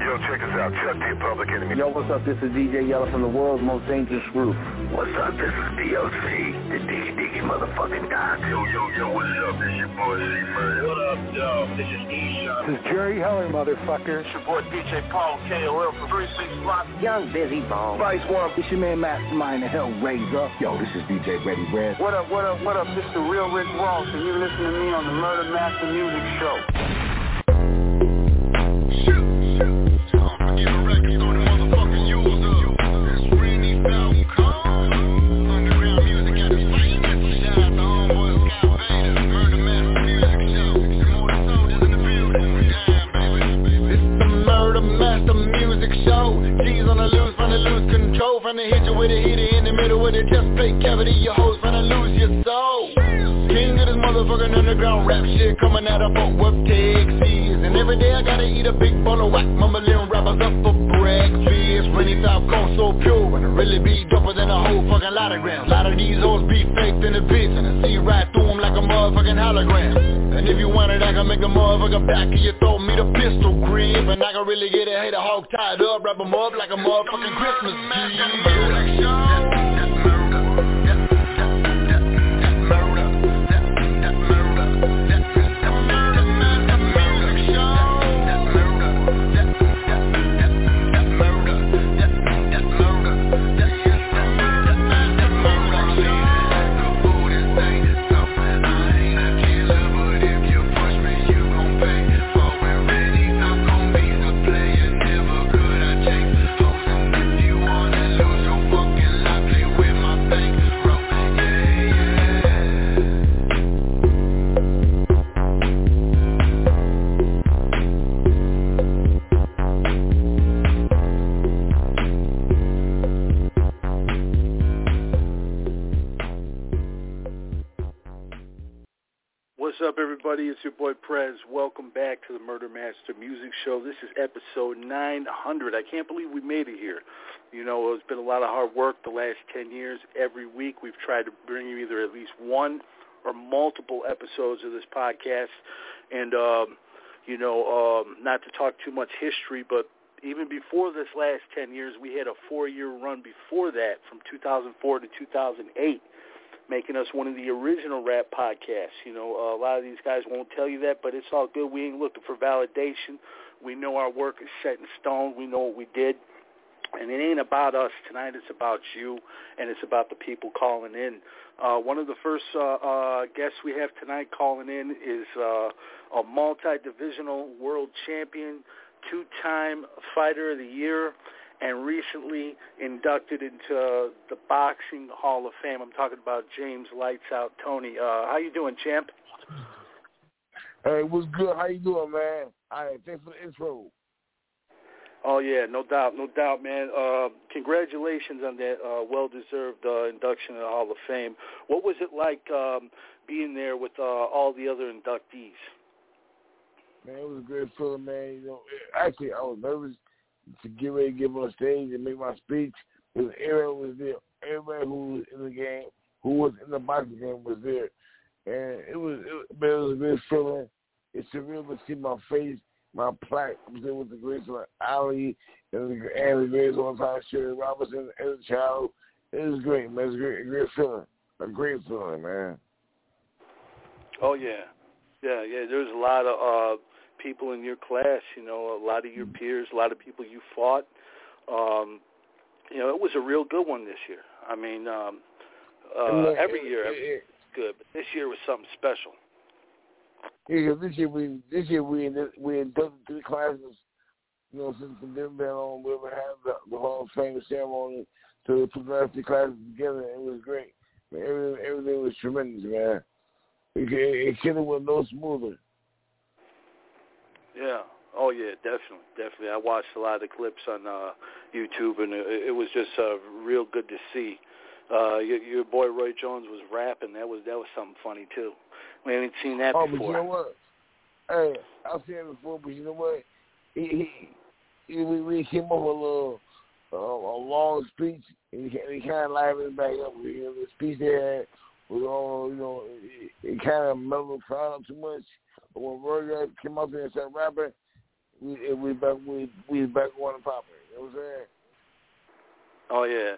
Yo, check this out. Chuck D, Public Enemy. Yo, what's up? This is DJ Yella from the world's most dangerous group. What's up? This is DOC, the diggy diggy motherfucking doc. Yo, yo, yo, what's up? This your boy C-Murder. What up, yo? This is E-Shot. This is Jerry Heller, motherfucker. It's your boy DJ Paul KOL from 36 Block. Young Busy Bone. Vice One. It's your man Mastermind, the Hellraiser. Yo, this is DJ Ready Red. What up, what up, what up? This is the real Rick Ross, and you're listening to me on the Murder Master Music Show. Underground rap shit Coming out of Fort Worth, Texas. And every day I gotta eat a big bowl of whack. Mumbling rappers up for breakfast. Rainy South Coast so pure And it really be doper than a whole fucking lot of grams. A lot of these hoes be faked in the bitch And I see right through them like a motherfucking hologram. And if you want it I can make a motherfucker back of your throat Me the pistol grip And I can really get a hater hog tied up Wrap Wrap 'em up like a motherfucking Christmas tree Welcome back to the Murder Master Music Show. This is episode 900. I can't believe we made it here. You know, it's been a lot of hard work the last 10 years. Every week we've tried to bring you either at least one or multiple episodes of this podcast. And, um, you know, um, not to talk too much history, but even before this last 10 years, we had a four-year run before that from 2004 to 2008 making us one of the original rap podcasts. You know, uh, a lot of these guys won't tell you that, but it's all good. We ain't looking for validation. We know our work is set in stone. We know what we did. And it ain't about us tonight. It's about you, and it's about the people calling in. Uh, one of the first uh, uh, guests we have tonight calling in is uh, a multi-divisional world champion, two-time fighter of the year, and recently inducted into the Boxing Hall of Fame. I'm talking about James Lights Out Toney. Uh, how you doing, champ? Hey, what's good? How you doing, man? All right, thanks for the intro. Oh yeah, no doubt, no doubt, man. Uh, congratulations on that uh, well-deserved uh, induction in the Hall of Fame. What was it like um, being there with uh, all the other inductees? Man, it was a great feeling, man. You know, actually, I was nervous to get ready to get on stage and make my speech because everyone was there. Everybody who was in the game, who was in the boxing game, was there, and it was it, man, it was a great feeling. It's surreal to see my face, my plaque. I'm there with the greats like Ali and the, and the greats on time, Sherry Robinson as a child. It was great, man. It's a great, a great feeling, a great feeling, man. Oh yeah, yeah, yeah. There's a lot of uh, people in your class, you know, a lot of your peers, a lot of people you fought. Um, you know, it was a real good one this year. I mean, um, uh, every year it's good, but this year was something special. Yeah, this year we this year we we inducted three classes. You know, since the never been on, we ever had the, the Hall of Fame ceremony, so we put the three classes together. It was great. Man, everything, everything was tremendous, man. It, it, it could have went no smoother. Yeah. Oh yeah, definitely, definitely. I watched a lot of the clips on uh, YouTube, and it, it was just uh, real good to see. Uh, your, your boy Roy Jones was rapping. That was that was something funny too. We haven't seen that oh, before. but you know what? Hey, I've seen it before, but you know what? He, he, he we, we came up with a little uh, a long speech, and he, he kind of livened it back up. You know, the speech had was all you know, it, it kind of mellowed crowd too much. When Roy came up here and said, rapping, we we back we we back on the popping. You know what I'm saying? Oh yeah.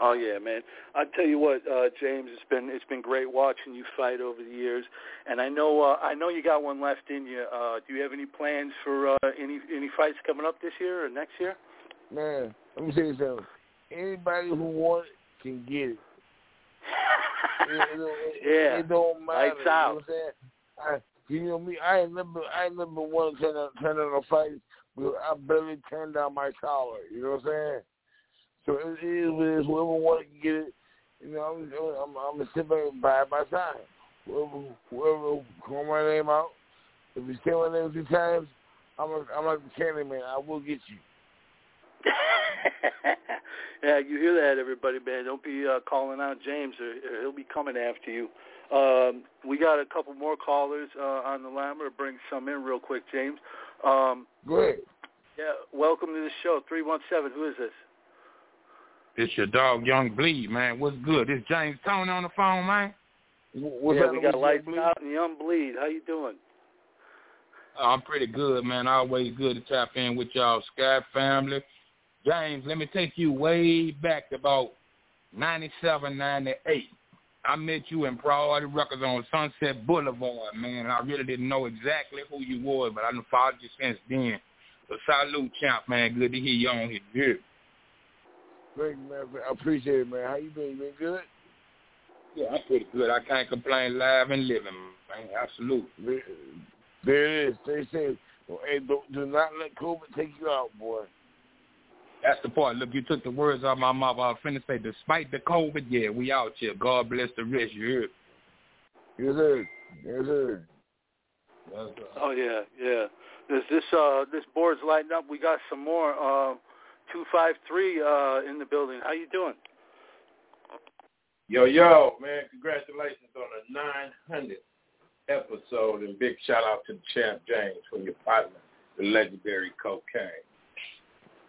Oh yeah, man. I tell you what, uh, James, it's been it's been great watching you fight over the years, and I know uh, I know you got one left in you. Uh, do you have any plans for uh, any any fights coming up this year or next year? Man, let me tell you something. Anybody who wants can get it. it, it, it yeah, it don't matter. Lights you out. know what I'm saying? You know me. I never I want to turn on turn on a fight, I barely turned down my collar. You know what I'm saying? So it is what it is. Whoever wants to get it, you know, I'm I'm, I'm gonna sit back and buy my time. Whoever whoever call my name out, if you say my name two times, I'm a, I'm like the candy man. I will get you. yeah, you hear that, everybody, man. Don't be uh, calling out James, or, or he'll be coming after you. Um, we got a couple more callers uh, on the line. We're bring some in real quick, James. Um, Go ahead. Yeah, welcome to the show. Three one seven. Who is this? It's your dog, Young Bleed, man. What's good? This James Toney on the phone, man. What's yeah, up, we got what's lights up, Bleed? out and Young Bleed. How you doing? Oh, I'm pretty good, man. Always good to tap in with y'all, Sky family. James, let me take you way back to about 97, 98. I met you in Priority Records on Sunset Boulevard, man. I really didn't know exactly who you was, but I done followed you since then. So salute, champ, man. Good to hear you on here. Good. Thank you, man. I appreciate it, man. How you been? You been good? Yeah, I'm pretty good. I can't complain live and living, man. Absolutely. There, there it is. They say, well, hey, do, do not let COVID take you out, boy. That's the part. Look, you took the words out of my mouth. I was finna say, despite the COVID, yeah, we out here. God bless the rich. You heard? Yes, sir. Yes, sir. Yes, sir. Oh yeah, yeah. This this uh this board's lighting up. We got some more. Uh, two five three uh in the building. How you doing? Yo, yo, man, congratulations on the 900th episode, and big shout out to the champ James for your partner, the legendary Kokane.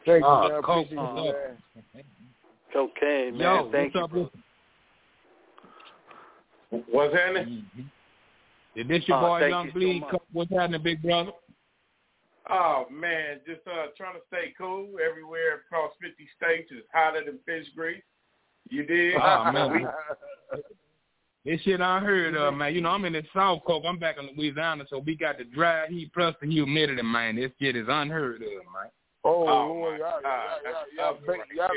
Thank you, man. I Coke, uh, you, man. Kokane, man. Yo, Thank what's you. up? bro. What's happening? Mm-hmm. Is this your Uh, boy, Young you Bleed? much. What's happening, big brother? Oh man, just uh trying to stay cool everywhere across 50 states is hotter than fish grease. You did? Oh, man. This shit unheard of, man. You know, I'm in the South Coast. I'm back in Louisiana, so we got the dry heat plus the humidity, man. This shit is unheard of, man. Oh, Oh, Lord, y'all, God. y'all, y'all, y'all, ugly ba- y'all,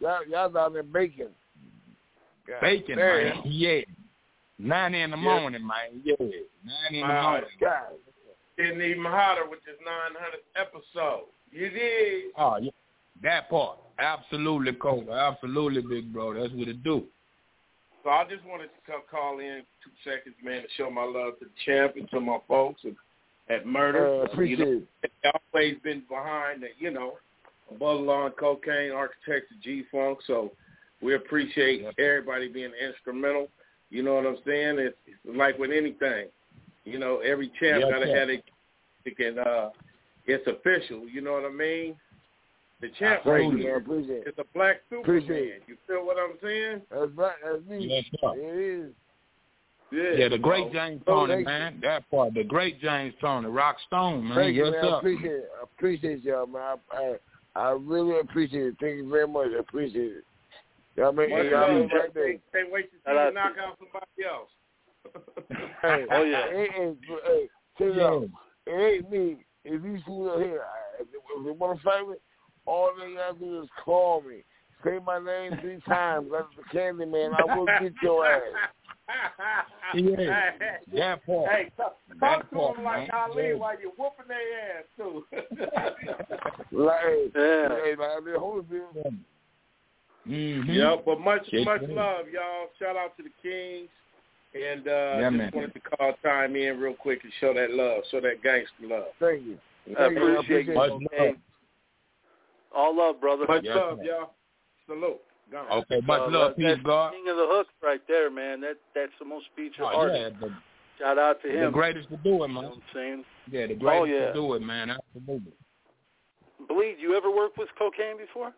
y'all, y'all down there baking. God Bacon, damn. man. Yeah. Nine in the Yeah. morning, man. Yeah. Nine in the Uh, morning. God. Getting even hotter with this 900th episode. You did? Oh, yeah. That part. Absolutely, Cobra. Absolutely, big bro. That's what it do. So I just wanted to call in two seconds, man, to show my love to the champ and to my folks at, at Murder. Uh, You know, appreciate it. Always been behind the, you know, above the law and Kokane, architects of G Funk. So we appreciate everybody being instrumental. You know what I'm saying? It's, it's like with anything. You know, every champ Yes, gotta sir. have it. It can. Uh, it's official. You know what I mean? The champ Thank right you, here man. It. is a black Appreciate Superman. it. You feel what I'm saying? That's right. That's me. Yes. It is. Yeah. Yeah, the great So, James Oh, Toney, thank man. That part. The great James Tony. Rock Stone, man. Thank yes, you, man. I appreciate it. I appreciate y'all, man. I, I, I really appreciate it. Thank you very much. I appreciate it. Y'all make Much y'all love. make right there. Can't, can't wait to see you to- knock out somebody else. Hey, Oh, yeah. Hey, hey, hey, check it Yeah. out. It ain't me. If these fools are here, if they want to fight me, all they gotta do is call me. Say my name three times. That's the candy man. I will get your ass. Yeah. That part. Hey, talk, That to part, them like man. Ali Yeah. while you're whooping their ass too. Like, hey, Yeah. hey, like, the Holyfield. Mm-hmm. yep, but much Yes, much sir. love, y'all. Shout out to the Kings. And uh Yeah, just man. wanted to call time in real quick and show that love, show that gangster love. Thank you. I Thank. I appreciate you. Much love. All love, brother. Much Yes, love, sir. y'all. Salute. Gone. Okay, much Uh, love. Peace, God. King of the Hook right there, man. That that's the most featured Oh, yeah. artist. The, Shout out to him. the greatest to do it, You know man. what I'm saying? Yeah, the greatest Oh, yeah. to do it, man. Absolutely. Bleed, you ever worked with Kokane before?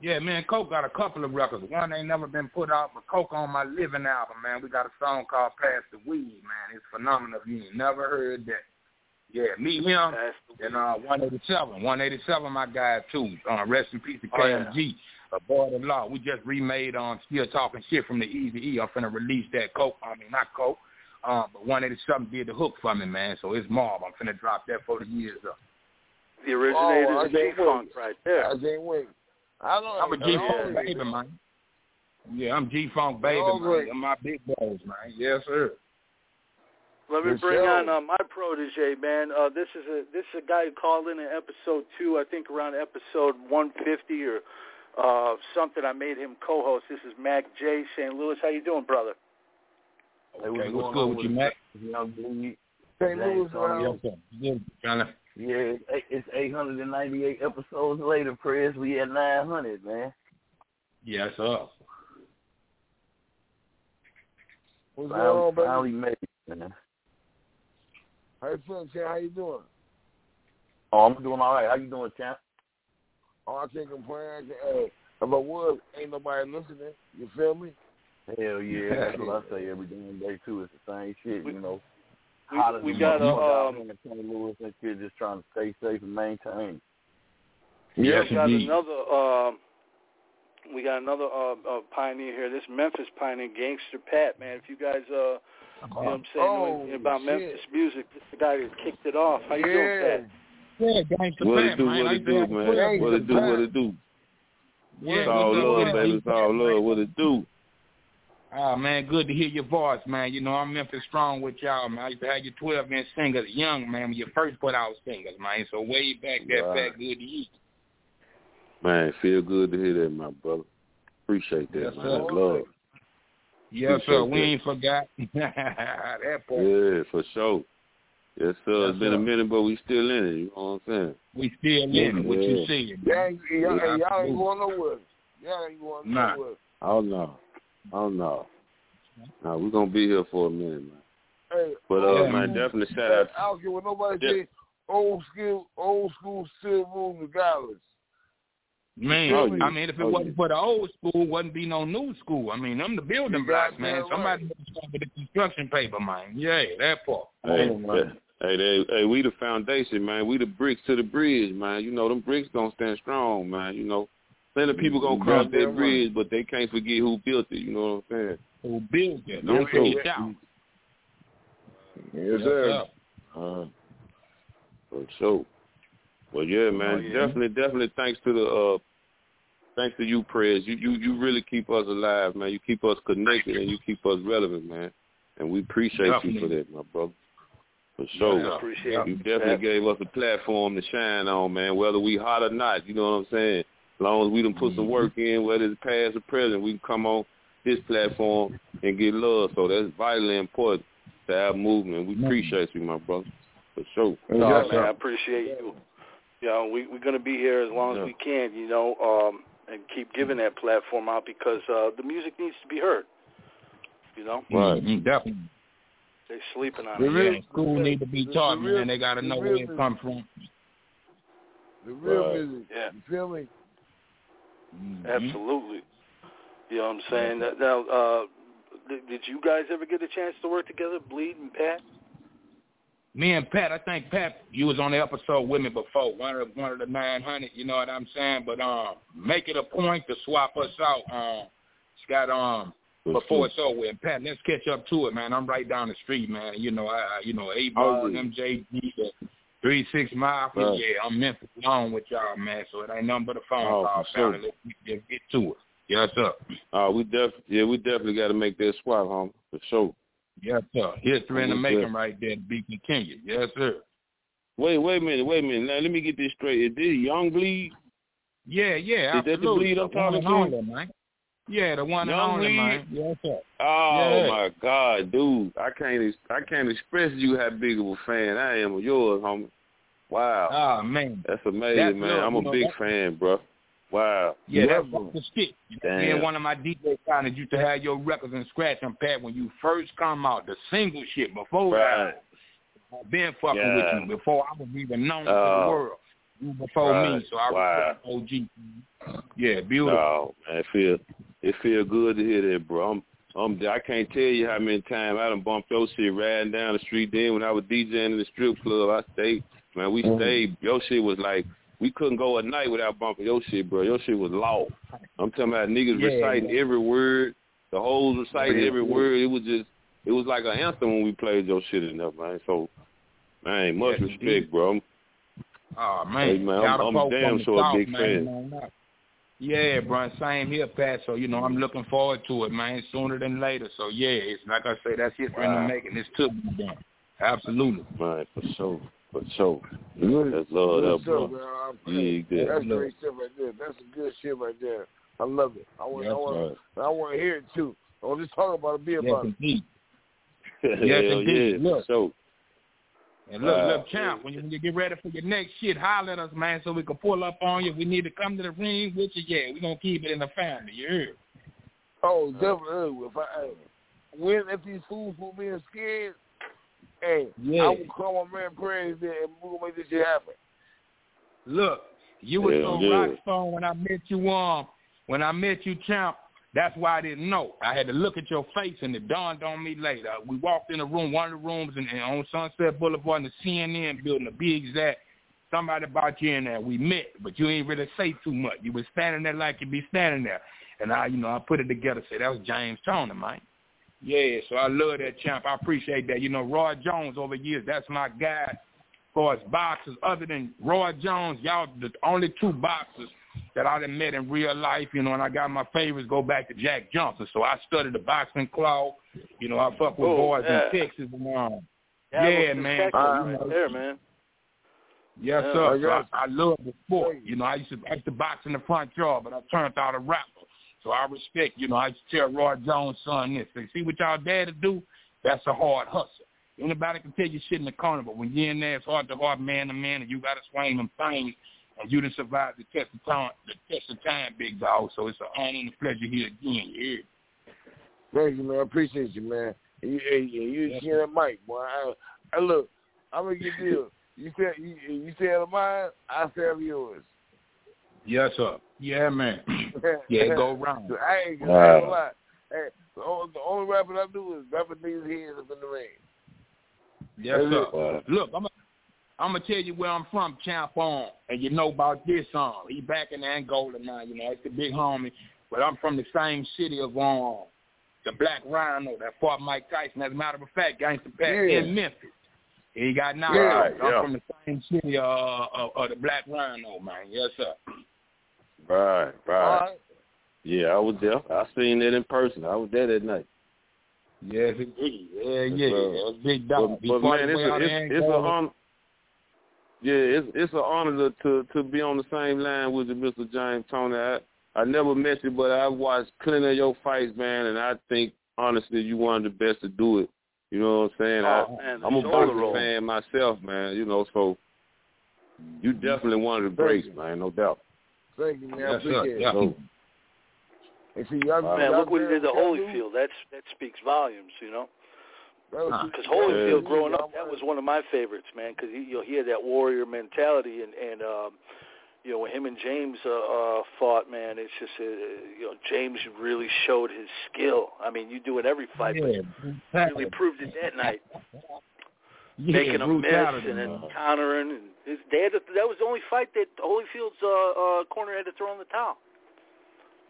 Yeah, man, Coke got a couple of records. One ain't never been put out, but Coke on my living album, man. We got a song called Pass the Weed, man. It's phenomenal. You ain't never heard that. Yeah, meet him and uh, 187. 187, my guy too. Uh, rest in peace to KMG, Oh, a boy of the law. We just remade on Still Talking Shit from the Easy E. I'm finna release that coke. I mean, not coke. Uh, but 187 did the hook for me, man. So it's Mob. I'm finna drop that for the years up. The originator Oh, I of can't G-Funk wait. right there. I can't wait. I know. I'm a G I Funk know. baby, man. Yeah, I'm G Funk baby, Oh, man. great. Them my big boys, man. Yes, sir. Let me bring on uh, my protege, man. Uh, this is a this is a guy who called in in episode two, I think around episode 150 or uh, something. I made him co-host. This is Mac J. St. Louis. How you doing, brother? Hey, Okay, what's what's good with with you. Mac? Young Bleed. St. Louis James around. Yes, sir. Good. Kinda. Yeah, it's 898 episodes later, Press. We at 900, man. Yes, sir. What's going on, baby? finally made it, man. How you feeling, Champ? How you doing? Oh, I'm doing all right. How you doing, champ? Oh, I can't complain. I can, uh, if I was, ain't nobody listening. You feel me? Hell yeah, that's what I say every damn day too. It's the same shit, you know. We- Hotter we than got a, motherfucker out um, here in St. Louis and shit, just trying to stay safe and maintain. Yes, we got indeed. another. Uh, we got another uh, uh, pioneer here. This Memphis pioneer, Gangsta Pat, man. If you guys, uh, you know what I'm saying, Oh, about shit. Memphis music, this is the guy that kicked it off. How you doing. Pat? Gangsta What it do, man. what it do, man. What it do, what it do. Yeah, It's all love, baby. It's all love. What it do. Ah, man, good to hear your voice, man. You know, I'm Memphis strong with y'all, man. I used to have your 12 inch singers, young, man, when you first put out singers, man. So way back, that Right. back good to you. Man, feel good to hear that, my brother. Appreciate that, Yes, man. sir. Love. Yes, sir. We that. ain't forgot that part. Yeah, for sure. Yes, sir. Yes, it's been sir. a minute, but we still in it. You know what I'm saying? We still in it. What you Yeah. said, Y'all ain't, y'all, y'all ain't going nowhere. Y'all ain't going Nah. nowhere. Oh, no. Oh, no. No, we're going to be here for a minute, man. Hey, But, uh, Yeah, man, man. definitely shout out. I don't care what nobody Yeah. say. Old school, old school still rules regardless. Man, Oh, yeah. I mean, if it Oh, wasn't yeah. for the old school, wouldn't be no new school. I mean, them the building blocks, man. Somebody had to start with the construction paper, man. Yeah, that part. Hey, Oh, man. Hey, they, hey, we the foundation, man. We the bricks to the bridge, man. You know, them bricks gonna stand strong, man. You know, plenty of people gonna cross that right. bridge, but they can't forget who built it. You know what I'm saying? Who built it? Don't Yes, sir. forget y'all. Yes, sir. Uh, for sure. Well, yeah, man. Oh, yeah. Definitely, definitely. Thanks to the, uh, thanks to you, prayers. You, you, you really keep us alive, man. You keep us connected and you keep us relevant, man. And we appreciate you for that, my brother. For sure. Yeah. Appreciate You it. definitely gave us a platform to shine on, man. Whether we hot or not, you know what I'm saying. As long as we done put some Mm-hmm. work in, whether it's past or present, we can come on this platform and get love. So that's vitally important to our movement. We Mhm. appreciate you, my brother, for sure. No, Yes, man. I appreciate you. You know, we, we're going to be here as long as we can, you know, um, and keep giving that platform out because uh, the music needs to be heard. You know, Right. Mhm, Definitely. They're sleeping on The it. real- Yeah, school need to be taught, the real- man. They got to know real where it come from. The real Right. music. Yeah. You feel me? Mhm. Absolutely. You know what I'm saying? That- Now, uh, did, did you guys ever get a chance to work together, Bleed and Pat? Me and Pat, I think Pat, you was on the episode with me before, one of the, one of the nine hundred. You know what I'm saying? But um, make it a point to swap us out. Um, Scott, um, For before it's over with. Pat, let's catch up to it, man. I'm right down the street, man. You know, I, you know, eight Oh, ball, yeah. MJG, three six mafia. Right. Yeah, I'm Memphis along with y'all, man. So it ain't nothing but a phone Oh, call, sure. family. Let's get, get to it. Yes, sir. Uh, we def yeah, we definitely got to make that swap, homie, for sure. Yes, sir. History in the making that. right there to be continued. Yes, sir. Wait, wait a minute, wait a minute. Now let me get this straight. Is this Young Bleed? Yeah, yeah, Is that the absolutely. bleed I'm The talking only, man. Yeah, the one and only, Bleed? man. Yes, sir. Oh Yeah. my God, dude! I can't I can't express to you how big of a fan I am of yours, homie. Wow, Oh, man. that's amazing, That's man. love, I'm a know, big fan, bro. Wow. Yeah, that's Never. fucking shit. Me and one of my DJ partners used to have your records and scratch them, Pat, when you first come out, the single shit before Right. that. I've been fucking Yeah. with you before I was even known to Oh. the world. You before me, so I Wow. was OG. Yeah, beautiful. Oh man, feel it feel good to hear that, bro. I'm Um, I can't tell you how many times I done bumped your shit riding down the street. Then when I was DJing in the strip club, I stayed. Man, we Mhm. stayed. Your shit was like we couldn't go a night without bumping your shit, bro. Your shit was law. I'm talking about niggas Yeah. reciting every word. The hoes reciting Yeah. every word. It was just, it was like an anthem when we played your shit there, man. So, man, much Yes, respect, indeed. bro. Oh man, Hey, man, I'm- I'm damn sure a big man, fan. that. Yeah, bro, same here, Pat. So you know, I'm looking forward to it, man. Sooner than later. So yeah, it's like I say, that's history in the making. It's to be done. Absolutely. Right, for sure, for sure. Good- That's love, good that stuff, bro. man. I'm- Yeah, good. That's great stuff right there. That's some good shit right there. I love it. I want, I Yes, want, I want to hear it too. I want to talk about it. Be Yes, about it. indeed. Hell Yes, yeah, indeed. for sure. And look, Wow. look, champ, when you, when you get ready for your next shit, holler at us, man, so we can pull up on you. If we need to come to the ring with you, yeah, we're going to keep it in the family. You heard? Oh, definitely. If I win if these fools for being scared, hey, Yeah. I will call my man Praise and we're gonna make this shit happen. Look, you were Hell so yeah. stone when I met you, um, when I met you, champ. That's why I didn't know. I had to look at your face, and it dawned on me later. We walked in a room, one of the rooms, and, and on Sunset Boulevard in the CNN building, to be exact. Somebody about you in there. We met, but you ain't really say too much. You was standing there like you be standing there, and I, you know, I put it together. Say that was James Toner, man. Yeah, so I love that champ. I appreciate that. You know, Roy Jones over years, that's my guy. As far as boxers, other than Roy Jones, y'all the only two boxers that I done met in real life, you know, and I got my favorites go back to Jack Johnson. So I studied the boxing claw. You know, I fuck with Oh, boys yeah. in Texas and um, That yeah, man. Texas So, you right there, man. Yes, Yeah. sir. I So I, I love the sport. You know, I used to I used to box in the front yard, but I turned out a rapper. So I respect, you know, I used to tell Roy Jones' son this. Say, see what y'all daddy do? That's a hard hustle. Anybody can tell you shit in the corner, but when you're in there, it's hard to hard man to man, and you got to swing them things, and you done survived the test of time, the test of time, big dog. So it's an honor and a pleasure here again. You hear? Thank you, man. I appreciate you, man. You, hey, you, you Yes, see that mic, boy. I, I look, I'm gonna get deal. You said you, you said of mine, I said of yours. Yes, sir. Yeah, man. Yeah, go round. I ain't gonna Wow. lie. Hey, the only, the only rapping I do is rapping these heads up in the rain. Yes, That's sir. it. Wow. Look, I'm I'm gonna tell you where I'm from, Champ on, and you know about this song. He back in Angola now, you know, it's the big homie. But I'm from the same city of um the Black Rhino that fought Mike Tyson. As a matter of fact, Gangsta Pat Yeah. in Memphis. He got knocked Right, out. I'm yeah. from the same city uh, of, of the Black Rhino, man. Yes, sir. Right, All right. right. Yeah, I was there. I seen it in person. I was there that night. Yes, indeed. Yeah, yeah. uh, That's big dog. He but man, it's a, out it's, it's a honor. Yeah, it's it's an honor to, to to be on the same line with you, Mr. James Toney. I I never met you, but I watched plenty of your fights, man, and I think honestly you one of the best to do it. You know what I'm saying? Oh, I, man, I'm a boxing roll. fan myself, man. You know, so you definitely one of the Thank greats, man, no doubt. Thank you, man. Yes, sir. appreciate Yeah. it. So, And see, y'all, Man, y'all look what he did to y'all Holyfield. That's that speaks volumes, you know. That was- Huh. Because Holyfield, growing up, that was one of my favorites, man. Because he, you know, he had that warrior mentality, and and um, you know, when him and James uh, uh, fought, man, it's just uh, you know, James really showed his skill. I mean, you do it every fight, Yeah, but really proved it that night, yeah, making a miss brutality, and then man. countering. And his, they had to, that was the only fight that Holyfield's uh, uh, corner had to throw in the towel.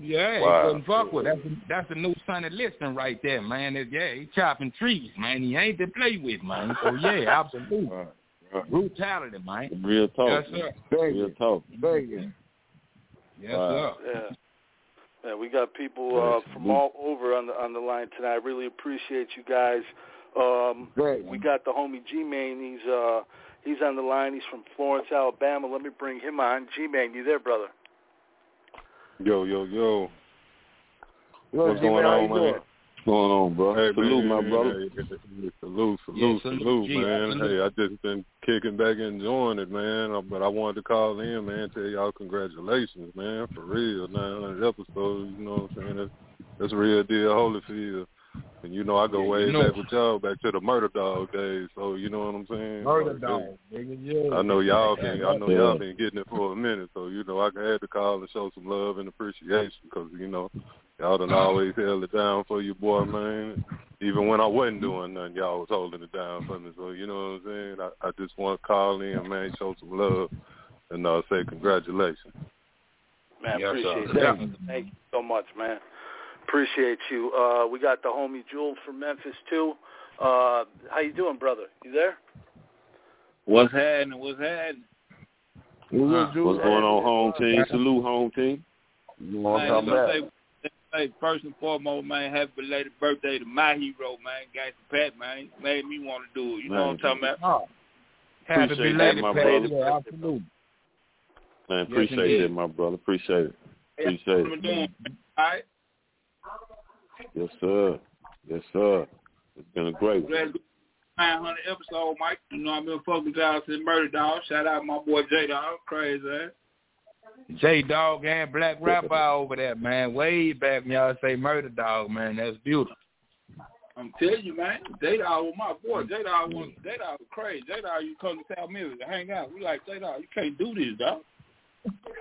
Yeah, Wow. he couldn't fuck with. That's that's the new Sonny Liston right there, man. It, yeah, he chopping trees, man. He ain't to play with, man. So yeah, absolutely. right, right. Brutality, man. Real talk. Yes, sir. Thank Real you. talk. Thank you. Yes, Wow. sir. Yeah. Yeah, we got people uh, from all over on the on the line tonight. I really appreciate you guys. Um, Thank we got the homie G Man. He's uh he's on the line. He's from Florence, Alabama. Let me bring him on. G Man, you there, brother? Yo, yo, yo. Yo, What's G-Man, going on, man? doing? What's going on, bro? Hey, Salute, man, my hey, brother. hey, hey, salute, salute, Yeah, salute, salute, G, man. salute. Hey, I just been kicking back and enjoying it, man. Uh, But I wanted to call in, man, tell y'all congratulations, man, for real. 900 episodes, you know what I'm saying? That's, that's real deal Holyfield. And you know I go Yeah, way you know. back with y'all, back to the Murder Dog days. So you know what I'm saying? Murder So, dog, nigga. Yeah. I know y'all been, I know y'all been getting it for a minute, so you know I had to call and show some love and appreciation because you know Y'all done always held it down for you, boy, man. Even when I wasn't doing nothing, y'all was holding it down for me. So you know what I'm saying? I, I just want to call in, man, show some love, and uh, say congratulations. Man, Yes, appreciate sir. that. Thank you so much, man. Appreciate you. Uh, we got the homie Jewel from Memphis too. Uh, how you doing, brother? You there? What's happening? What's happening? What's going on, home team? Salute, home team. You Man, let say, say first and foremost, man, happy belated birthday to my hero, man, Gangsta Pat, man. Made me want to do it. You know what I'm talking about? Happy Appreciate belated that, my birthday. brother. Yeah, absolutely. Man, appreciate indeed. it, my brother. Appreciate it. Appreciate What it. doing, all right? Yes, sir. Yes, sir. It's been a great one. Glad to do 900 episode, Mike. You know I've been fucking y'all since Murder Dog. Shout out my boy J Dog, crazy eh? ass. J Dog and Black Rabbi over there, man. Way back when y'all say murder dog, man. That's beautiful. I'm telling you, man. J Dog was my boy. Mm-hmm. J Dog was J Dog was crazy. J Dog, you come to South Memphis to hang out. We like J Dog. You can't do this, dog.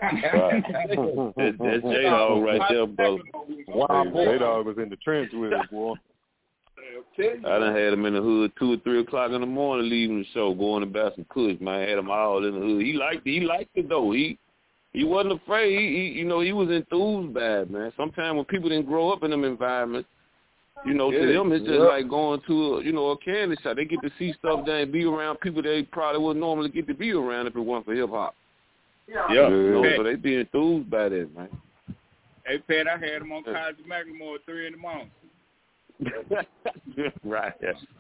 Right. That, that's J Dog right there, brother. Wow, J Dog was in the trench with us, boy. I done had him in the hood two or three o'clock in the morning, leaving the show, going to buy some kush. Man, I had him all in the hood. He liked it. He liked it though. He he wasn't afraid. He, he you know he was enthused by it, man. Sometimes when people didn't grow up in them environments, you know, to them it's just yeah. like going to a, you know a candy shop. They get to see stuff there and be around people they probably wouldn't normally get to be around if it wasn't for hip hop. Yeah. You know, so they be enthused by that, man. Hey, Pat, I had him on Kaiser Macklemore at 3 in the morning. right.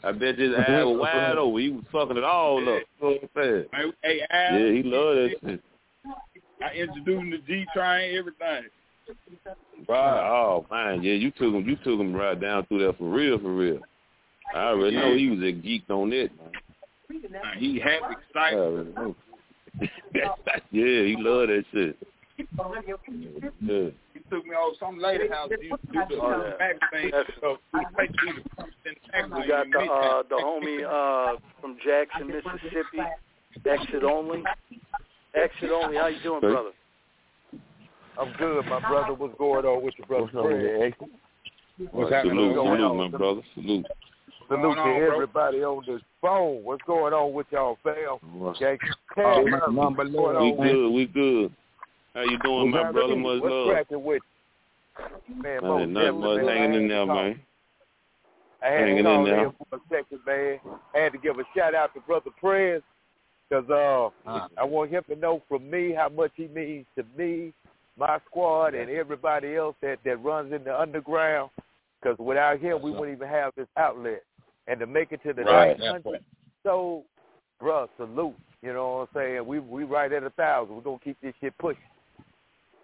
I bet his eyes were wide open. He was fucking it all up. You know what I'm saying? Man, hey, Al, Yeah, he loved that shit. I introduced him to G-Train, everything. Right. Oh man, yeah, you took him. You took him right down through there for real, for real. I already know he was a geek on it, man. Man, he happy, I excited. already know. Yeah, he loved that shit. Yeah. He took me over some lady house to do the Oh, uh, yeah. magazine. So we take me to. We got the uh, the homie uh, from Jackson, Mississippi. Exit only. Exit only. How you doing, brother? I'm good, my brother. What's going on with your brother? What's up with Fred? that? What's Right, happening? salute, going on? my brother. Salute. Salute going on, to bro? everybody on this phone. What's going on with y'all, fam? Okay. Oh, Hey, man, number what's going We on? good. We good. How you doing, my brother? happening? Much What's love. cracking with you? Man, most Man, nothing much man. hanging in there, man. I had Hanging in to call there. in for a second, man. I had to give a shout out to Brother Prez because uh, Ah. I want him to know from me how much he means to me, my squad, and everybody else that, that runs in the underground. Because without him, we wouldn't even have this outlet. And to make it to the Right. 900, so, bruh, salute. You know what I'm saying? We we right at a thousand. We're gonna keep this shit pushing.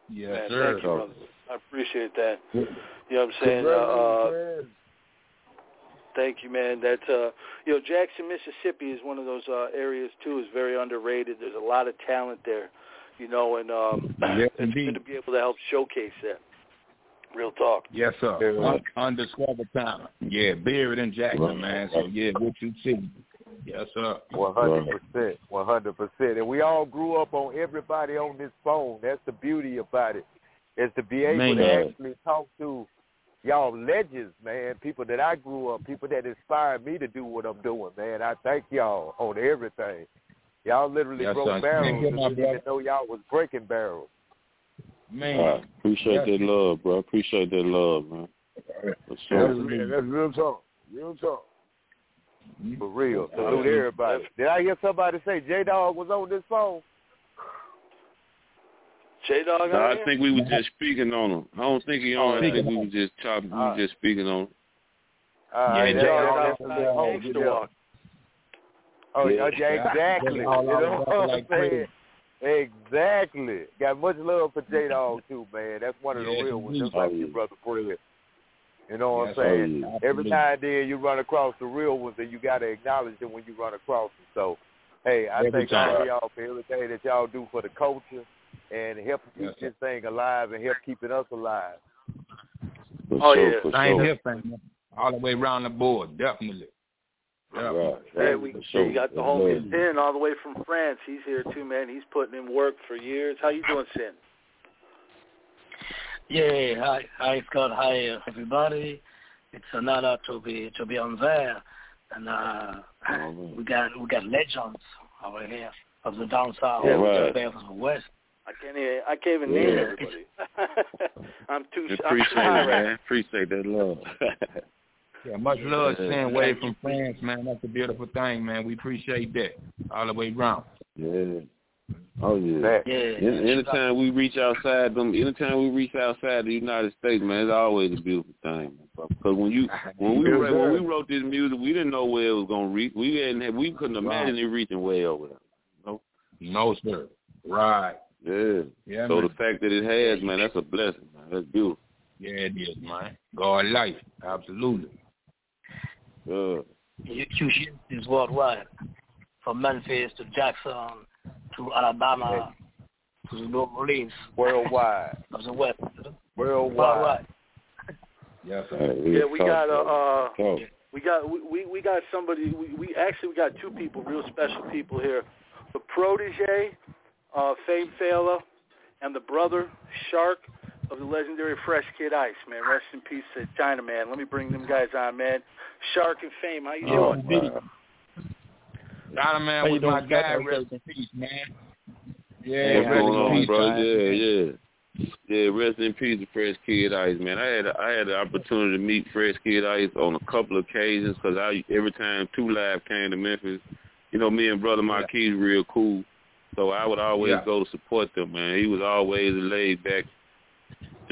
Yes, Man, sir. thank you, brother. I appreciate that. You know what I'm saying? Uh, uh, thank you, man. That's uh, you know, Jackson, Mississippi is one of those uh, areas too. is very underrated. There's a lot of talent there, you know, and um, Yes, it's good to be able to help showcase that. Real talk. Yes, sir. Yeah. Un- undiscovered talent. Yeah, buried in Jackson, man. So yeah, what you see. Yes, sir. One hundred percent, one hundred percent. And we all grew up on everybody on this phone. That's the beauty about it, is to be able Man. to actually talk to y'all legends, man. People that I grew up, people that inspired me to do what I'm doing, man. I thank y'all on everything. Y'all literally Yes, broke sir. barrels Thank you, and didn't even know y'all was breaking barrels. Man. All right. Appreciate Yes. that love, bro. Appreciate that love, man. For That's, real, that's real talk. Real talk. For real. Salute everybody. Did I hear somebody say J Dog was on this phone? J Dog No, I think we were just speaking on him. I don't think he on. I think we were just chopping. We were just speaking on. him. All right, Yeah, J Dog that's a good hope. Walk. Oh, Yeah. yeah, exactly. You know what I'm saying? Exactly. Got much love for J Dog too, man. That's one of the Yes, real ones, just like Oh, your yeah. brother Fred. You know what Yes, I'm saying? oh. Every time now then you run across the real ones, and you got to acknowledge them when you run across them. So, hey, I Every thank all of y'all for everything that y'all do for the culture and help keep Yes, this thing alive and help keeping us alive. Oh, for Oh, sure, yeah. for Same sure. here. All the way around the board, definitely. Definitely. Right. Hey, we For sure. you got the homie love. Sin all the way from France. He's here too, man. He's putting in work for years. How you doing, Sin? Yeah, hi, hi Scott, hi everybody. It's an honor to be to be on there, and uh, we got we got legends over here of the down south, Yeah, right. got of the west. I can't even, I can't even name Yeah. everybody. I'm too. I'm Appreciate it, man. Appreciate that love. Yeah, much love Yeah. send way from France, man. That's a beautiful thing, man. We appreciate that all the way round. Yeah. Oh yeah. Yeah. Any- Anytime we reach outside them, anytime we reach outside the United States, man, it's always a beautiful thing. Because when you when we wrote, when we wrote this music, we didn't know where it was gonna reach. We didn't had- we couldn't imagine it reaching way over there. No. No, sir. Right. Yeah. Yeah, so man. the fact that it has, man, that's a blessing, man. That's beautiful. Yeah, it is, man. God life. Absolutely. Yeah. You you is worldwide, from Memphis to Jackson to Alabama to the New Orleans. Worldwide. of the West. Worldwide. Worldwide. Yes, sir. Yeah, we got uh, uh Talk. we got we, we we got somebody we, we actually we got two people, real special people here. The protege, uh Fame Fela, and the brother Shark of the legendary Fresh Kid Ice, man. Rest in peace to China man. Let me bring them guys on, man. Shark and Fame, how you Oh, doing? indeed. Donna man How you was doing, my guy. Rest in peace, man. Yeah, What's rest going in on, peace, bro? Yeah, yeah. Yeah, rest in peace to Fresh Kid Ice, man. I had I had the opportunity to meet Fresh Kid Ice on a couple of occasions because I every time Two Live came to Memphis, you know, me and brother Marquis real cool, so I would always Yeah. go to support them, man. He was always a laid back,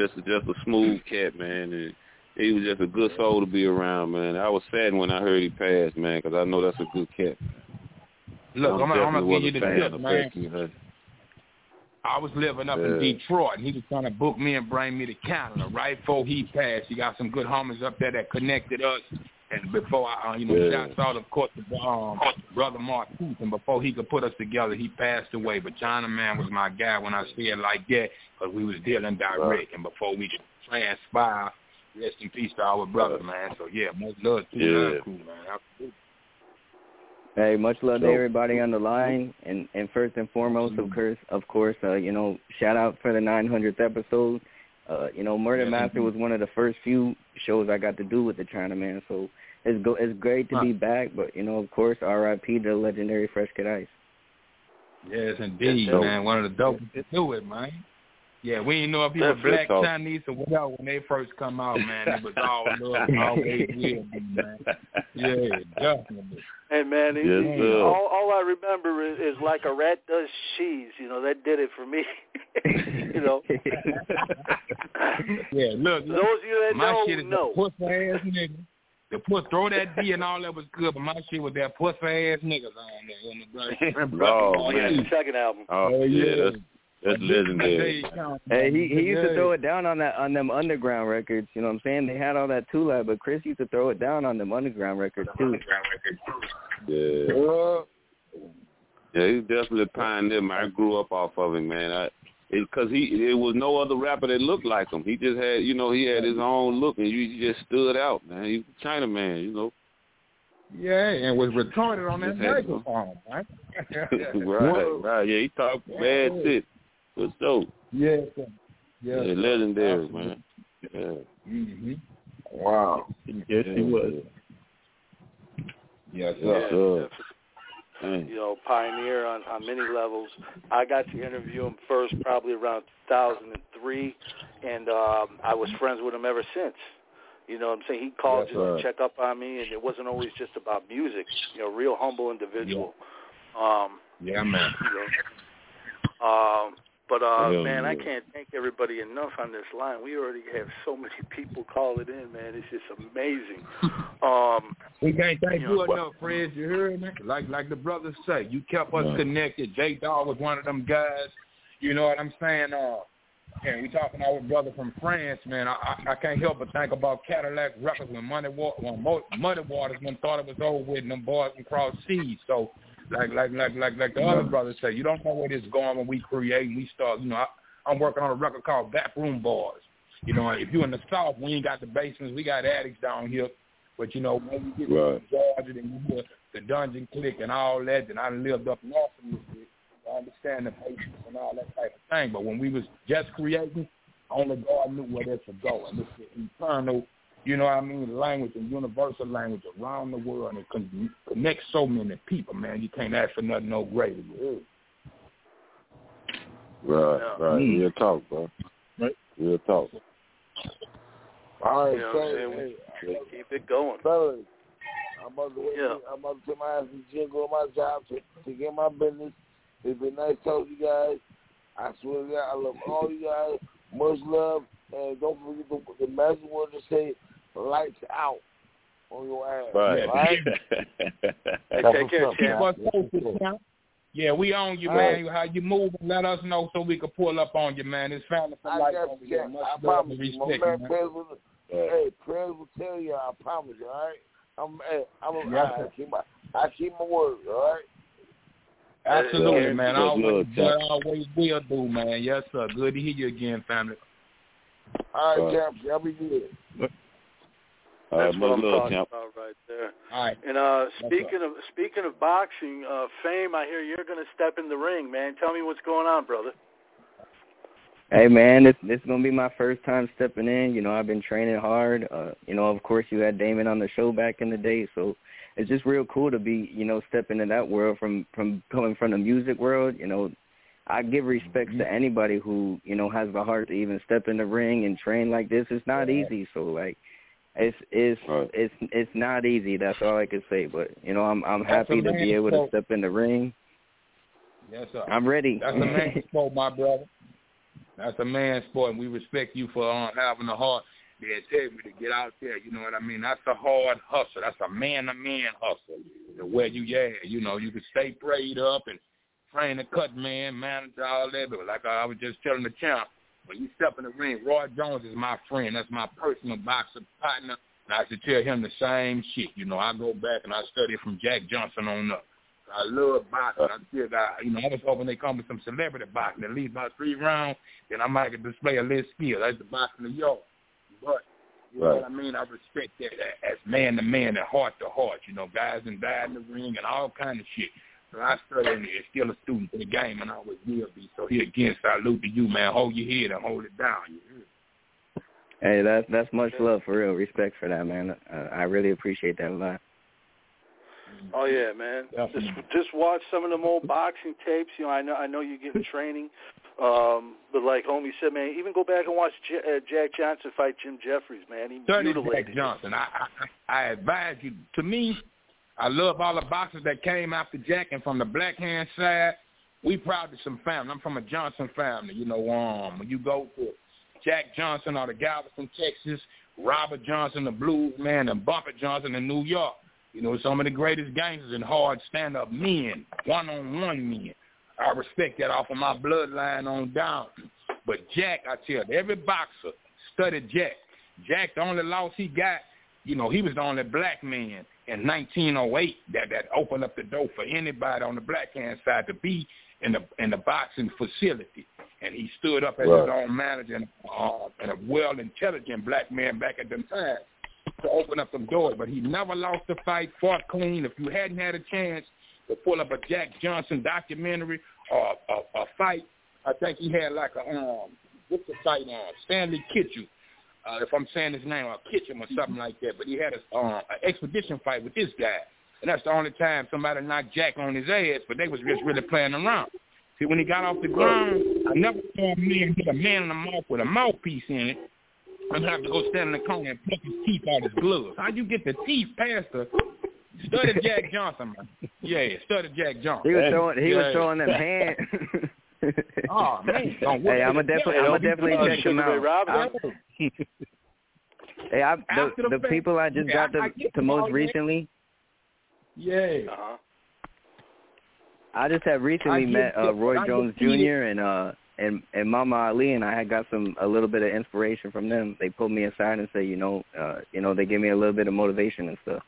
just a, just a smooth cat, man, and he was just a good soul to be around, man. I was sad when I heard he passed, man, because I know that's a good cat. Look, I'm, gonna- I'm gonna give you the tip, man. I was living up Yeah. in Detroit, and he was trying to book me and bring me to Canada. Right before he passed, he got some good homies up there that connected us. And before I, uh, you know, Yeah. shouts out, of course, to um, brother Mark Tooth. And before he could put us together, he passed away. But China Man was my guy when I say it like that, because we was dealing direct. And before we could transpire, rest in peace to our brother, man. So yeah, much love to you, Yeah. man. Cool, man. Absolutely. Hey, much love So- to everybody on the line, and and first and foremost, of course, of course, uh, you know, shout out for the 900th episode. Uh, you know, Murder Yes, Master was one of the first few shows I got to do with the Chinaman, so it's go it's great to be back. But you know, of course, R.I.P. the legendary Fresh Kid Ice. Yes, indeed, Yes, man. One of the dopest to do it, man. Yeah, we didn't know if he was black, dope. Chinese, or whatever when they first come out, man. It was all love and always will be, man. Yeah, definitely. Hey man, Yes, it- sir. all all I remember is, is like a rat does cheese. You know that did it for me. you know, Yeah, look, those of you that my know shit is know. the pussy ass nigga. The puss throw that D and all that was good, but my shit was that pussy ass niggas on there. In the blood. Oh, yeah, man. the second album. Oh, Oh, yeah, yeah. that's that's legendary. Hey, he he used to throw it down on that on them underground records. You know what I'm saying? They had all that Tula, but Chris used to throw it down on them underground records too. Yeah. Yeah, he's definitely a pioneer. Man. I grew up off of him, man. I because he there was no other rapper that looked like him. He just had, you know, he had his own look, and you he just stood out, man. He was a China man, you know. Yeah, and was retarded on that Just had- microphone, right? right, right. Yeah, he talked bad Yeah. shit. But so, Yeah, sir. yeah, Yes, sir. legendary, Absolutely. man. Yeah. Mm-hmm. Wow. Yes, he was. Yes, Yeah, sir. That's, you know, pioneer on on many levels. I got to interview him first, probably around 2003, and um, I was friends with him ever since. You know what I'm saying? He called Yes, just to check up on me, and it wasn't always just about music. You know, real humble individual. Um, Yeah, man. you know. Um, but uh, Hell man, I can't thank everybody enough on this line. We already have so many people calling in, man. It's just amazing. Um, We can't thank You you know, enough, Fred. You heard me? Like like the brothers say, you kept us Right. connected. J Dog was one of them guys. You know what I'm saying? Uh, and we talking our brother from France, man. I, I I can't help but think about Cadillac Records when Money Water when Mo- Muddy Waters when thought it was over with, and them boys can cross seas. So like like like like like the other brothers say, you don't know where this going when we create. We start. You know, I, I'm working on a record called Backroom Boys. You know, if you in the South, we ain't got the basements. We got addicts down here. But you know, when you get Right. Georgia, then you hear the dungeon click and all that. And I lived up north a little bit. I understand the patience and all that type of thing. But when we was just creating, Only God knew where that should go, and it's the eternal, you know what I mean, language and universal language around the world, and it con- connects so many people, man. You can't ask for nothing no greater. Right, Yeah. right. Mm. Real talk, bro. Right. Real talk. All right, You know what I'm so, hey, Keep it going. fellas, I'm about to wait. Yeah. I'm about to put my ass in the gym, go to my job to, to get my business. It's been nice talking to you guys. I swear to God, I love all you guys. Much love, and don't forget the, the magic word to say, lights out on your ass. Right. All right? Hey, take care, what's up, man. us posted, man. Yeah, we on you, All man. How you move? Let us know so we can pull up on you, man. It's family for I life got over here. Much I love promise and you. Respect, man, man. prayers will, hey, prayers will tell you. I promise you. All right. I'm, hey, I'm, Yes, I, sir. keep my, I keep my word. All right. Absolutely, Yeah, man. good Always, love, but Jack. always will do, man. Yes, sir. Good to hear you again, family. All right, Right. champ. Y'all be good. That's what I'm talking champ. about right there. All right. And uh That's speaking of speaking of boxing, uh fame, I hear you're gonna step in the ring, man. Tell me what's going on, brother. Hey man, this this is gonna be my first time stepping in. You know, I've been training hard. Uh, you know, of course you had Damon on the show back in the day, so it's just real cool to be, you know, step into that world from from coming from the music world. You know, I give respects to anybody who, you know, has the heart to even step in the ring and train like this. It's not easy, so like it's it's it's it's not easy. That's all I can say. But you know, I'm I'm That's happy to be man's able to step in the ring. Yes, sir. I'm ready. That's a man's sport, my brother. That's a man's sport, and we respect you for uh, having the heart, the integrity to get out there. You know what I mean? That's a hard hustle. That's a man-to-man hustle. The way you, yeah, you know, you can stay prayed up and train the cut man, manager, all that. But like I was just telling the champ, when you step in the ring, Roy Jones is my friend. That's my personal boxer partner. And I should tell him the same shit. You know, I go back and I study from Jack Johnson on up. I love boxing. I still got, you know, I was hoping they come with some celebrity boxing, at least about three rounds, then I might could display a little skill. That's the boxing of York. But, you know what I mean? I respect that as man to man and heart to heart. You know, guys and died in the ring and all kind of shit. So I study and is still a student of the game and I always will be. So here again, salute to you, man. Hold your head and hold it down. Hey, that's that's much love for real. Respect for that, man. Uh, I really appreciate that a lot. Oh yeah, man. Just just watch some of them old boxing tapes. You know, I know I know you get in training, um, but like homie said, man, even go back and watch J- uh, Jack Johnson fight Jim Jeffries, man. He Study mutilated. Jack Johnson. I, I I advise you. To me, I love all the boxers that came after Jack, and from the black hand side, we proud of some family. I'm from a Johnson family. You know, um, when you go to Jack Johnson out of Galveston, Texas, Robert Johnson, the blues man, and Bumpy Johnson in New York. You know, some of the greatest gangsters and hard stand-up men, one-on-one men. I respect that off of my bloodline on down. But Jack, I tell you, every boxer studied Jack. Jack, the only loss he got, you know, he was the only black man in 1908 that that opened up the door for anybody on the black hand side to be in the in the boxing facility. And he stood up as his own manager and, uh, and a well intelligent black man back at them times to open up some doors. But he never lost a fight, fought clean. If you hadn't had a chance to pull up a Jack Johnson documentary or a, a fight, I think he had like a um what's the fight on Stanley Ketchel. Uh, if I'm saying his name, or Kitchum or something like that. But he had a uh, an expedition fight with this guy, and that's the only time somebody knocked Jack on his ass. But they was just really playing around. See, when he got off the ground, I never saw a man hit a man in the mouth with a mouthpiece in it and have to go stand in the corner and pluck his teeth out of his gloves. How you get the teeth past the study Jack Johnson, man? Yeah, study Jack Johnson. He was showing he yeah. was showing them hands. Oh man, hey, I'm gonna definitely I'm gonna definitely check them out. I'm- Hey, I, the the the people I just Okay, got I- to I get to them most all, recently. Yeah. Uh-huh. I just had recently I met uh. Roy I Jones get it. Jr. and uh and and Mama Ali, and I had got some a little bit of inspiration from them. They pulled me aside and say, you know, uh, you know, they gave me a little bit of motivation and stuff.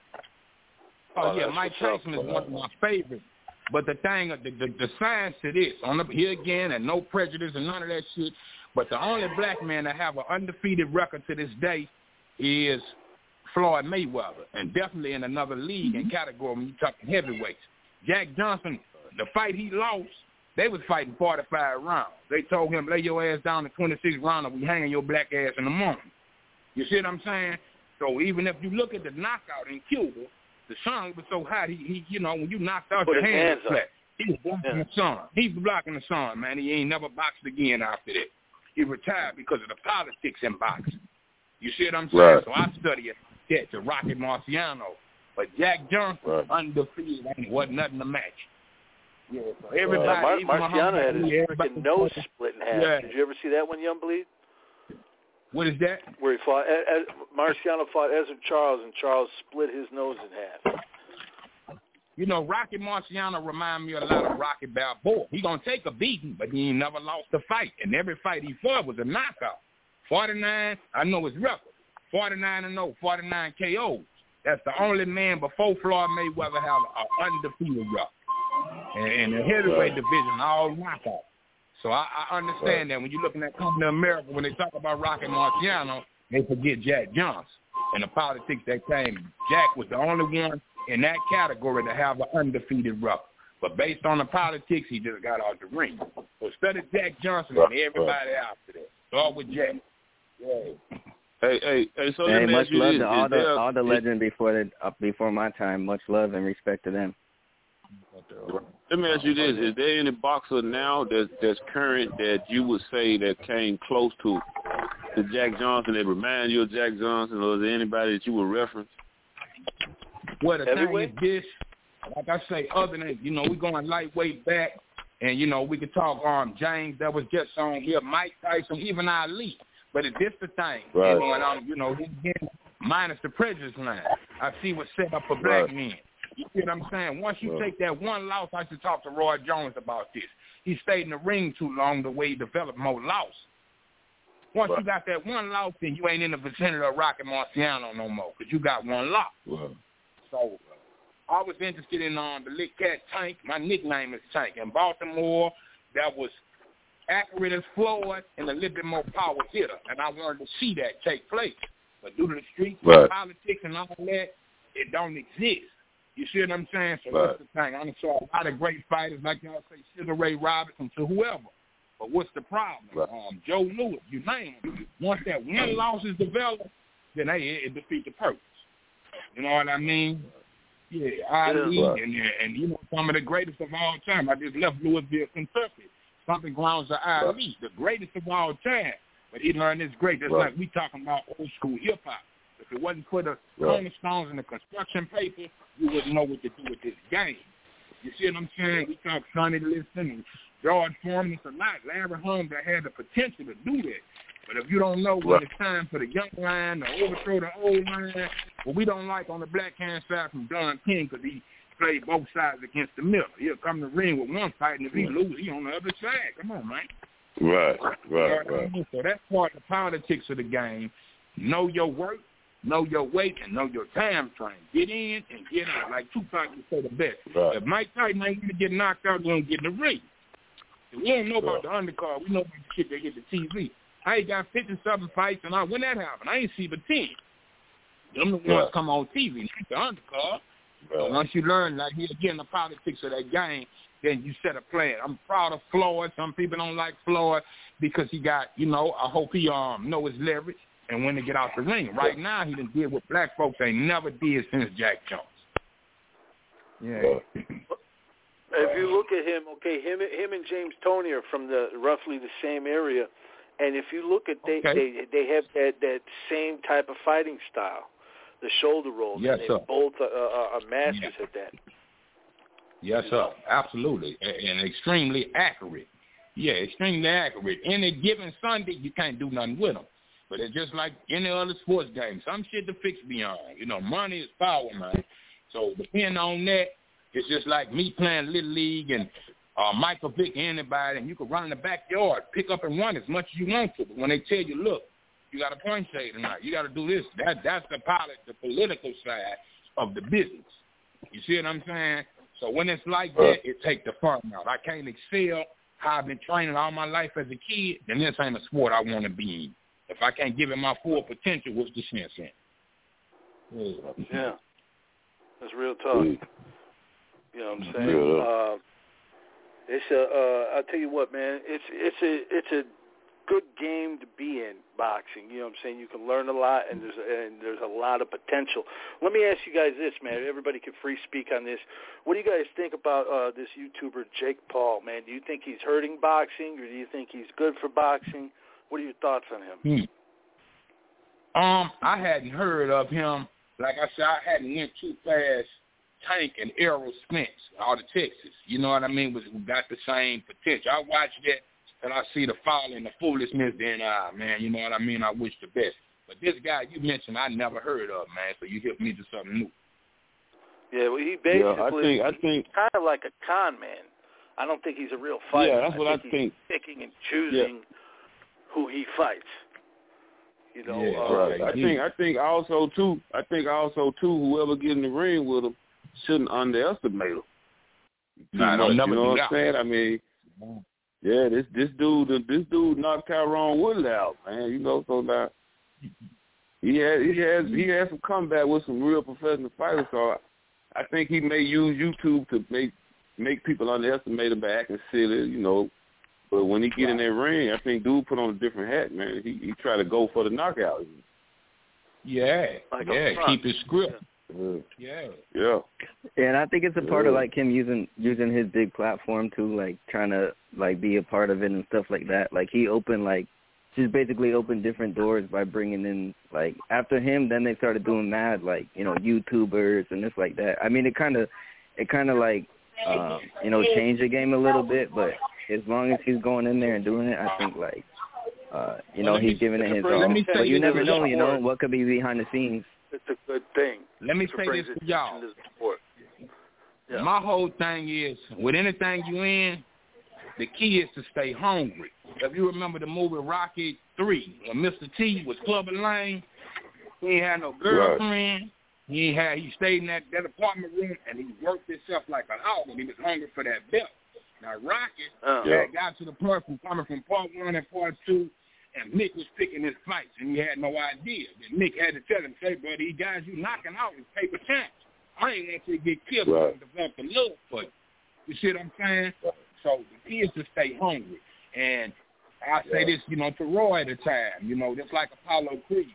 Oh, Oh, yeah, Mike what's Tyson is one of my favorites. But the thing, the, the, the science to this, on the, here again, and no prejudice and none of that shit. But the only black man to have an undefeated record to this day is Floyd Mayweather, and definitely in another league and mm-hmm. category when you talking heavyweights. Jack Johnson, the fight he lost, They was fighting 45 rounds. They told him, lay your ass down to 26 round or we hanging your black ass in the morning. You see what I'm saying? So even if you look at the knockout in Cuba, the sun was so hot, he, he you know, when you knocked out Put your hands hands flat, he was blocking Yeah. the sun. He was blocking the sun, man. He ain't never boxed again after that. He retired because of the politics in boxing. You see what I'm saying? Right. So I study it yeah, to Rocky Marciano. But Jack Johnson, undefeated, ain't wasn't nothing to match. Yeah, so uh, everybody, Yeah, Mar- Marciano had his freaking nose split in half. Yeah. Did you ever see that one, Young Bleed? What is that? Where he fought, e- Marciano fought Ezzard Charles, and Charles split his nose in half. You know, Rocky Marciano remind me a lot of Rocky Balboa. He gonna take a beating, but he ain't never lost a fight. And every fight he fought was a knockout. 49, I know his record. 49 and 0, 49 KOs. That's the only man before Floyd Mayweather have an undefeated record. And in the heavyweight division, all knockouts. So I, I understand that when you're looking at coming to America, when they talk about Rocky Marciano, they forget Jack Johnson and the politics that came. Jack was the only one in that category to have an undefeated record. But based on the politics, he just got out the ring. So study Jack Johnson and everybody after that. Start with Jack. Yeah. Hey, hey, hey. So hey, let me much ask you love this: to all Is the there- all the is- legends before the uh, before my time. Much love and respect to them. Let me ask you this: Is there any boxer now that's that's current that you would say that came close to to Jack Johnson that remind you of Jack Johnson, or is there anybody that you would reference? Well, the thing is this, like I say, other than, you know, we're going lightweight back, and, you know, we could talk um James that was just on here, Mike Tyson, even Ali. But it's just the thing. Right. You know, and I'm, you know, he's minus the prejudice line. I see what's set up for black Right. men. You see what I'm saying? Once you Right. take that one loss, I should talk to Roy Jones about this. He stayed in the ring too long the way he developed more loss. Once you got that one loss, then you ain't in the vicinity of Rocky Marciano no more because you got one loss. So I was interested in um, the Lick Cat Tank. My nickname is Tank. In Baltimore, that was accurate as Floyd and a little bit more power hitter. And I wanted to see that take place. But due to the streets, Right. and politics, and all that, it don't exist. You see what I'm saying? So Right. that's the thing. I saw a lot of great fighters, like y'all say, Sugar Ray Robinson to whoever. But what's the problem? Um, Joe Louis, you name him. Once that one loss is developed, then hey, it, it defeats the purpose. You know what I mean? Yeah, Ali Right. and and you know some of the greatest of all time. I just left Louisville, Kentucky. Something grounds of Ali, the greatest of all time. But he learned this great. Just Right. like we talking about old school hip hop. If it wasn't for the cornerstones and the construction paper, you wouldn't know what to do with this game. You see what I'm saying? We talk Sonny Liston and George Foreman. It's a lot. Larry Holmes that had the potential to do that. But if you don't know when Right. it's time for the young line to overthrow the old line, what we don't like on the black hand side from Don King because he played both sides against the middle. He'll come to the ring with one fight, and if he lose, he on the other side. Come on, man. Right, right, right. So that's part of the politics of the game. Know your work, know your weight, and know your time frame. Get in and get out. Like Tupac would say the best. Right. If Mike Tyson ain't to get knocked out, to get in the ring. We don't know about the undercard. We know about the shit they get the TV. I ain't got 57 fights, and I, when that happened, I ain't see but 10. Them the ones Right. come on TV, not the undercard. So once you learn, like here again, the politics of that game, then you set a plan. I'm proud of Floyd. Some people don't like Floyd because he got, you know, I hope he um know his leverage and when to get out the ring. Right now, he done did what black folks ain't never did since Jack Jones. Yeah. If you look at him, okay, him him and James Toney are from the roughly the same area, and if you look at they Okay. they they have that that same type of fighting style, the shoulder rolls. Yes, and they sir. both are, are, are masters at that. Yes, sir. Absolutely. And extremely accurate. Yeah, extremely accurate. Any given Sunday, you can't do nothing with them. But it's just like any other sports game. Some shit to fix beyond. You know, money is power, man. So depending on that, it's just like me playing Little League and uh, Michael Vick, anybody, and you can run in the backyard, pick up and run as much as you want to. But when they tell you, look, you got a point say tonight, you got to do this. That that's the polit, the political side of the business. You see what I'm saying? So when it's like that, it takes the fun out. I can't excel how I've been training all my life as a kid, then this ain't a sport I want to be in. If I can't give it my full potential, what's the sense in? it? Yeah, that's real talk. You know what I'm saying? Yeah. Uh, It's a. Uh, I'll tell you what, man. It's it's a it's a good game to be in boxing. You know what I'm saying? You can learn a lot, and there's and there's a lot of potential. Let me ask you guys this, man. Everybody can free speak on this. What do you guys think about uh, this YouTuber Jake Paul, man? Do you think he's hurting boxing, or do you think he's good for boxing? What are your thoughts on him? Hmm. Um, I hadn't heard of him. Like I said, I hadn't went too fast. Tank and Errol Spence out of Texas. You know what I mean? Was got the same potential. I watched that and I see the folly and the foolishness, then ah man, you know what I mean? I wish the best. But this guy you mentioned I never heard of, man, so you hit me to something new. Yeah, well he basically yeah, I think I think kind of like a con man. I don't think he's a real fighter. Yeah, that's I what think I think. He's picking and choosing Yeah. Who he fights. You know, Yeah, uh, Right. I think I think also too I think also too whoever get in the ring with him shouldn't underestimate him. Nah, don't much, never you know what. I'm saying? I mean, yeah, this this dude this dude knocked Tyron Woodley out, man. You know, so now he had he has he has some comeback with some real professional fighters. So I, I think he may use YouTube to make make people underestimate him by acting silly, you know. But when he get in that ring, I think dude put on a different hat, man. He he try to go for the knockout. Yeah, Like yeah, keep his script. Yeah. Yeah. Yeah. And I think it's a part of like him using using his big platform too, like trying to like be a part of it and stuff like that. Like he opened like just basically opened different doors by bringing in like after him, then they started doing mad like you know YouTubers and this like that. I mean, it kind of it kind of like um, you know changed the game a little bit, but as long as he's going in there and doing it, I think like uh, you know Well, let me- he's giving it his let all. But you you never know, you know what could be behind the scenes. it's a good thing. Let me say this to attention y'all. to the sport. Yeah. My whole thing is, with anything you in, the key is to stay hungry. If you remember the movie Rocky Three, when Mr. T was Clubber Lang, he ain't had no girlfriend. He ain't had. He stayed in that, that apartment room and he worked himself like a hog, and he was hungry for that belt. Now Rocky Uh, had got to the point from coming from part one and part two, and Mick was picking his fights, and he had no idea. Then Mick had to tell him, say, buddy, these guys you knocking out is paper champs. I ain't want you to get killed Right. and develop a love for you. You see what I'm saying? So the key is to stay hungry. And I say this, you know, to Roy at the time, you know, just like Apollo Creed.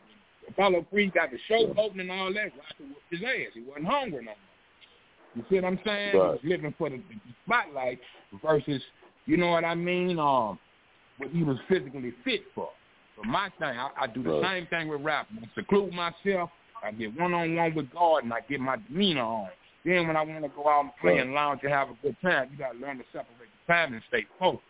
Apollo Creed got the show open and all that, Rocky whooped his ass. He wasn't hungry no more. You see what I'm saying? Right. living for the, the spotlight versus, you know what I mean, um, what he was physically fit for. But my thing, I, I do the Right. same thing with rap. I seclude myself. I get one on one with God, and I get my demeanor on. Then when I want to go out and play Right. and lounge and have a good time, you got to learn to separate the time and stay focused.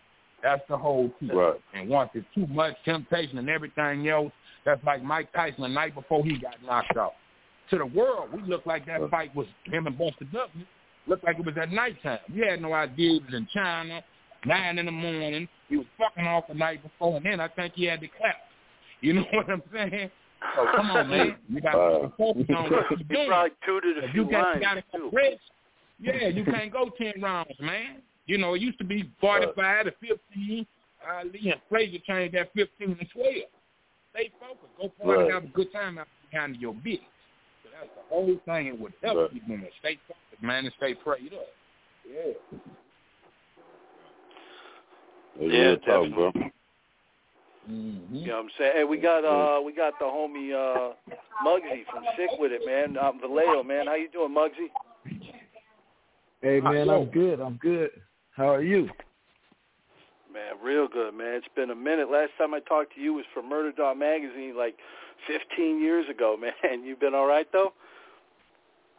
That's the whole key. Right. And once it's too much temptation and everything else, that's like Mike Tyson the night before he got knocked out. To the world, we looked like that fight was him and Buster Douglas. Looked like it was at nighttime. We had no idea he was in China, nine in the morning. He was fucking off the night before, and then I think he had the clap. You know what I'm saying? So come on, man. You got Uh, to focus on what you're he doing. probably tutored a few you got, lines got to too. rich, yeah, you can't go ten rounds, man. You know, it used to be forty-five to fifteen. Ali and Frazier changed that fifteen to twelve. Stay focused. Go party, Right. have a good time out behind your business. So that's the whole thing. It would help Right. you doing it. Stay focused, man, and stay prayed up. Yeah. That's Yeah, real talk, bro. Mm-hmm. You know what I'm saying? Hey, we got uh we got the homie uh Mugzi from Sick with It, man. Um, Vallejo, man. How you doing, Mugzi? Hey man, I'm good. I'm good. How are you? Man, real good, man. It's been a minute. Last time I talked to you was for Murder Dog Magazine like 15 years ago, man. You've been all right though?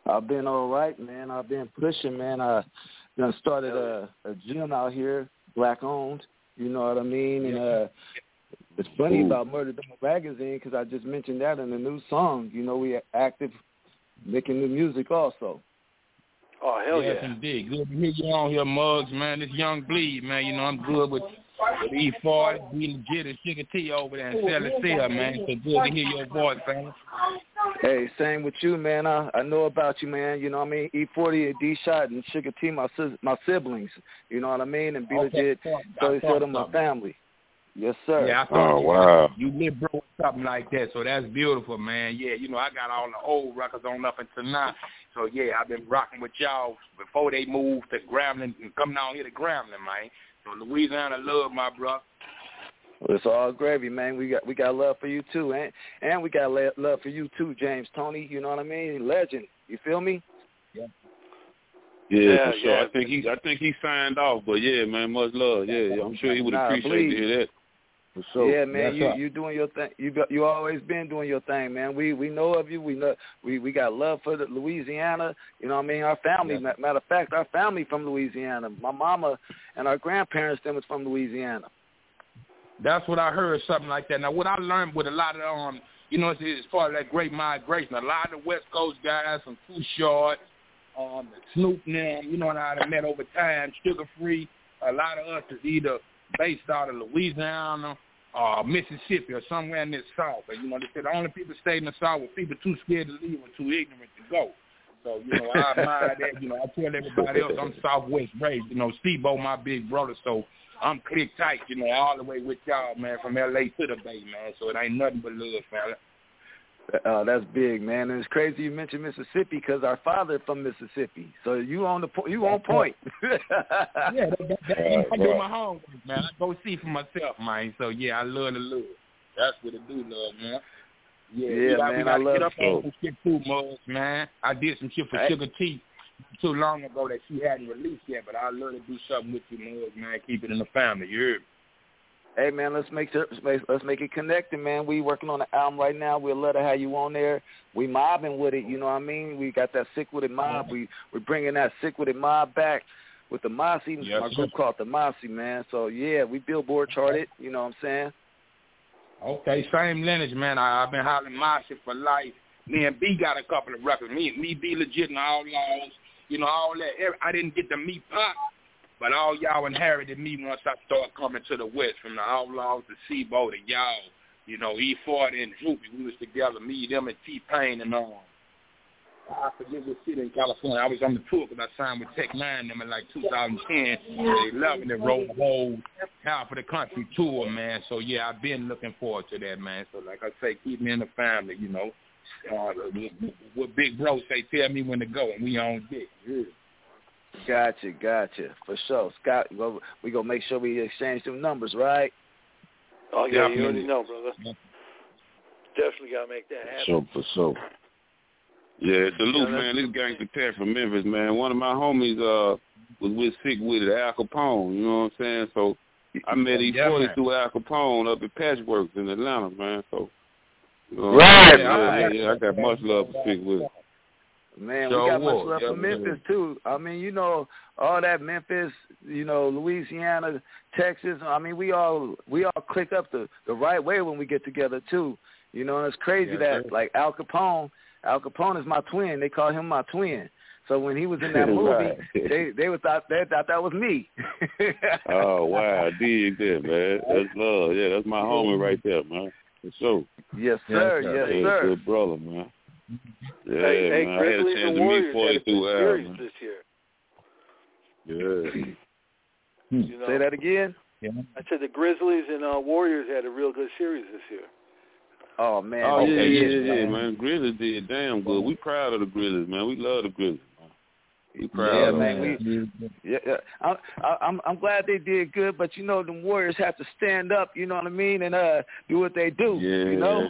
I've been all right, man. I've been pushing, man. I done started a, a gym out here, black owned. You know what I mean? And uh, it's funny Ooh. about Murder Dog Magazine because I just mentioned that in the new song. You know, we are active making new music also. Oh hell yes, yeah. indeed. Good to hear you on here, Mugs, man. This young bleed, man. You know, I'm good with with E40, be legit as Sugar T over there in Celestia, man. So good to hear your voice, man. Hey, same with you, man. I I know about you, man. You know what I mean? E40 and D Shot and Sugar T, my sis, my siblings. You know what I mean? And be Okay, legit. I So they thought said my family. Yes, sir. Yeah, I thought Oh you, wow. you live bro with something like that, so that's beautiful, man. Yeah, you know, I got all the old records on up until now. So yeah, I've been rocking with y'all before they moved to Grambling and come down here to Grambling, man. So Louisiana love my brother. Well, it's all gravy, man. We got we got love for you too, and and we got love for you too, James Toney. You know what I mean? Legend. You feel me? Yeah. Yeah, yeah for sure. Yeah. I think he I think he signed off, but yeah, man, much love. Yeah, yeah I'm sure he would nah, appreciate please. to hear that. For sure. Yeah, man, you you doing your thing. You got you always been doing your thing, man. We we know of you. We know we we got love for the Louisiana. You know what I mean? Our family. Yeah. Matter of fact, our family from Louisiana. My mama and our grandparents them was from Louisiana. That's what I heard, something like that. Now, what I learned with a lot of um, you know, as far as that great migration, a lot of the West Coast guys, from Short, um, Snoop now, you know how I met over time, Suga Free. A lot of us is either based out of Louisiana or Mississippi or somewhere in this South. But, you know, they said the only people stayed in the South were people too scared to leave or too ignorant to go. So, you know, I admire that. You know, I tell everybody else I'm Southwest raised. You know, Steve my big brother, so I'm click tight, you know, all the way with y'all, man, from L.A. to the Bay, man. So it ain't nothing but love, man. Uh, that's big, man, and it's crazy you mentioned Mississippi because our father from Mississippi. So you on the po- you on point. yeah, that, that, that, I do my homework, man. I go see for myself, man. So yeah, I love the love. That's what it do, love, man. Yeah, yeah, got, man. I love get up on some shit too, Muzz, man. I did some shit for Hey. Sugar T too long ago that she hadn't released yet, but I love to do something with you, Muzz, man. Keep it in the family. You heard me? Hey man, let's make sure let's make, it connected, man. We working on the album right now. We'll let her have you on there. We mobbing with it, you know what I mean? We got that sick with it mob. We we're bringing that sick with it mob back with the Mossy, Yes, my group called the Mossy, man. So yeah, we Billboard charted. You know what I'm saying? Okay, same lineage, man. I, I've been hollering my shit for life. Me and B got a couple of records. Me, me, B legit and Outlaws. You know all that. I didn't get to meet Pop, but all y'all inherited me once I started coming to the West, from the Outlaws to Seabo to y'all. You know, E40 and Droopy, we was together. Me, them, and T Pain and all. I forget what city in California. I was on the tour because I signed with Tech Nine them in like 2010, 11, and rolled the whole half of the country tour, man. So yeah, I've been looking forward to that, man. So like I say, keep me in the family, you know. Uh, what Big Bro say, tell me when to go, and we on dick. Yeah. Gotcha, gotcha, for sure. Scott, well, we gonna make sure we exchange some numbers, right? Oh yeah, you already know, brother. Definitely gotta make that happen. So for sure. Yeah, salute, Yeah, man. This gangster prepared from Memphis, man. One of my homies uh was with Sick with it, Al Capone. You know what I'm saying? So I met E40 Yeah, man. through Al Capone up at Patchwerks in Atlanta, man. So you know, Right, yeah, right. yeah, yeah, I got much love for Sick with it. Man, Sure we got much was. love Yeah, for Memphis too. I mean, you know, all that Memphis, you know, Louisiana, Texas. I mean, we all we all click up the the right way when we get together too. You know, and it's crazy Yes, that sir. like Al Capone, Al Capone is my twin. They call him my twin. So when he was in that movie, Right. they they was thought they thought that was me. Oh wow, dig that, man. That's love. Yeah, that's my homie right there, man. For sure. yes, sir. Yes, yeah, sir. Good brother, man. Yeah, hey, hey, man. I had a Grizzlies chance and to meet Warriors had 40 a good through Al, series this year. Yeah. You know, Say that again. I said the Grizzlies and uh, Warriors had a real good series this year. Oh man. Oh yeah, okay, yeah, yes, yeah, yeah, man. Grizzlies did damn good. We proud of the Grizzlies, man. We love the Grizzlies, man. We proud Yeah, of man. them. We, yeah, yeah. I'm, I- I'm I'm glad they did good, but you know, the Warriors have to stand up. You know what I mean, and uh, do what they do. Yeah. You know.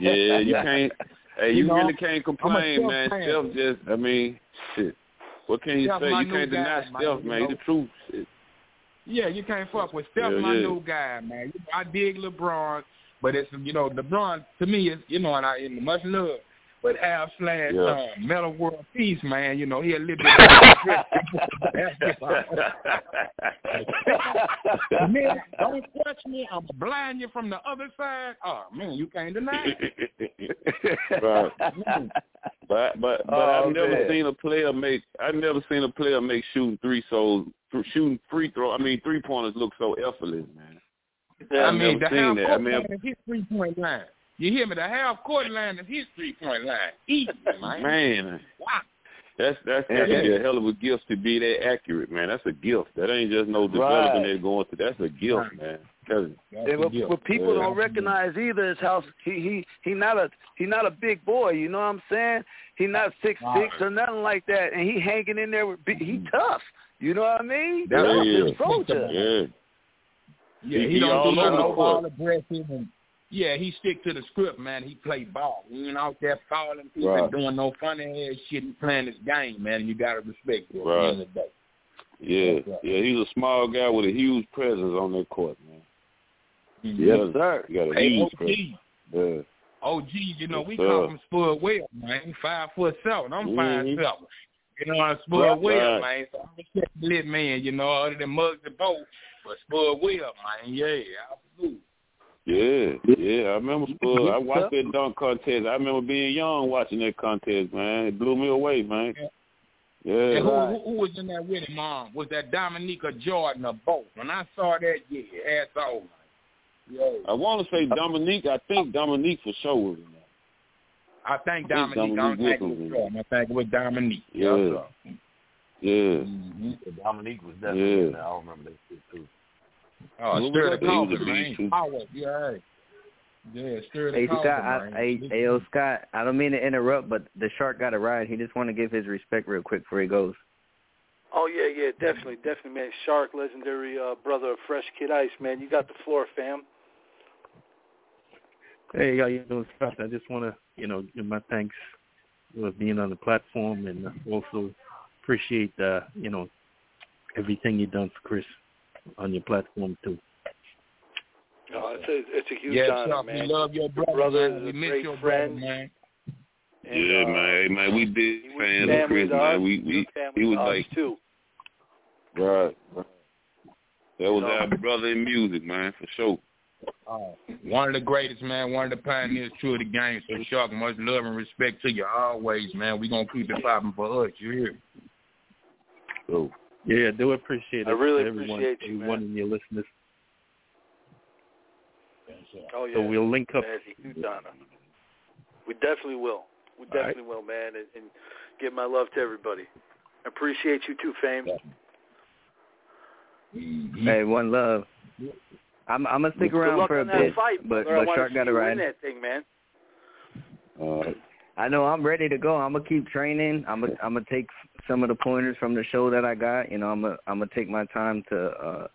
Yeah, you can't. Hey, you, You know, really can't complain, man. Steph Steph just, I mean, shit. What can you Steph say? You can't guy, deny man, Steph, you man. know. The truth. Shit. Yeah, you can't fuck with Steph, my yeah. new guy, man. I dig LeBron, but it's you know LeBron to me is you know and I in much love, but half slash Yeah. uh, Metta World Peace, man. You know he a little bit. man, don't touch me. I'm blind you from the other side. Oh man, you can't deny it. right. But but but Oh, I've never man. seen a player make. I've never seen a player make shooting three so shooting free throw. I mean three pointers look so effortless, man. I I've mean, never the half seen that. I mean, line is his three point line. You hear me? The half court line is his three point line. Easy, man. man, Wow. that's that's that's Yeah. a hell of a gift to be that accurate, man. That's a gift. That ain't just no development Right. they're going through. That's a gift, man. Cause and what, what people yeah. don't recognize either is how he he he not a he not a big boy. You know what I'm saying? He not six six or nothing like that, and he hanging in there with big, he mm-hmm. tough. You know what I mean? Yeah, tough yeah. soldier. Yeah. Yeah, He- he, he don't all do over the no court. All aggressive and yeah, he stick to the script, man. He play ball. He ain't out there fouling people Right. doing no funny ass shit. He playing his game, man, and you gotta respect it at the Right. end of the day. Yeah, yeah, he's a small guy with a huge presence on that court, man. Yes, sir. He got a Hey, huge OG, presence. Yeah. OG, you know, Yes, we sir. call him Spud Webb, man. Five foot seven. I'm five Mhm. seven. You know, I'm Spud Right. Webb, Right. man. So I'm a second lit man, you know, other than Muggs and Bo. But Spud Webb, man, yeah, absolutely. Yeah, yeah. I remember Spud. Uh, I watched that dunk contest. I remember being young watching that contest, man. It blew me away, man. Yeah. And who, who, who was in there with him, Mom? Was that Dominique or Jordan or both? When I saw that, yeah, ass off. Yeah. I want to say Dominique. I think Dominique for sure was in there. I think I think Dominique. I think it was was I think it was Dominique. Yeah. Yes, sir. Yeah. Mm-hmm. Dominique was definitely in Yeah. there. I remember that shit too. Oh, Well, stir we the got the coffee, too. man. Power, yeah, right. Yeah, stir the Hey coffee, Scott, I, man. hey, hey, yo, Scott. I don't mean to interrupt, but the shark got a ride. He just want to give his respect real quick before he goes. Oh yeah, yeah, definitely, definitely, man. Shark, legendary uh, brother of Fresh Kid Ice, man. You got the floor, fam. Hey, how you doing, Scott? I just want to, you know, give my thanks for being on the platform and also appreciate, uh, you know, everything you've done for Chris on your platform too. Oh, it's a it's a huge Yes, honor, Shark, man. we love your brother, brother man. We miss your friend. brother, man. And, yeah, uh, man. Man, we big fans of Chris, man. We we he was like too. right. right. That was You know? our brother in music, man, for sure. Oh, one of the greatest, man. One of the pioneers, true of the game. So, Shark, much love and respect to you always, man. We gonna keep it popping for us. You hear? So, Yeah, I do appreciate it. I really everyone, appreciate you, everyone man. in your listeners. Oh yeah. So we'll link up. Man, it's a huge honor. We definitely will. We All right. definitely will, man, and, and give my love to everybody. I appreciate you too, Fame. Hey, one love. I'm I'm gonna stick Good around luck for a on that bit, fight, but brother. I but Shark got a you ride. win that thing, man. uh, I know I'm ready to go. I'm gonna keep training. I'm gonna I'm gonna take some of the pointers from the show that I got. You know, I'm gonna I'm gonna take my time to uh,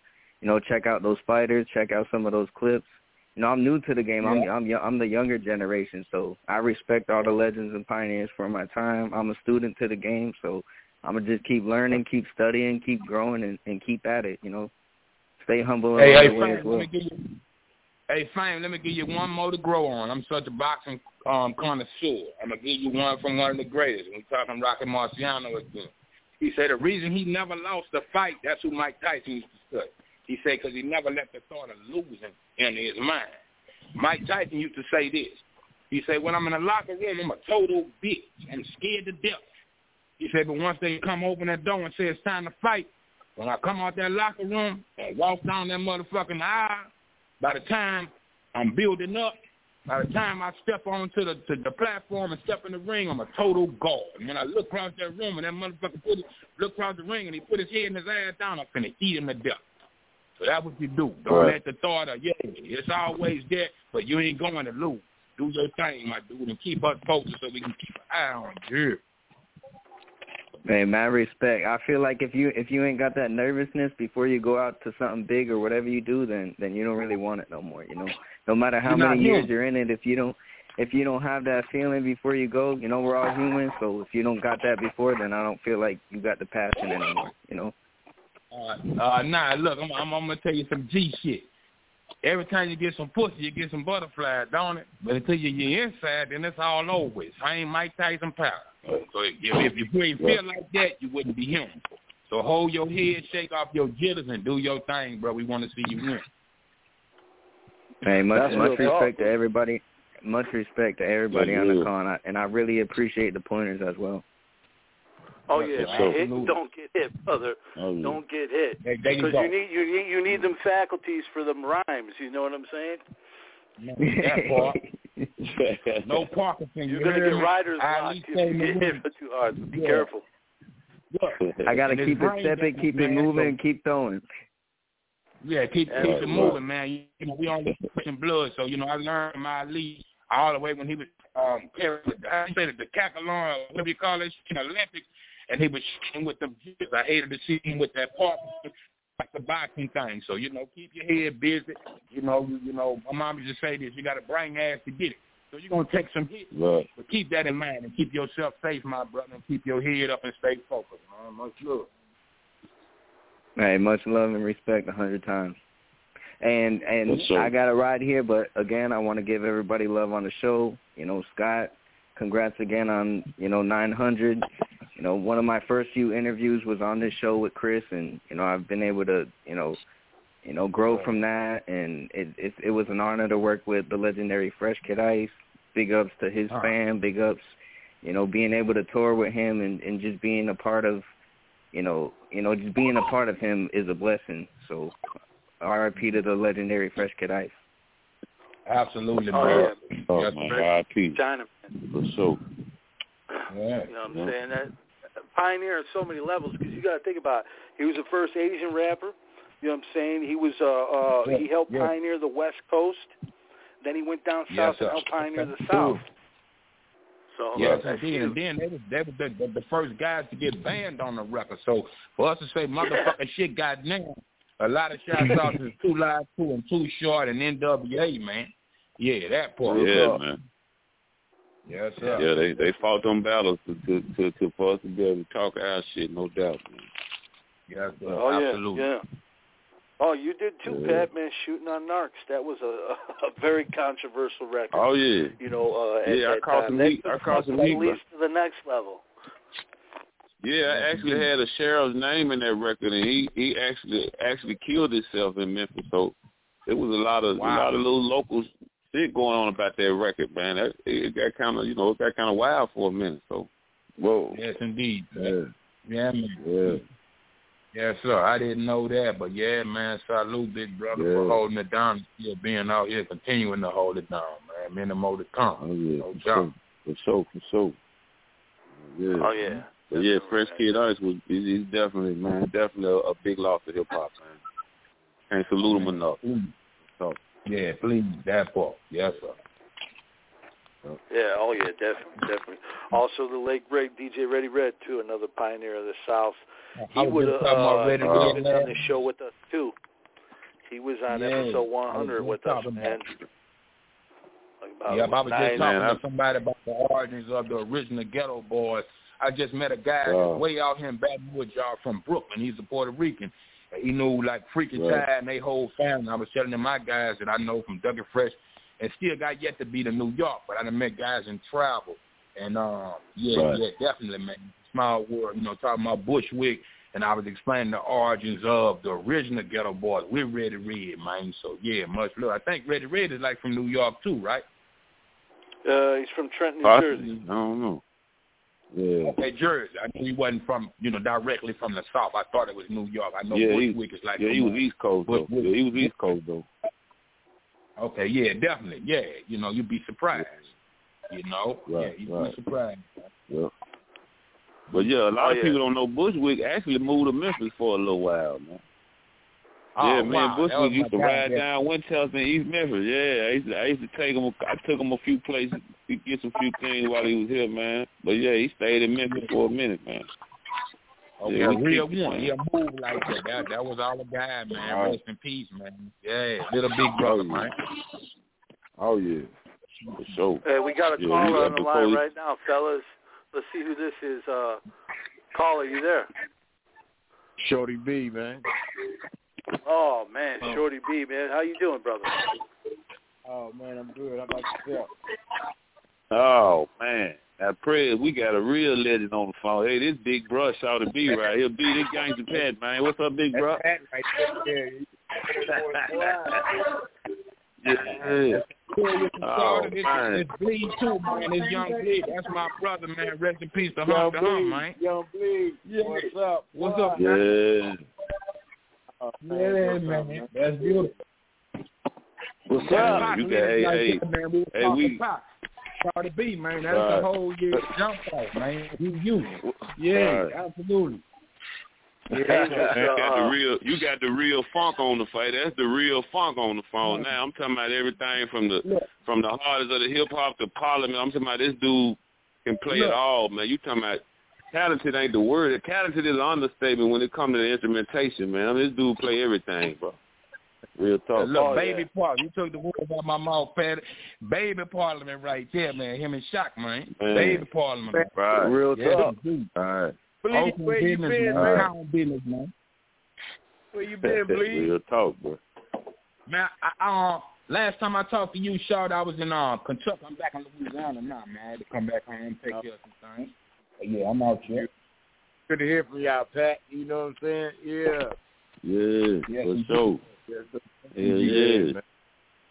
you know, check out those fighters, check out some of those clips. You know, I'm new to the game. I'm I'm I'm the younger generation, so I respect all the legends and pioneers for my time. I'm a student to the game, so I'm gonna just keep learning, keep studying, keep growing, and, and keep at it. You know, stay humble Hey, hey, Fame, well. let me give you. Hey, Fame, let me give you one more to grow on. I'm such a boxing um, connoisseur. I'm gonna give you one from one of the greatest. We talking Rocky Marciano again. He said the reason he never lost a fight, that's who Mike Tyson used to say. He said because he never let the thought of losing enter his mind. Mike Tyson used to say this. He said, when I'm in the locker room, I'm a total bitch. I'm scared to death. He said, but once they come open that door and say it's time to fight, when I come out that locker room and walk down that motherfucking aisle, by the time I'm building up, by the time I step onto the to the platform and step in the ring, I'm a total god. And when I look across that room and that motherfucker put it, look across the ring and he put his head and his ass down, I'm finna eat him to death. So that's what you do. Don't Right. let the thought of, yeah, it's always there, but you ain't going to lose. Do your thing, my dude, and keep us focused so we can keep an eye on you. Man, my respect. I feel like if you if you ain't got that nervousness before you go out to something big or whatever you do, then then you don't really want it no more. You know, no matter how You're many years you're in it, if you don't if you don't have that feeling before you go, you know we're all human. So if you don't got that before, then I don't feel like you got the passion anymore. You know. Uh, uh, nah, look, I'm, I'm, I'm gonna tell you some G shit. Every time you get some pussy, you get some butterflies, don't it? But until you get inside, then it's all over with. Same Mike Tyson power. So if, if you ain't feel like that, you wouldn't be human. So hold your head, shake off your jitters, and do your thing, bro. We want to see you win. Hey, much That's much respect talk. to everybody. Much respect to everybody Yeah, on the yeah. call, and I, and I really appreciate the pointers as well. Oh yeah, for man. Hit, don't get hit, brother. Oh, yeah. Don't get hit. Hey, there you Because you need you need you need them faculties for them rhymes. You know what I'm saying? That part. No Parkinson. You're you gonna get me? rider's I block least if you get the hit for too hard. So be Yeah. careful. I got to keep it brain stepping, got- keep it man, moving, so- keep throwing. Yeah, keep That's keep it right. moving, man. You, you know, we only pushing blood, so you know I learned my Ali all the way when he was um carrying I said it, the Cacalon, whatever you call it, in the Olympics, and he was shooting with them. jitters. I hated to see him with that part like the boxing thing. So you know, keep your head busy. You know, you, you know, my mom used to say this: you got to bring ass to get it. So you're gonna take some hits, Right. but keep that in mind and keep yourself safe, my brother, and keep your head up and stay focused, man. Much love. Hey, much love and respect a hundred times. And and Yes. I got it right here, but again, I want to give everybody love on the show. You know, Scott, congrats again on you know 900. You know, one of my first few interviews was on this show with Chris, and you know I've been able to you know you know grow from that, and it it, it was an honor to work with the legendary Fresh Kid Ice. Big ups to his Uh-huh. fam. Big ups, you know, being able to tour with him and and just being a part of you know, you know, just being a part of him is a blessing. So, R.I.P. to the legendary Fresh Kid Ice. Absolutely, Oh, man. yeah. Oh, Yes, man, sir. R.I.P. China. For sure. Yeah. You know what I'm Yeah. saying? That pioneer on so many levels because you got to think about it. he was the first Asian rapper. You know what I'm saying? He was uh uh Yeah, he helped yeah. pioneer the West Coast. Then he went down south sir. and helped pioneer the South. So Yes, that's indeed. And then they was they was the, the, the first guys to get banned on the record. So for us to say motherfucking shit got named, a lot of shots out to Two Live Two and Too Short and NWA, man. Yeah, that part. Yeah, man. Yes, sir. Yeah, they they fought them battles to to to, to for us to be able to talk our shit, no doubt. Man. Yes, sir. Oh Absolutely. yeah. Oh, you did too, Yeah. Pat. Man, shooting on narcs. That was a, a very controversial record. Oh yeah. You know, uh, at Yeah, I that caught time. some heat- I took caught some heat, at least to the next level. Yeah, I actually had a sheriff's name in that record, and he he actually actually killed himself in Memphis. So it was a lot of a lot of little local shit going on about that record, man. That, it got kind of you know it got kind of wild for a minute. So whoa, Yes, indeed. yeah, Yeah, man. yeah, Yes, sir. I didn't know that, but yeah, man. Salute, big brother, for holding it down. Still being out here, continuing to hold it down, man. Many more to come. oh yeah, No for doubt. sure, for sure, for sure. Yeah. Oh yeah. But yeah, Fresh Kid Ice was he's he's definitely man, definitely a, a big loss to hip hop, man. Can't salute him enough. Mm. So Yeah, please, that part. Yes, sir. Yeah, oh yeah, definitely, definitely. Also, the late great DJ Ready Red too, another pioneer of the South. He was would just have uh, Ready he would've Red been on last the show with us too. He was on Yeah, episode 100 with us, talking man. Like about yeah, I was just talking Man, to somebody about the origins of the original Geto Boys. I just met a guy Wow. way out here in Baton Rouge, y'all, from Brooklyn. He's a Puerto Rican. He knew like Freaky Right. Tide and they whole family. I was telling them my guys that I know from Dougie Fresh and still got yet to be to New York, but I done met guys in travel. And um yeah, Right. yeah, definitely man. Small world, you know, talking about Bushwick and I was explaining the origins of the original Geto Boys. We're Ready Red, man. So yeah, much love. I think Ready Red is like from New York too, right? Uh, he's from Trenton, New Jersey. I don't know. Yeah. Okay, Jersey. I knew he wasn't from, you know, directly from the South. I thought it was New York. I know Yeah, he- Bushwick is like. Yeah, he was East Coast though. Bushwick. Yeah, he was East Coast though. Okay, yeah, definitely. Yeah, you know, you'd be surprised. You know, Right, yeah, you'd right. be surprised. Yeah. But yeah, a lot Oh, of yeah. people don't know Bushwick actually moved to Memphis for a little while, man. Oh, yeah, man, wow. That was Bushwick used to ride there. down Winchester in East Memphis. Yeah, I used to, I used to take him. I took him a few places to get some few things while he was here, man. But yeah, he stayed in Memphis for a minute, man. Okay, Yeah, he real one. man. He a move like that. That that was all the guy, man. Wow. Rest in peace, man. Yeah, little big brother, Oh, man. Oh yeah, for sure. Hey, we got a Yeah, caller on the the line police- right now, fellas. Let's see who this is. Uh, caller, you there? Shorty B, man. Oh man, Oh. Shorty B, man, how you doing, brother? Oh man, I'm good. How about yourself? Oh man, now Prez, we got a real legend on the phone. Hey, this big bro shot to be right here. Be this Gangsta Pat, man. What's up, big bro? Pat right there. Yeah. Cool Oh, man. this bleed too, man. This young bleed. That's my brother, man. Rest in peace to Young hum to hum, Bleed, man. Young Bleed. Yeah. What's up? What's up, man? Yeah. Oh, Yeah, what's man. That's beautiful. What's That's up? Pac You got lives hey, like hey, that, man. We hey, we- Pac. Cardi B, man. That's Right. the whole year jump off, man. You, you. Yeah, Right. absolutely. you got the real you got the real funk on the fight. That's the real funk on the phone. Now I'm talking about everything from the from the hardest of the hip hop to Parliament. I'm talking about this dude can play it all, man. You talking about talented ain't the word. Talented is an understatement when it comes to the instrumentation, man. I mean, this dude play everything, bro. Real talk. Look, Oh, baby yeah. Parliament. You took the words out of my mouth, Pat. Baby Parliament right there, man. Him and Shock, man. Man. Baby Parliament. Right. Real Yeah, talk. dude. All right. Bleed, where you business, been, man. man? Town business, man. Where you been, Bleed? Real talk, bro. Man, I, I, uh, last time I talked to you, Short, I was in uh, Kentucky. I'm back in Louisiana now, man. I had to come back home and take care of some things. But yeah, I'm out here. Good to hear from y'all, Pat. You know what I'm saying? Yeah. Yeah, Yes, for sure. Yes, sir. Yeah, yeah.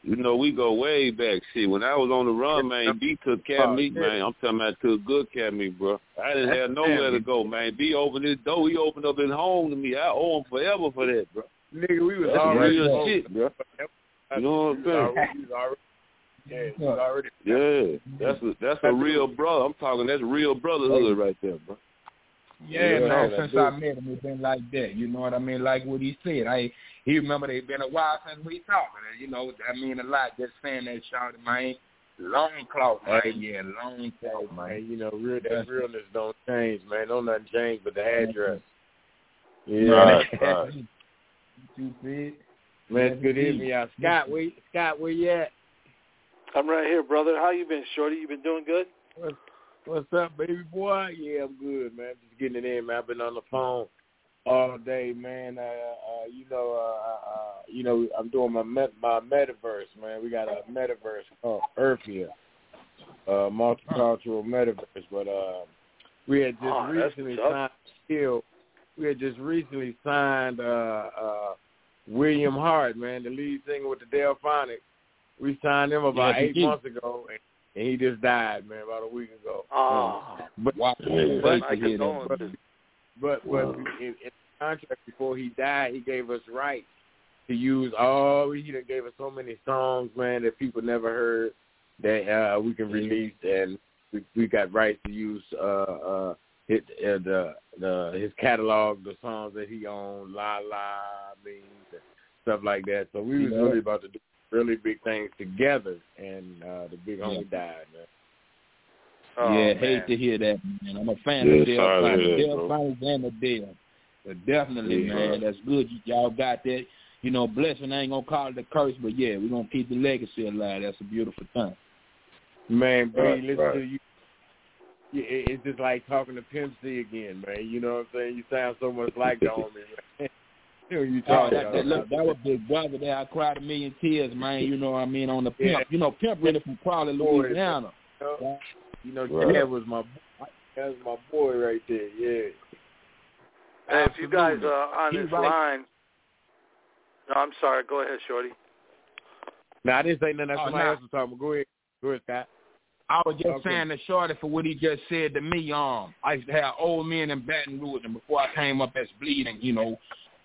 You know, we go way back. See, when I was on the run, man, B took care of me, man. I'm talking about took good care of me, bro. I didn't have nowhere to go, man. B opened his door. He opened up his home to me. I owe him forever for that, bro. Nigga, we was That's already real shit, bro. You know what I'm We was saying? Yeah, we already. Yeah, that's a that's a real brother. I'm talking. That's real brotherhood right there, bro. Yeah, Yeah, man. Since good. I met him, it's been like that. You know what I mean? Like what he said. I he remember it been a while since we talking. And, you know, I mean a lot. Just saying that, shout man. Long cloth, man. Yeah, long cloth, man. Man, you know, real that realness don't change, man. Don't nothing change but the address. Yeah. Right, right. You see? Man, it's good to hear me out. Scott, where Scott, where you at? I'm right here, brother. How you been, Shorty? You been doing good? What's, what's up, baby boy? Yeah, I'm good, man. Just getting it in, man. I've been on the phone all day, man. Uh, uh you know, uh, uh, you know, I'm doing my met, my metaverse, man. We got a metaverse called Earthia, uh, multicultural metaverse. But uh, we had just Oh, recently signed. Still, we had just recently signed uh, uh, William Hart, man, the lead singer with the Delfonics. We signed him about Yes, eight indeed. months ago, and, and he just died, man, about a week ago. Oh, But Wow. Yeah. but my condolences. but but Wow. in, in the contract before he died, he gave us rights to use all. He done gave us so many songs, man, that people never heard that uh, we can release, and we we got rights to use uh, uh, his uh, the the his catalog, the songs that he owned, La La, means and stuff like that. So we was Yeah. really about to do really big things together, and uh, the big homie died, man. Oh, yeah, man. hate to hear that, man. I'm a fan Yeah, of Dale sorry to Fine. hear that, Dale bro. Fine and the Dale. But definitely, Yeah. man, that's good. Y- Y'all got that. You know, blessing. I ain't gonna call it a curse, but yeah, we're gonna keep the legacy alive. That's a beautiful thing. Man, B, Right, listen right. to you. Yeah, it's just like talking to Pimp C again, man. You know what I'm saying? You sound so much like the homie, man. you Oh, that, that, look, that was big brother there. I cried a million tears, man. You know what I mean? On the pimp. Yeah. You know, pimp really from Crowley, Louisiana. You know, Right. Chad was my that was my boy right there. Yeah. Hey, if you guys are on He's this right. line, no, I'm sorry. Go ahead, Shorty. No, I didn't say nothing. Oh, Somebody nah. else was talking. Go ahead. Go ahead, Scott. I was just Okay. saying to Shorty for what he just said to me. Um, I used to have old men in Baton Rouge, and before I came up as bleeding, you know,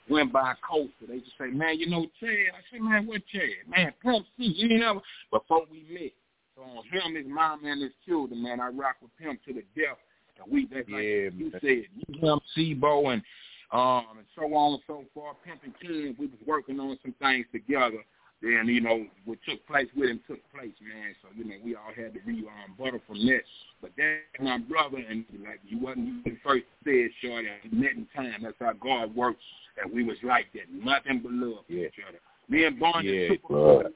went by Coastal. They just say, man, you know, Chad. I said, man, what Chad? Man, Pimp C. You ain't never before we met. So on him, his mom, and his children, man, I rock with Pimp to the death. And we that's like Yeah, you man. said, you him, Sebo, and um, and so on and so forth. Pimp and King, we was working on some things together. Then you know what took place with him took place, man. So you know we all had to re um, butter from that. But that's my brother, and like you wasn't you the first said, Shorty, we met in time. That's how God works, and we was like that, nothing but love for Yeah. each other. Me and Barney Yeah, super right. cool.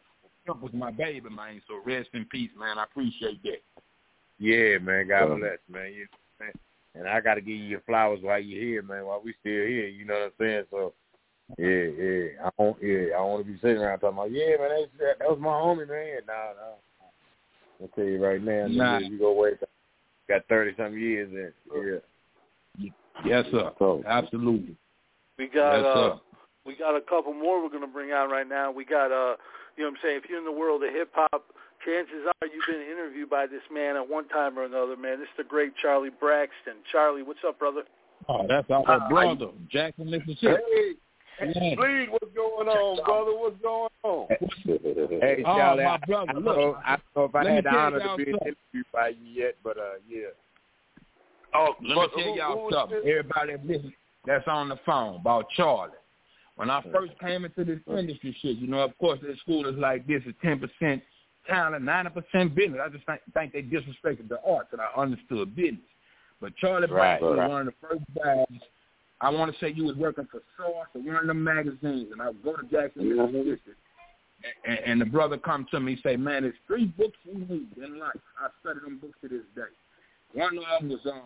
Pimp was my baby, man. So rest in peace, man. I appreciate that. Yeah, man. God Um, bless, man. You, man. And I got to give you your flowers while you're here, man. While we still here, you know what I'm saying? So, yeah, yeah. I don't, yeah, I don't want to be sitting around talking about, yeah, man. That's, that, that was my homie, man. Nah, nah. I'll tell you right now, Nah. you go way back. Got thirty something years in. Yeah. Yes, sir. So, Absolutely. We got yes, uh, we got a couple more we're going to bring out right now. We got uh, you know what I'm saying. If you're in the world of hip hop, chances are you've been interviewed by this man at one time or another. Man, this is the great Charlie Braxton. Charlie, what's up, brother? Oh, that's our Uh, brother, Jackson, Mississippi. Hey, Yeah. Bleed, what's going on, brother? What's going on? Hey, Oh, Charlie, my I, brother, I, don't look. know, I don't know if I Let had the tell honor y'all to be something. interviewed by you yet, but uh, yeah. Oh, let me tell y'all who was something. Everybody that listen, that's on the phone about Charlie. When I first came into this industry shit, you know, of course, this school is like this is ten percent talent, ninety percent business. I just think, think they disrespected the arts, and I understood business. But Charlie Right, was right. one of the first guys. I want to say you was working for Source or one of the magazines, and I would go to Jackson, Mississippi, and, and the brother come to me and say, "Man, there's three books you need in life. I study them books to this day. One of them was um,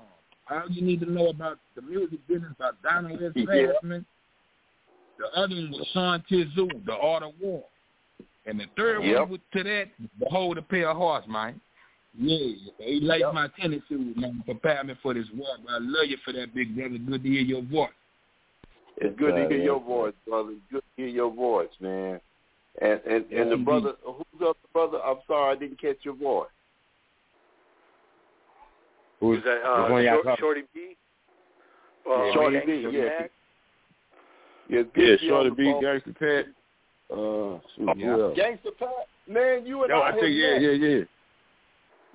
all you need to know about the music business by Donald S. Yeah. The other one was Sun Tzu, The Art of War. And the third Yep. one was to that, Behold a Pair of Horse, man. Yeah, he laced my tennis shoes, man, prepare me for this work. I love you for that, big brother. Good to hear your voice. It's good to Uh, hear yeah. your voice, brother. It's good to hear your voice, man. And and and the brother, who's up, brother? I'm sorry, I didn't catch your voice. Who's that? Uh, one Short, Shorty B. Uh, Shorty Gangsta B, yeah. Mac. Yeah, Yeah, Shorty Shorty B, B, Gangsta Pat. Uh, shoot, Oh, yeah. Gangsta Pat, man, you and Yo, I, I have think yeah, met. yeah, yeah.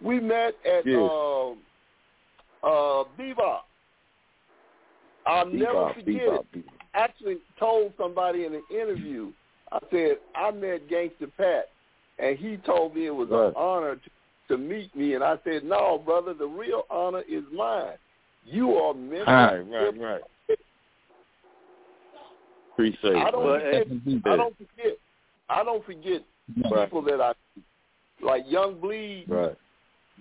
We met at Yeah. um uh Bebop. I'll never forget Bebop, it. Actually told somebody in an interview, I said, I met Gangsta Pat and he told me it was Right. an honor to, to meet me and I said, No, brother, the real honor is mine. You are Memphis. Right, right, right. Appreciate I it. don't brother. forget I don't forget I don't forget Right. people that I like Young Bleed Right.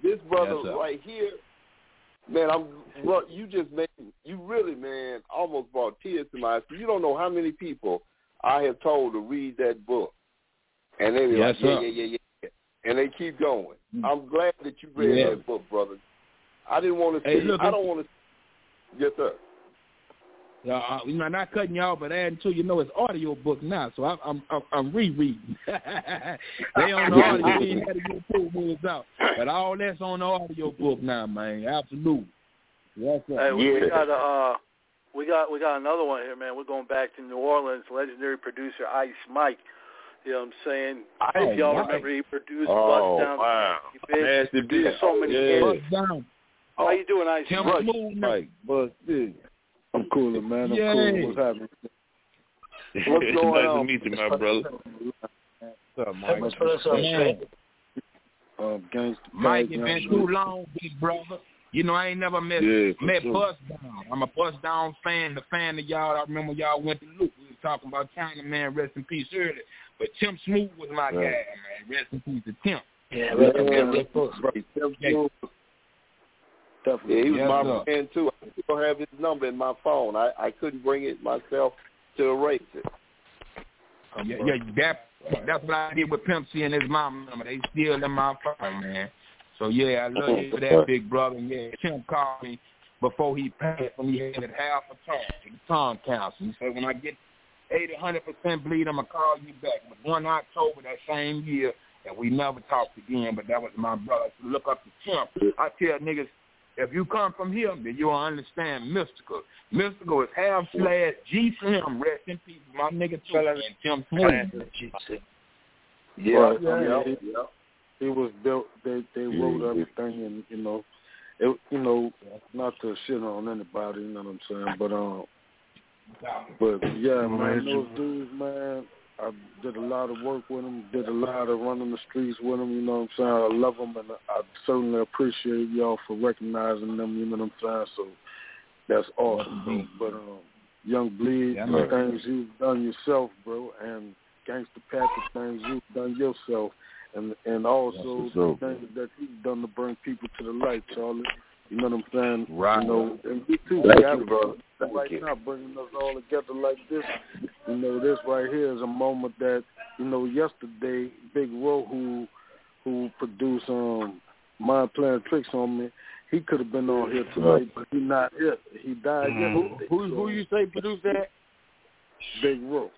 this brother Yes, right here, man, I'm bro, you just made you really, man, almost brought tears to my eyes. You don't know how many people I have told to read that book, and they be Yes, like, sir. yeah, yeah, yeah, yeah, and they keep going. I'm glad that you read Yeah. that book, brother. I didn't want to Hey, see. look, I don't want to. Yes, sir. Yeah, uh, you know, not cutting y'all, but adding to you know it's audio book now, so I, I'm I'm, I'm rereading. they on the audio, we ain't had to get full moves out, but all that's on the audio book now, man. Absolutely. Yes, sir. Hey, we, we got a, uh, we got we got another one here, man. We're going back to New Orleans. Legendary producer Ice Mike. You know what I'm saying? Ice if y'all Mike. remember, he produced Oh, Bust Down. wow. He did- Nasty he did bitch. so many Yeah. hits. Bust down. How you doing, Ice? Tim Mike? Smooth, man. Mike, Buzz, yeah. I'm cooler, man. I'm Yay. cool. What's happening? What's going nice on? to meet you, my brother. What's up, Hey, Mike? what's up, Man. Um, gangsta Mike, Pat, it been Young too long, big brother. You know, I ain't never met Yeah, met sure. Bust Down. I'm a Bust Down fan, the fan of y'all. I remember y'all went to Luke. We was talking about China Man, rest in peace earlier. But Tim Smooth was my Right. guy, man. Rest in peace to Tim. Yeah, Yeah, welcome yeah, to the book. right. Yeah. Definitely. Yeah, he was Yes, my sir. friend too. I still have his number in my phone. I I couldn't bring it myself to erase it. Yeah, yeah, that that's what I did with Pimp C and his mom. Number. They still in my phone, man. So yeah, I love you for that, big brother. Yeah, Tim called me before he passed when he had half a tongue, the tongue cancer. He said when I get eighty, hundred percent bleed, I'm gonna call you back. But one October that same year, and we never talked again. But that was my brother. So look up to Tim. I tell niggas. If you come from here, then you'll understand mystical. Mystical is half slash G Slim, rest in peace, my nigga too, and Tim Smith. Yeah, Right. yeah, Yeah. yeah. It was built. They they wrote everything, and you know, it you know, not to shit on anybody. You know what I'm saying? But um, but yeah, man, those dudes, man. I did a lot of work with them. Did a lot of running the streets with them. You know what I'm saying? I love them, and I certainly appreciate y'all for recognizing them. You know what I'm saying? So that's awesome, bro. But um, Young Bleed, Yeah, the things you've done yourself, bro, and Gangsta Pat, the things you've done yourself, and and also the things that you've done to bring people to the light, Charlie. You know what I'm saying? Right. You know, and we too, Thank we you, have brother. Thank right you. now bringing us all together like this. You know, this right here is a moment that you know. Yesterday, Big Ro, who who produced um Mind Playing Tricks on me, he could have been on here tonight, but he not here. He died Mm. yesterday. Who who you say produced that? Big Ro.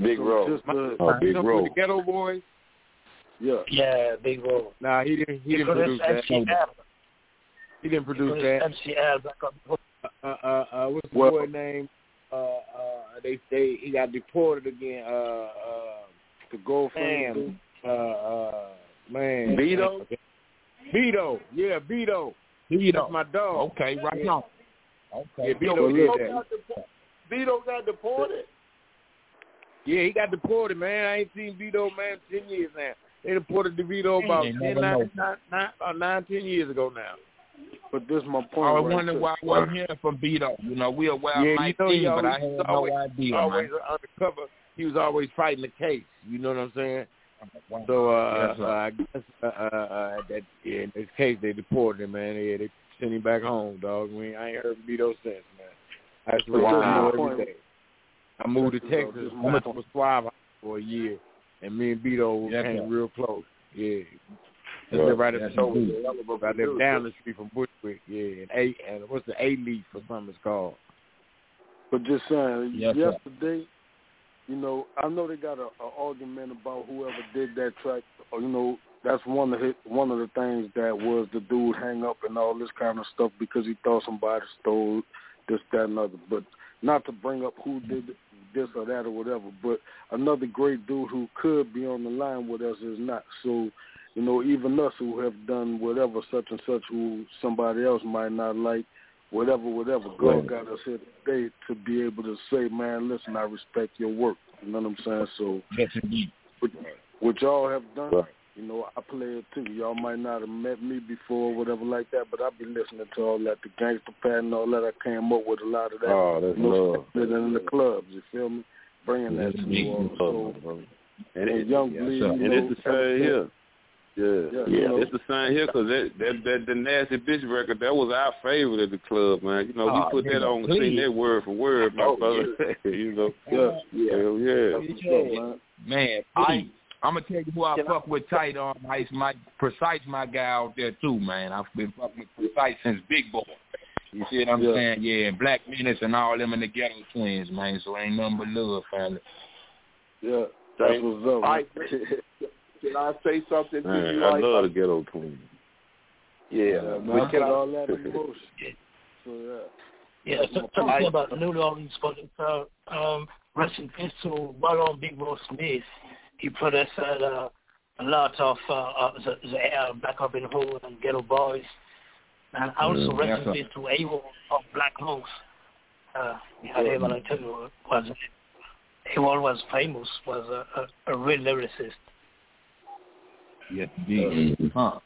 Big So Ro. Just, uh, Oh, Big Them Ro. from the Geto Boys? yeah. Yeah, big role. Nah, he didn't. He He didn't produce produced that. MC Al. He didn't produce produced that. MC Al back on the Uh, uh, uh, what's the Well- boy name? Uh, uh, they they he got deported again. Uh, uh, The Goldfinger. Damn. uh, uh, man. Beto? Beto, yeah, Beto. You That's my dog. Okay, right Yeah. on. Okay. Yeah, Vito, So Vito, got depo- Vito got deported. Yeah, he got deported, man. I ain't seen Vito, man, ten years now. They deported DeVito about Ain't 10, never nine, know. nine, nine, about nine, ten years ago now. But this my point. I was right wondering there. why I wasn't hearing from Beto. You know, we aware yeah, of you know, he King, but I always, had always, no idea, always man. undercover. He was always fighting the case. You know what I'm saying? So uh, Yes, uh, I guess uh, uh, uh, that yeah, in this case they deported him, man. Yeah, they sent him back home, dog. We I ain't heard from Vito since, man. I used to read Wow. Every day. I moved to This is, Texas. I my went to Suave for a year, and me and Vito Yes, came sir. real close. Yeah. I Right. live right at Yes, the door. I live down the street from Bushwick. Yeah, and A and what's the A leaf or something it's called. But just saying, Yes, sir. yesterday, you know, I know they got a, a argument about whoever did that track. Or, you know, that's one of his, one of the things that was the dude hang up and all this kind of stuff because he thought somebody stole this, that, and other. But not to bring up who did this or that or whatever. But another great dude who could be on the line with us is not. So, you know, even us who have done whatever such and such who somebody else might not like, whatever, whatever. God got us here today to be able to say, man, listen, I respect your work. You know what I'm saying? So, Yes, indeed. what, what y'all have done, Right. you know, I play it too. Y'all might not have met me before, or whatever like that, but I've been listening to all that, the Gangsta Pat and all that. I came up with a lot of that. Oh, that's you know, love. living in the clubs, you feel me? Bringing that Yes, to New Orleans. So, And, and young yes, bleed, sir. you and know, it's the same here. Yeah, Yeah, yeah, you know. it's the same here because that, that that the nasty bitch record that was our favorite at the club, man. You know, Oh, we put that nigga, on and please. sing that word for word, my Oh, brother. you know, Yeah, yeah. hell yeah. That's man. Man, I- I'm gonna tell you who I fuck with tight on ice. My precise, my guy out there too, man. I've been fucking with precise since Big Boy. You see what I'm Yeah. saying? Yeah, and Black Menace and all them in the Ghetto Twinz, man. So ain't nothing but love, family. Yeah, that's Hey, what's up. Man. Can I say something to Man, you? I like, love the ghetto twins. Yeah, yeah, man. man, Can all that in motion. So, yeah. Yeah, so, my something point. about New Orleans, but it's, uh, um, rest in peace to Ballon Big Boy Smith. He produced uh, a lot of uh, uh, the, the uh, Black Up in Hood and Geto Boys. And also Mm, rest yes, in peace to Abel of Black Host. Uh, we had him on interview. Was Abel was famous, was a, a, a real lyricist. Yes, indeed. Huh.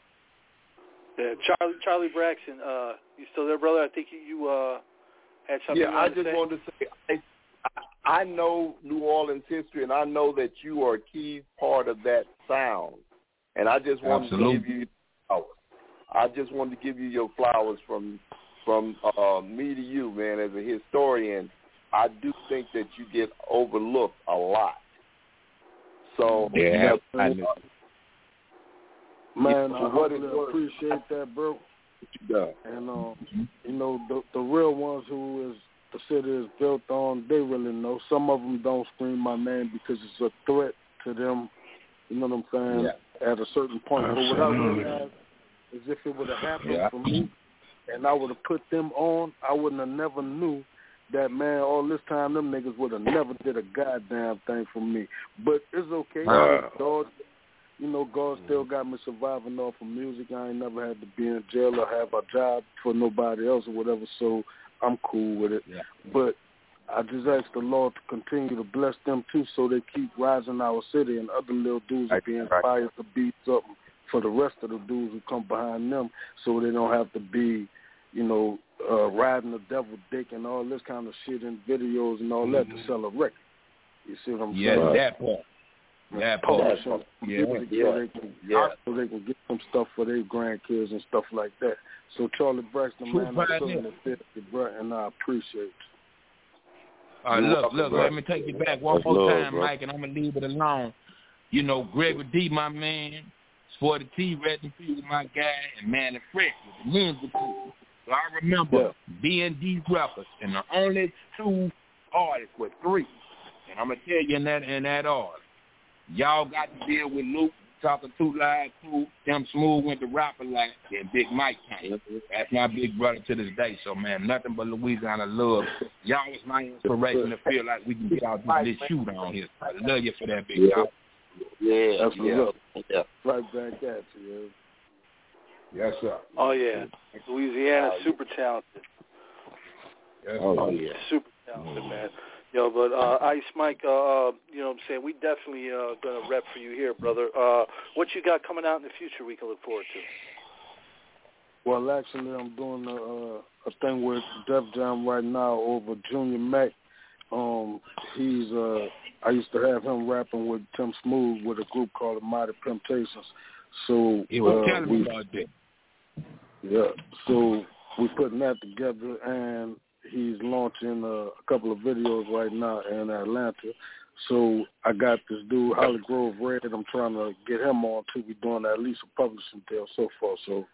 Yeah, Charlie Charlie Braxton, uh, you still there, brother? I think you, you uh, had something. Yeah, you I wanted to just say? wanted to say, I, I I know New Orleans history, and I know that you are a key part of that sound. And I just wanted Absolutely. to give you flowers. I just wanted to give you your flowers from from uh, me to you, man. As a historian, I do think that you get overlooked a lot. So Yeah, you I know, know. Man, Yeah, I for what really it's worth. appreciate that, bro. you done. And um, you know, the the real ones who is the city is built on, they really know. Some of them don't scream my name because it's a threat to them. You know what I'm saying? Yeah. At a certain point, but what I Absolutely. realize is if it would have happened Yeah. for me, and I would have put them on, I wouldn't have never knew that man. All this time, them niggas would have never did a goddamn thing for me. But it's okay. Wow. God, you know, God still got me surviving off of music. I ain't never had to be in jail or have a job for nobody else or whatever. So I'm cool with it. Yeah. But I just ask the Lord to continue to bless them too, so they keep rising our city and other little dudes will be inspired to be something for the rest of the dudes who come behind them, so they don't have to be, you know, uh, riding the devil dick and all this kind of shit in videos and all that to sell a record. You see what I'm Yeah, saying? that part. That part. Publishing Yeah, music yeah, so they can yeah. so they can get some stuff for their grandkids and stuff like that. So Charlie Braxton, True man, I pioneer. certainly feel you, bro, and I appreciate you. Uh, You're look, look, let me take you back one That's more love, time, bro. Mike, and I'm gonna leave it alone. You know, Gregory D, my man, Sporty T, Red and P, my guy, and Mannie Fresh with the music group. So I remember being D Records, and the only two artists were three, and I'm gonna tell you in that in that order. Y'all got to deal with Luke talking two live crew, them smooth went to rapper like and Big Mike came. That's my big brother to this day. So man, nothing but Louisiana love. Y'all was my inspiration to feel like we can get out this shoot on here. I love you for that big Yeah. dog. Yeah, that's yeah. what's up. Yeah. Right back at you. Yes, sir. Oh yeah, Louisiana, super talented. Oh yeah. Super talented, oh, man. Yo, but uh, Ice Mike, uh, uh, you know what I'm saying? We definitely uh, going to rep for you here, brother. Uh, what you got coming out in the future we can look forward to? Well, actually, I'm doing a, uh, a thing with Def Jam right now over Junior Mac. Um, he's uh, I used to have him rapping with Tim Smooth with a group called the Mighty Temptations. So He was uh, telling we, me about that. yeah, so we're putting that together, and he's launching a couple of videos right now in Atlanta. So I got this dude, Holly Grove Red. I'm trying to get him on too. We're doing at least a publishing deal so far, so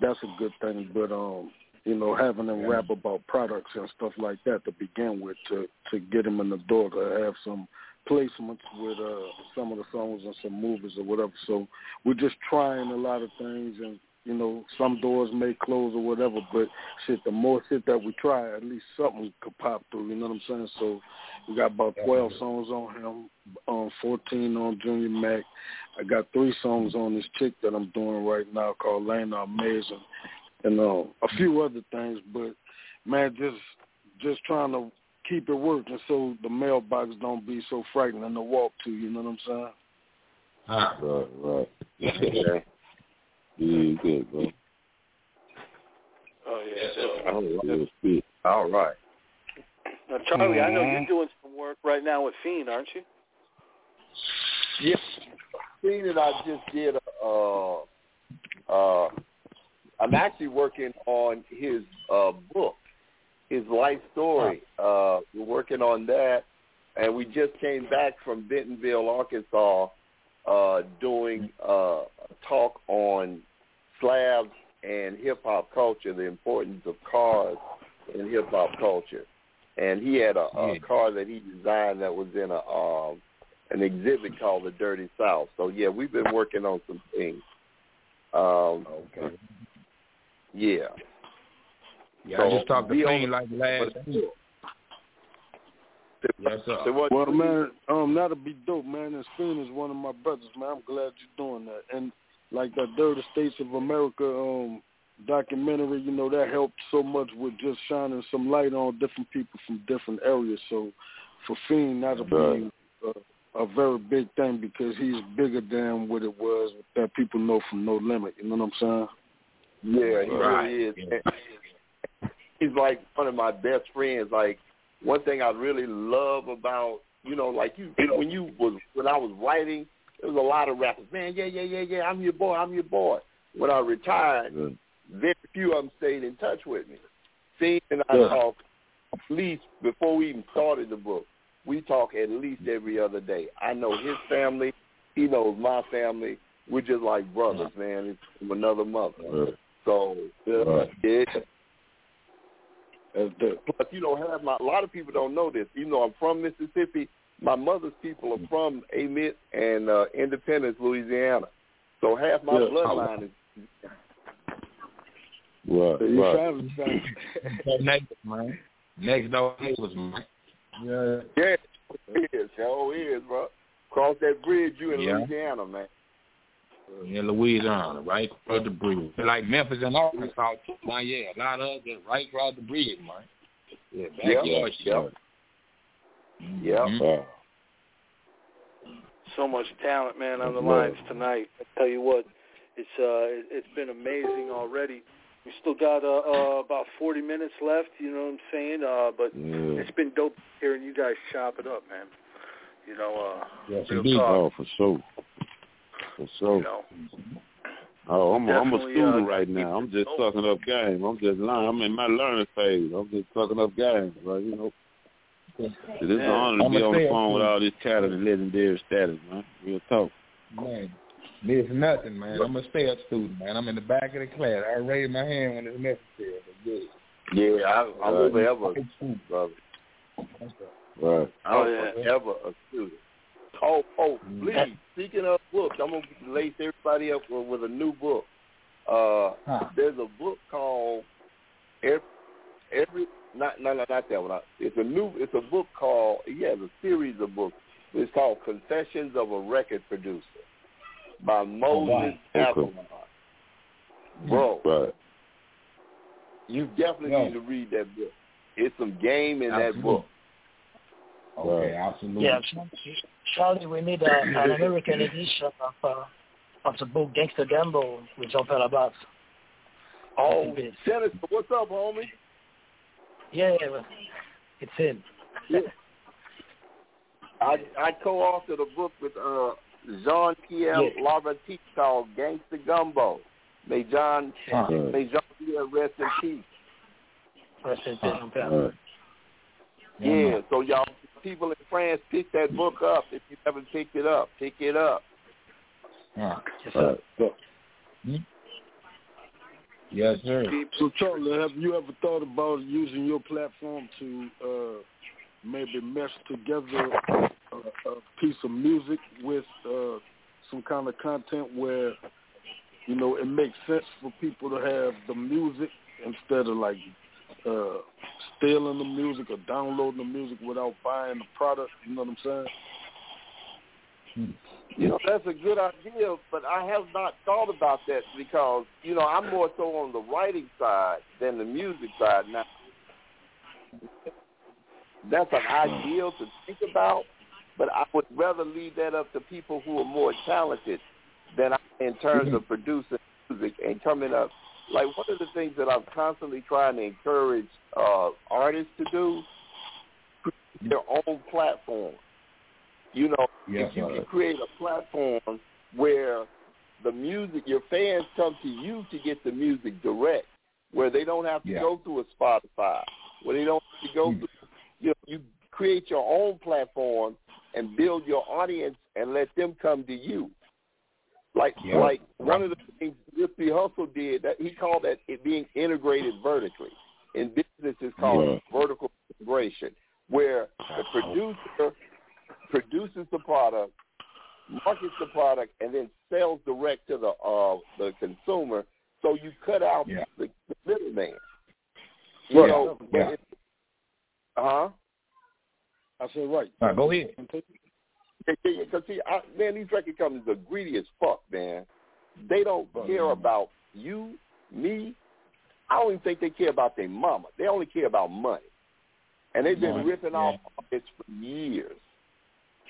that's a good thing. But um, you know, having them rap about products and stuff like that to begin with, to to get him in the door, to have some placements with uh some of the songs and some movies or whatever. So we're just trying a lot of things and you know, some doors may close or whatever, but shit, the more shit that we try, at least something could pop through, you know what I'm saying? So we got about 12 songs on him, um, 14 on Junior Mac. I got three songs on this chick that I'm doing right now called Lana Amazing and uh, a few other things, but man, just just trying to keep it working so the mailbox don't be so frightening to walk to, you know what I'm saying? Ah, Right, right. yeah. Yeah, good, bro. Oh yeah. All right. Good. All right. Now, Charlie, I know Mm-hmm. you're doing some work right now with Fiend, aren't you? Yeah, thing that I just did. Uh, uh, I'm actually working on his uh, book, his life story. Uh, we're working on that, and we just came back from Bentonville, Arkansas, uh, doing uh, a talk on slabs and hip hop culture, the importance of cars in hip hop culture. And he had a, a car that he designed that was in a um, an exhibit called the Dirty South. So yeah, we've been working on some things. Um, okay. Yeah. Yeah, So I just talked to Fiend like last week. Yes, sir. Well, man, um, that'll be dope, man. And Spoon is one of my brothers, man. I'm glad you're doing that. And like that Dirty States of America um documentary, you know, that helped so much with just shining some light on different people from different areas. So for Fiend, that'll be a, a very big thing because he's bigger than what it was that people know from No Limit. You know what I'm saying? Yeah, he Right. really is. And He's like one of my best friends. Like one thing I really love about you know, like you when you was when I was writing, there was a lot of rappers. Man, yeah, yeah, yeah, yeah. I'm your boy. I'm your boy. When I retired, very few of them stayed in touch with me. Fiend and I talk at least before we even started the book. We talk at least every other day. I know his family. He knows my family. We're just like brothers, man. It's from another mother. So yeah, Right. it, plus you don't have my. A lot of people don't know this. Even though I'm from Mississippi, my mother's people are from Amite and uh, Independence, Louisiana. So half my Yeah. bloodline is Right, You right. family, family. So next, man. Next door neighbors, man. Yeah. Yeah, it is. Hell is, bro. Cross that bridge, you in Yeah. Louisiana, man. In Louisiana, right across the bridge. Like Memphis and Arkansas, too, man. Yeah, a lot of them right across the bridge, man. Yeah, Yeah, backyard yeah. shit. Yeah. Mhm. So much talent, man, on the Yeah. lines tonight. I tell you what, it's uh, it- it's been amazing already. We still got uh, uh about 40 minutes left. You know what I'm saying? Uh, but Yeah. it's been dope hearing you guys chop it up, man. You know, uh, Yes, real indeed. talk. Oh, for sure. For sure. You know, Oh, I'm a, I'm a student uh, right now. I'm just sucking up game. I'm just learning. I'm in my learning phase. I'm just sucking up game, right? You know. It is an honor to I'ma be on say the it, phone with all this talent and legendary status, man. Real talk. Man, it's nothing, man. I'm a stay up student, man. I'm in the back of the class. I raise my hand when it's necessary. But good. Yeah, I, I'm Right. forever a student, brother. Right. I'm Oh, yeah. forever a student. Oh, oh, please. Speaking of books, I'm gonna lace everybody up with, with a new book. Uh, there's a book called every, every not no no not that one. It's a new. It's a book called yeah, it's a series of books. It's called Confessions of a Record Producer by Moses Okay. Applebaum. Bro, Right. you definitely Yeah. need to read that book. It's some game in that book. Okay, absolutely. Yeah, Charlie, we need a, an American edition of uh, of the book Gangster Gumbo with Jean Pierre Labas. Oh, Dennis, what's up, homie? Yeah, yeah, it's in. Yeah. I I co-authored a book with uh Jean Pierre Yeah. Laverty called Gangster Gumbo. May John Huh. may Jean Pierre rest in peace. Rest in peace, Jean Pierre. Yeah, so y'all people in France pick that book up if you haven't picked it up. Pick it up. Huh. Uh, so, Yes, sir. so Charlie, have you ever thought about using your platform to uh, maybe mesh together a, a piece of music with uh, some kind of content where you know it makes sense for people to have the music instead of like uh, stealing the music or downloading the music without buying the product. You know what I'm saying? Hmm. You know, that's a good idea, but I have not thought about that because, you know, I'm more so on the writing side than the music side now. That's an hmm. ideal to think about, but I would rather leave that up to people who are more talented than I in terms mm-hmm. of producing music and coming up. Like one of the things that I'm constantly trying to encourage uh, artists to do, their own platform. You know, Yes, if you can create a platform where the music, your fans come to you to get the music direct, where they don't have to Yeah. go through a Spotify, where they don't have to go through, you know, you create your own platform and build your audience and let them come to you. Like, Yeah. like one of the things Nipsey Hussle did, that he called that it being integrated vertically. In business, is called vertical integration, where the producer produces the product, markets the product, and then sells direct to the uh, the consumer. So you cut out Yeah. the, the middleman. You Right. know, Yeah. uh huh. I said right. All right, go ahead. Because see, I, man, these record companies are greedy as fuck, man. They don't care about you, me. I don't even think they care about their mama. They only care about money, and they've been Money, ripping yeah. off artists for years.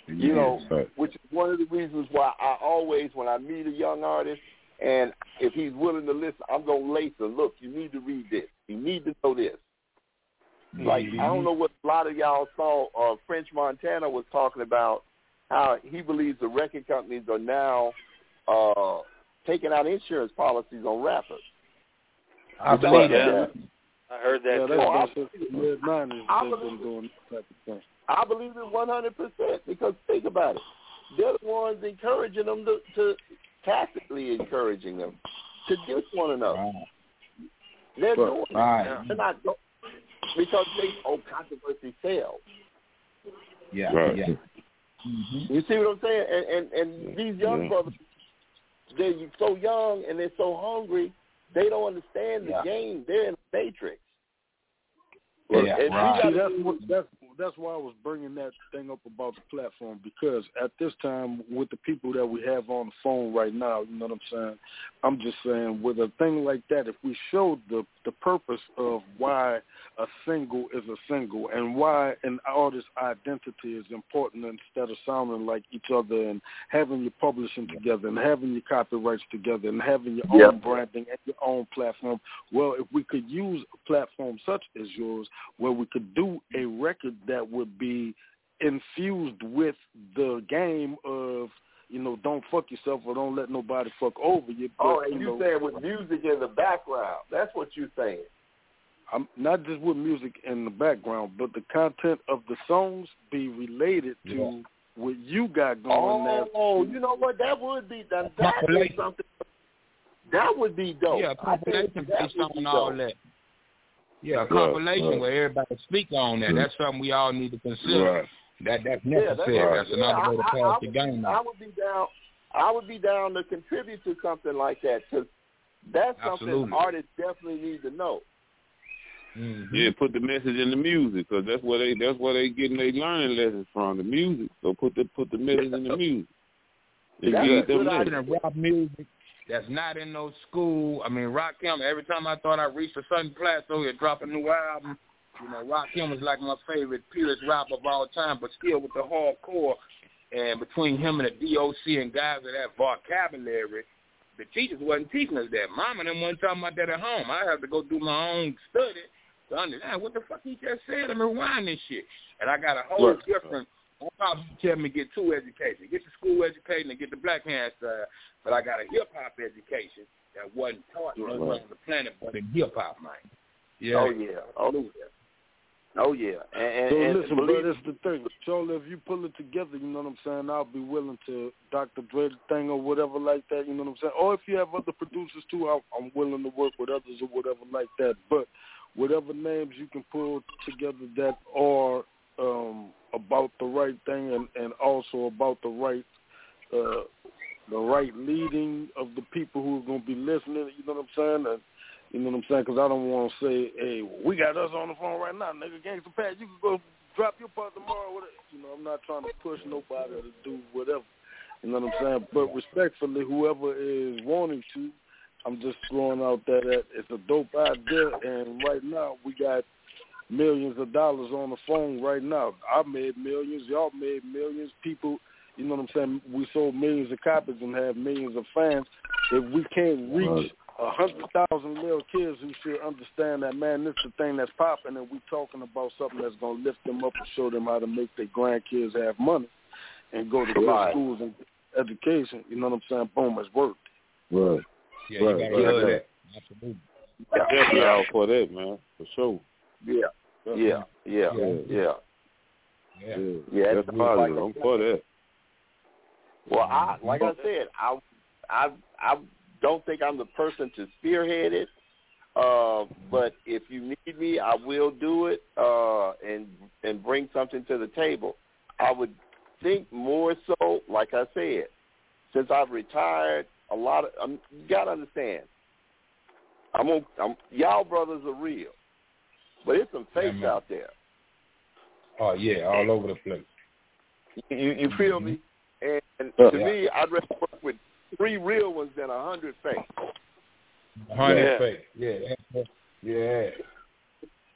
You know, which is one of the reasons why I always, when I meet a young artist, and if he's willing to listen, I'm gonna lace him. Look, you need to read this. You need to know this. Like I don't know what a lot of y'all saw. Uh, French Montana was talking about how he believes the record companies are now uh, taking out insurance policies on rappers. I You believe know, that. I heard that Yeah, too. that's that's the mid. I believe- doing that thing. I believe it 100% because think about it. They're the ones encouraging them to, to tactically encouraging them to diss one another. They're Right. doing Right. it. They're not do- because they oh controversy sells. Yeah, Right. yeah. Mm-hmm. You see what I'm saying? And and, and these young Yeah. brothers, they're so young and they're so hungry. They don't understand the Yeah. game. They're in the matrix. Yeah, and right. gotta See, that's what that's that's why I was bringing that thing up about the platform because at this time with the people that we have on the phone right now, you know what I'm saying. I'm just saying with a thing like that, if we showed the the purpose of why a single is a single and why an artist's identity is important instead of sounding like each other and having your publishing together and having your copyrights together and having your Yeah. own branding and your own platform. Well, if we could use a platform such as yours where we could do a record that would be infused with the game of you know don't fuck yourself or don't let nobody fuck over you. But, Oh, and you you know, saying with music in the background. That's what you're saying. I'm not just with music in the background, but the content of the songs be related to what you got going there. Oh, you know what? That would be that. That is Compilation. something. That would be dope. Yeah, a I think compilation that based would be on all dope. that. Yeah, a Right, compilation right. where everybody speak on that. That's something we all need to consider. Right. That that's Yeah, necessary. that's, that's right. another yeah, way to I, pass I, I the game. I would be down. I would be down to contribute to something like that because that's something artists definitely need to know. Mm-hmm. Yeah, put the message in the music because that's where they that's where they getting their learning lessons from the music. So put the put the message in the music. And That's feed a them good idea. Rap music that's not in no school. I mean, Rakim. Every time I thought I reached a certain plateau, he'd drop a new album. You know, Rakim was like my favorite purest rapper of all time, but still with the hardcore. And between him and the DOC and guys with that vocabulary, the teachers wasn't teaching us that. Mama and them wasn't talking about that at home. I had to go do my own study to understand what the fuck he just said. I'm rewind this shit. And I got a whole Right. different my pops used to tell me get two educations. Get the school education and get the black hand side. But I got a hip hop education that wasn't taught Right. on the planet but in hip hop, man. Oh yeah. Oh yeah. Oh yeah. And, and, So and listen, believe bro, that's the thing. Chola, if you pull it together, you know what I'm saying, I'll be willing to Dr. Dre thing or whatever like that, you know what I'm saying? Or if you have other producers too, I'm, I'm willing to work with others or whatever like that. But whatever names you can pull together that are um, about the right thing and, and also about the right uh, the right leading of the people who are going to be listening, you know what I'm saying? And, you know what I'm saying? Because I don't want to say, hey, we got us on the phone right now, nigga. Gangsta Pat, you can go drop your part tomorrow. Whatever. You know, I'm not trying to push nobody to do whatever. You know what I'm saying? But respectfully, whoever is wanting to, I'm just throwing out that it's a dope idea. And right now, we got millions of dollars on the phone right now. I made millions. Y'all made millions. People, you know what I'm saying? We sold millions of copies and have millions of fans. If we can't reach a hundred thousand little kids who should understand that, man, this is the thing that's popping, and we talking about something that's gonna lift them up and show them how to make their grandkids have money and go to good Right. schools and education. You know what I'm saying? Boom, it's worked. Right. Yeah, you Right, gotta right, love right. that. Absolutely. Definitely all for that, man, for sure. Yeah. Yeah. Yeah. Yeah. Yeah. Yeah. Yeah, That's positive. like- I'm for that. Well, I like I said, I I I don't think I'm the person to spearhead it. Uh, but if you need me, I will do it uh, and and bring something to the table. I would think more so, like I said, since I've retired, a lot of um, you gotta understand. I'm, on, I'm y'all brothers are real, but it's some fakes man. out there. Oh yeah, all over the place. You you feel me? Mm-hmm. And, oh, and Yeah. to me, I'd rather work with three real ones than a hundred fakes. Hundred Yeah. fake. Yeah. Yeah.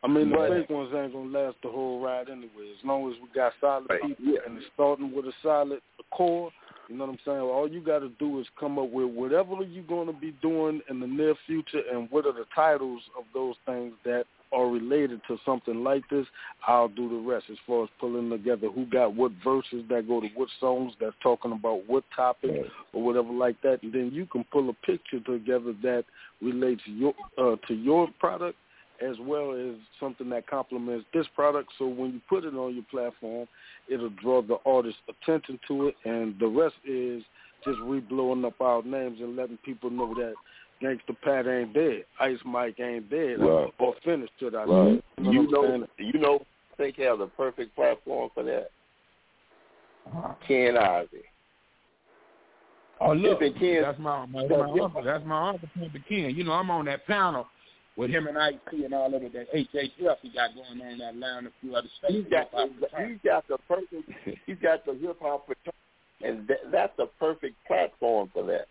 I mean, the But- fake ones ain't gonna last the whole ride anyway. As long as we got solid people and it's starting with a solid core, you know what I'm saying? All you got to do is come up with whatever you're going to be doing in the near future, and what are the titles of those things that are related to something like this. I'll do the rest as far as pulling together who got what verses that go to what songs that's talking about what topic or whatever like that, and then you can pull a picture together that relates your uh, to your product as well as something that complements this product. So when you put it on your platform, it'll draw the artist's attention to it, and the rest is just re-blowing up our names and letting people know that Gangsta Pat ain't dead, Ice Mike ain't dead, Right. or finished to that. Right. You You know, what know, saying? you know, I think have the perfect platform for that. Ken Ivy. Oh look, If it that's my, my that's my uncle. That's my uncle Pimpin' Ken. You know, I'm on that panel with him and Ike P and all of it, that HHF he got going on that line a few other states. He's got he's got the perfect he's got the hip hop fraternity, and that, that's the perfect platform for that.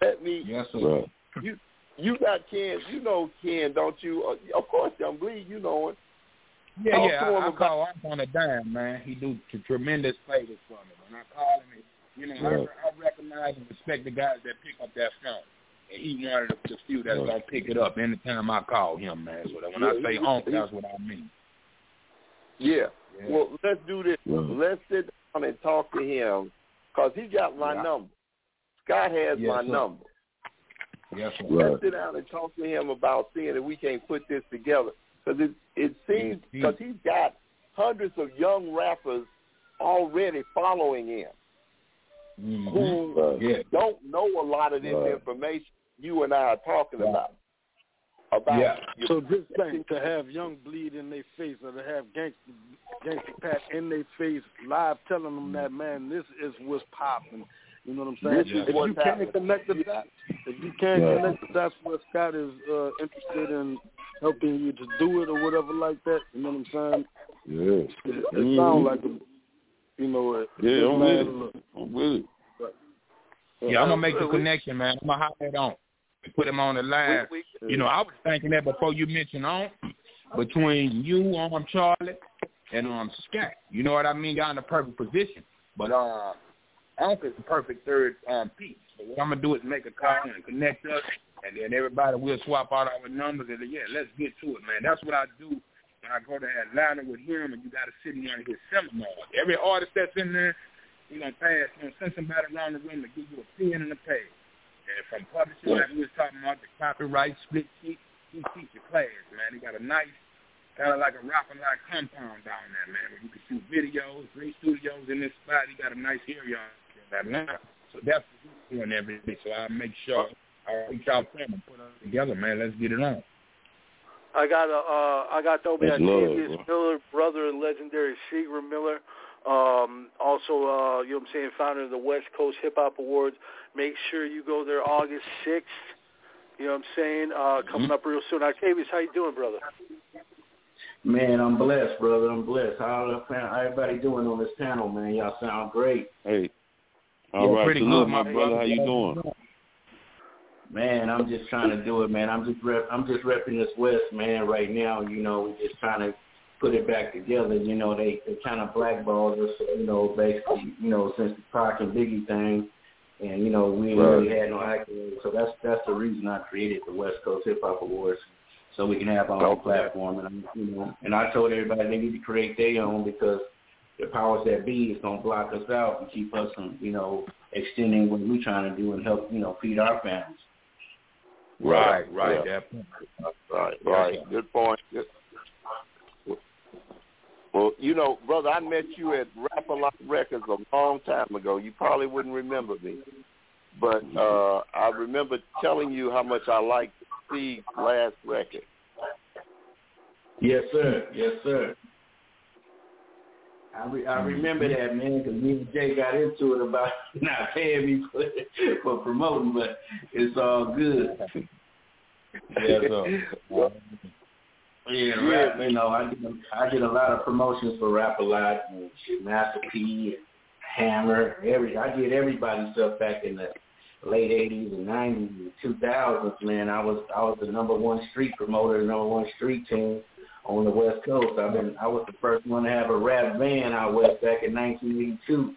Let me Yes, sir. Right. you you got Ken, you know Ken, don't you? Uh, of course, Young Bleed, you know him. Yeah, Talk yeah. to him I, I about- call Ike on a dime, man. He do t- tremendous favors for me. When I call him, you know, Right. I, I recognize and respect the guys that pick up that phone. And he one of the, the few that's Right. gonna pick it up anytime I call him, man. So that when I say he- uncle, that's what I mean. Yeah. Yeah. Well, let's do this. Right. Let's sit down and talk to him because he got my Yeah. number. Scott has Yes, my sir. number. Yes, sir. Right. Let's sit down and talk to him about seeing if we can't put this together. Because it it seems because he's got hundreds of young rappers already following him Mhm. who Right. Yeah. don't know a lot of this Right. information you and I are talking Right. about. About Yeah. your- So this thing to have Young Bleed in their face or to have Gangsta, Gangsta Pat in their face live telling them that, man, this is what's popping. You know what I'm saying? This is if you can't happening. connect the dots, if you can't Right. connect the dots where Scott is uh, interested in helping you to do it or whatever like that, you know what I'm saying? Yeah. It, it Mhm. sounds like, a, you know, a, Yeah, I'm with it. I'm with it. Yeah, I'm gonna make the connection, man. I'm gonna hop that on. Put him on the line. we- You know, I was thinking that before you mentioned on. between you, um, Charlie, and um, Scat. You know what I mean? Got in the perfect position. But uh, Uncle is the perfect third um, piece. So what I'm gonna do is make a call and connect us, and then everybody will swap out our numbers. And yeah, let's get to it, man. That's what I do when I go to Atlanta with him, and you got to sit in on his seminar. Every artist that's in there, we gonna pass, you know, send somebody around the room to give you a pen and a page. And from publishing, like we was talking about, the copyright split sheet, he teaches class, man. He got a nice, kind of like a rock and like compound down there, man. Where you can shoot videos, three studios in this spot. He got a nice area in Atlanta. So that's what he's doing every day. So I'll make sure I reach out to him and put us together, man. Let's get it on. I got a, uh, I got over That's Octavius love, Miller, brother of legendary Seagram Miller. Um, also, uh, you know what I'm saying, founder of the West Coast Hip Hop Awards. Make sure you go there August 6th. You know what I'm saying? Uh, coming Mm-hmm. up real soon. Octavius, how you doing, brother? Man, I'm blessed, brother. I'm blessed. How how everybody doing on this panel, man? Y'all sound great. Hey. All Yeah, right, pretty salute, good, my brother. How you doing? Man, I'm just trying to do it, man. I'm just rep, I'm just repping this West, man. Right now, you know, we're just trying to put it back together. You know, they they kind of blackballed us, you know, basically, you know, since the Pac and Biggie thing, and you know, we Right. really had no accolades. So that's that's the reason I created the West Coast Hip Hop Awards, so we can have our own Okay. platform. And I'm, you know, and I told everybody they need to create their own because the powers that be is gonna block us out and keep us from, you know, extending what we're trying to do and help, you know, feed our families. Right, right. Yeah. That Right, right. Good point. Good. Well, you know, brother, I met you at Rap a Lot Records a long time ago. You probably wouldn't remember me, but uh I remember telling you how much I liked Steve's last record. Yes, sir. Yes, sir. I re- I mm-hmm. remember that man because me and Jay got into it about not paying me for, for promoting, but it's all good. Yes, sir. Yeah, rap, you know, I did, I did a lot of promotions for Rap a Lot and Master P and Hammer. Every I did everybody's stuff back in the late eighties and nineties and two thousands, man. I was I was the number one street promoter, the number one street team on the West Coast. I've been I was the first one to have a rap van out west back in nineteen eighty two.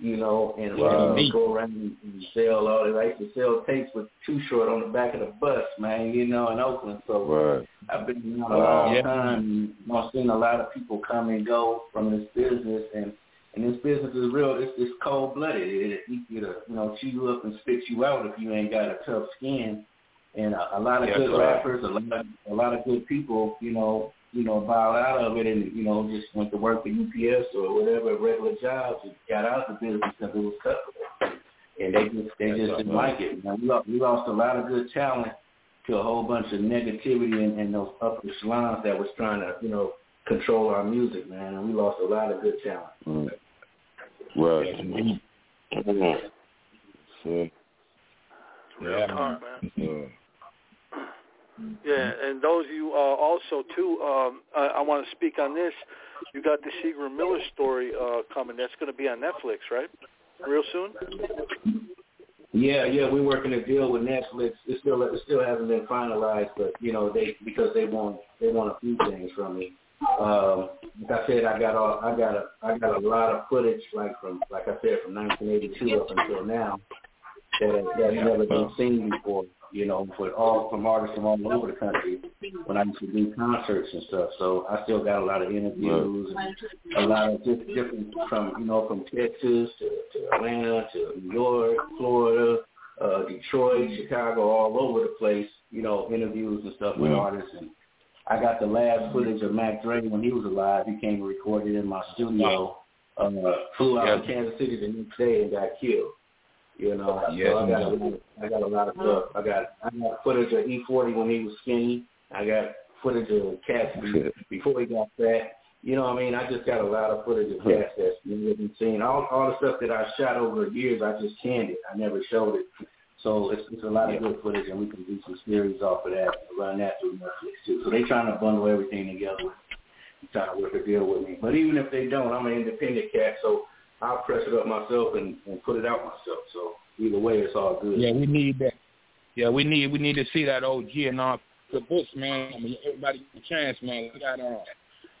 You know, and Wow. uh, go around and and sell all that. I used to sell tapes with Too Short on the back of the bus, man. You know, in Oakland. So Right. I've been around a Wow. long Yeah. time. and I've seen a lot of people come and go from this business, and and this business is real. It's, it's cold blooded. It, it you know, you know, chew you up and spit you out if you ain't got a tough skin. And a, a lot of Yes, good sir. rappers, a lot, of, a lot of good people, you know, you know, bowed out of it and you know just went to work for UPS or whatever regular jobs and got out of the business because it was comfortable. And they just they just didn't like it. Man, we lost, we lost a lot of good talent to a whole bunch of negativity and, and those upper echelons that was trying to, you know, control our music, man. And we lost a lot of good talent. Mm. Right. So, Real talk, man. uh, Yeah, and those of you uh, also too. Um, I, I want to speak on this. You got the Seagram Miller story uh, coming. That's going to be on Netflix, right? Real soon. Yeah, yeah, we're working a deal with Netflix. It still it still hasn't been finalized, but you know they because they want they want a few things from me. Um, like I said, I got all I got a I got a lot of footage like from like I said from 1982 up until now that that's never been seen before. You know, for all from artists from all over the country when I used to do concerts and stuff. So I still got a lot of interviews and a lot of just different from you know from Texas to, to Atlanta to New York, Florida, uh, Detroit, Chicago, all over the place. You know, interviews and stuff with Yeah. artists and. I got the last footage of Mac Dre when he was alive. He came and recorded in my studio. Uh, flew out to Kansas City the next day and got killed. You know, Yes, so I got a lot, I got a lot of stuff. I got I got footage of E40 when he was skinny. I got footage of be- before he got fat. You know what I mean? I just got a lot of footage of Cats that's never been seen. All all the stuff that I shot over the years, I just canned it. I never showed it. So it's, it's a lot of good footage, and we can do some series off of that, run that through Netflix too. So they're trying to bundle everything together, trying to work a deal with me. But even if they don't, I'm an independent cat, so I'll press it up myself and, and put it out myself. So either way, it's all good. Yeah, we need that. Yeah, we need we need to see that OG and all. the books, man. I mean, everybody get a chance, man. We got uh,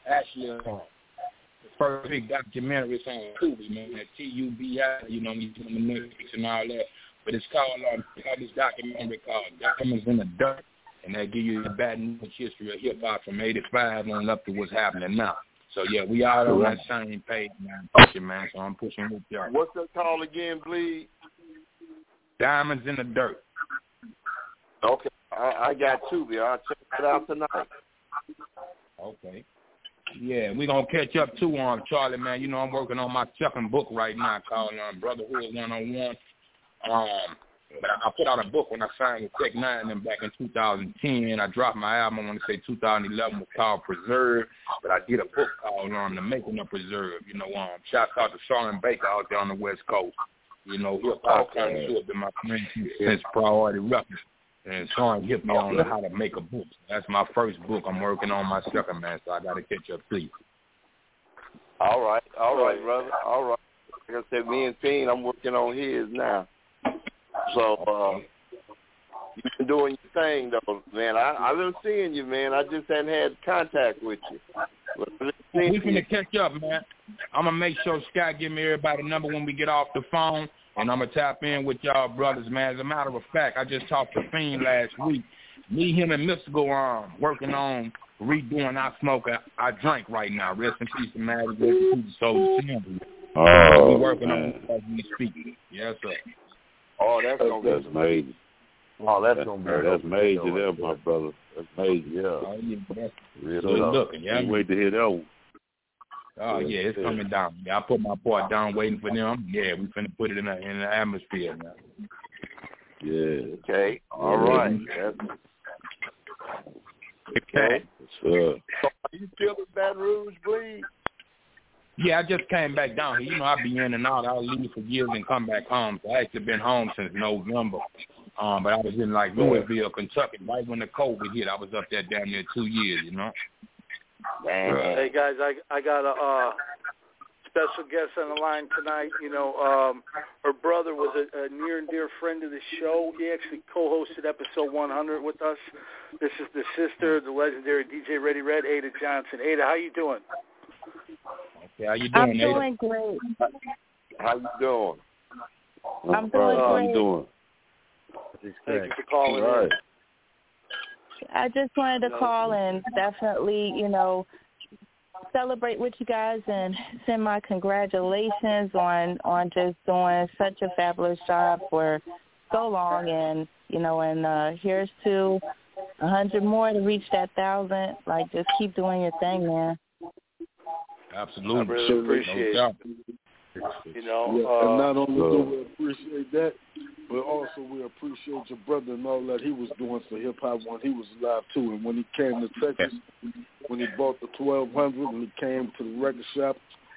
actually uh, the first big documentary on Tubi, man. At T-U-B-I, you know, you the Netflix and all that. But it's called, uh, called this documentary called Diamonds in the Dirt. And they give you the Baton Rouge history of hip-hop from 85 on up to what's happening now. So, yeah, we all on that same page, man. Pushing, man. So I'm pushing with y'all. What's that called again, please? Diamonds in the Dirt. Okay, I, I got Tubi. I'll check it out tonight. Okay. Yeah, we're gonna catch up too on Charlie, man. You know, I'm working on my second book right now called um, Brotherhood One on One. Um, but I, I put out a book when I signed with Tech N9ne and back in 2010. I dropped my album. I want to say 2011 was called Preserve, but I did a book called um, The Making of Preserve. You know, um, shout out to Sean Baker out there on the West Coast. You know, hip hop kind of been my friend since Priority Records. And Sean hit me on how to make a book. That's my first book. I'm working on my second, man, so I got to catch up to you. All right, all right, brother. All right. Like I said, me and Fiend, I'm working on his now. So uh, you've been doing your thing, though, man. I, I've been seeing you, man. I just hadn't had contact with you. But We finna catch up, man. I'm gonna make sure Scott give me everybody number when we get off the phone, and I'm gonna tap in with y'all brothers, man. As a matter of fact, I just talked to Fiend last week. Me, him, and Mystikal um working on redoing our smoke, I, I drink right now. Rest in peace to Maddie, rest in peace to Soul Assembly. Oh, we working man. on it as we speak. Yes, sir. Oh, that's That's, gonna that's be major. Oh, that's gonna be That's dope. major there, my brother. That's major. Yeah. Oh, yeah, that's Real good tough. looking, yeah. Can't wait to hear that one. Oh yeah, it's coming down. Yeah, I put my part down, waiting for them. Yeah, we finna put it in the in the atmosphere now. Yeah. Okay. All right. That's, Okay. Sure. so are you still in Baton Rouge, please? Yeah, I just came back down here. You know, I be in and out. I'll leave for years and come back home. So I actually been home since November. Um, but I was in like Louisville, Kentucky, right when the COVID hit. I was up there down there two years. You know. Hey guys, I I got a uh, special guest on the line tonight. You know, um, her brother was a, a near and dear friend of the show. He actually co-hosted episode 100 with us. This is the sister, the legendary DJ Ready Red, Ada Johnson. Ada, how you doing? Okay, how you doing? I'm doing, Ada? doing great. How you doing? I'm doing How great. you doing? Thank you for calling All right. I just wanted to call and definitely, you know, celebrate with you guys and send my congratulations on on just doing such a fabulous job for so long and you know and uh here's to a hundred more to reach that thousand like just keep doing your thing man Absolutely. I really appreciate no doubt. You know, Yeah, uh, and not only do we appreciate that, but also we appreciate your brother and all that he was doing for hip hop when he was alive too. And when he came to Texas, when he bought the twelve hundred, when he came to the record shop,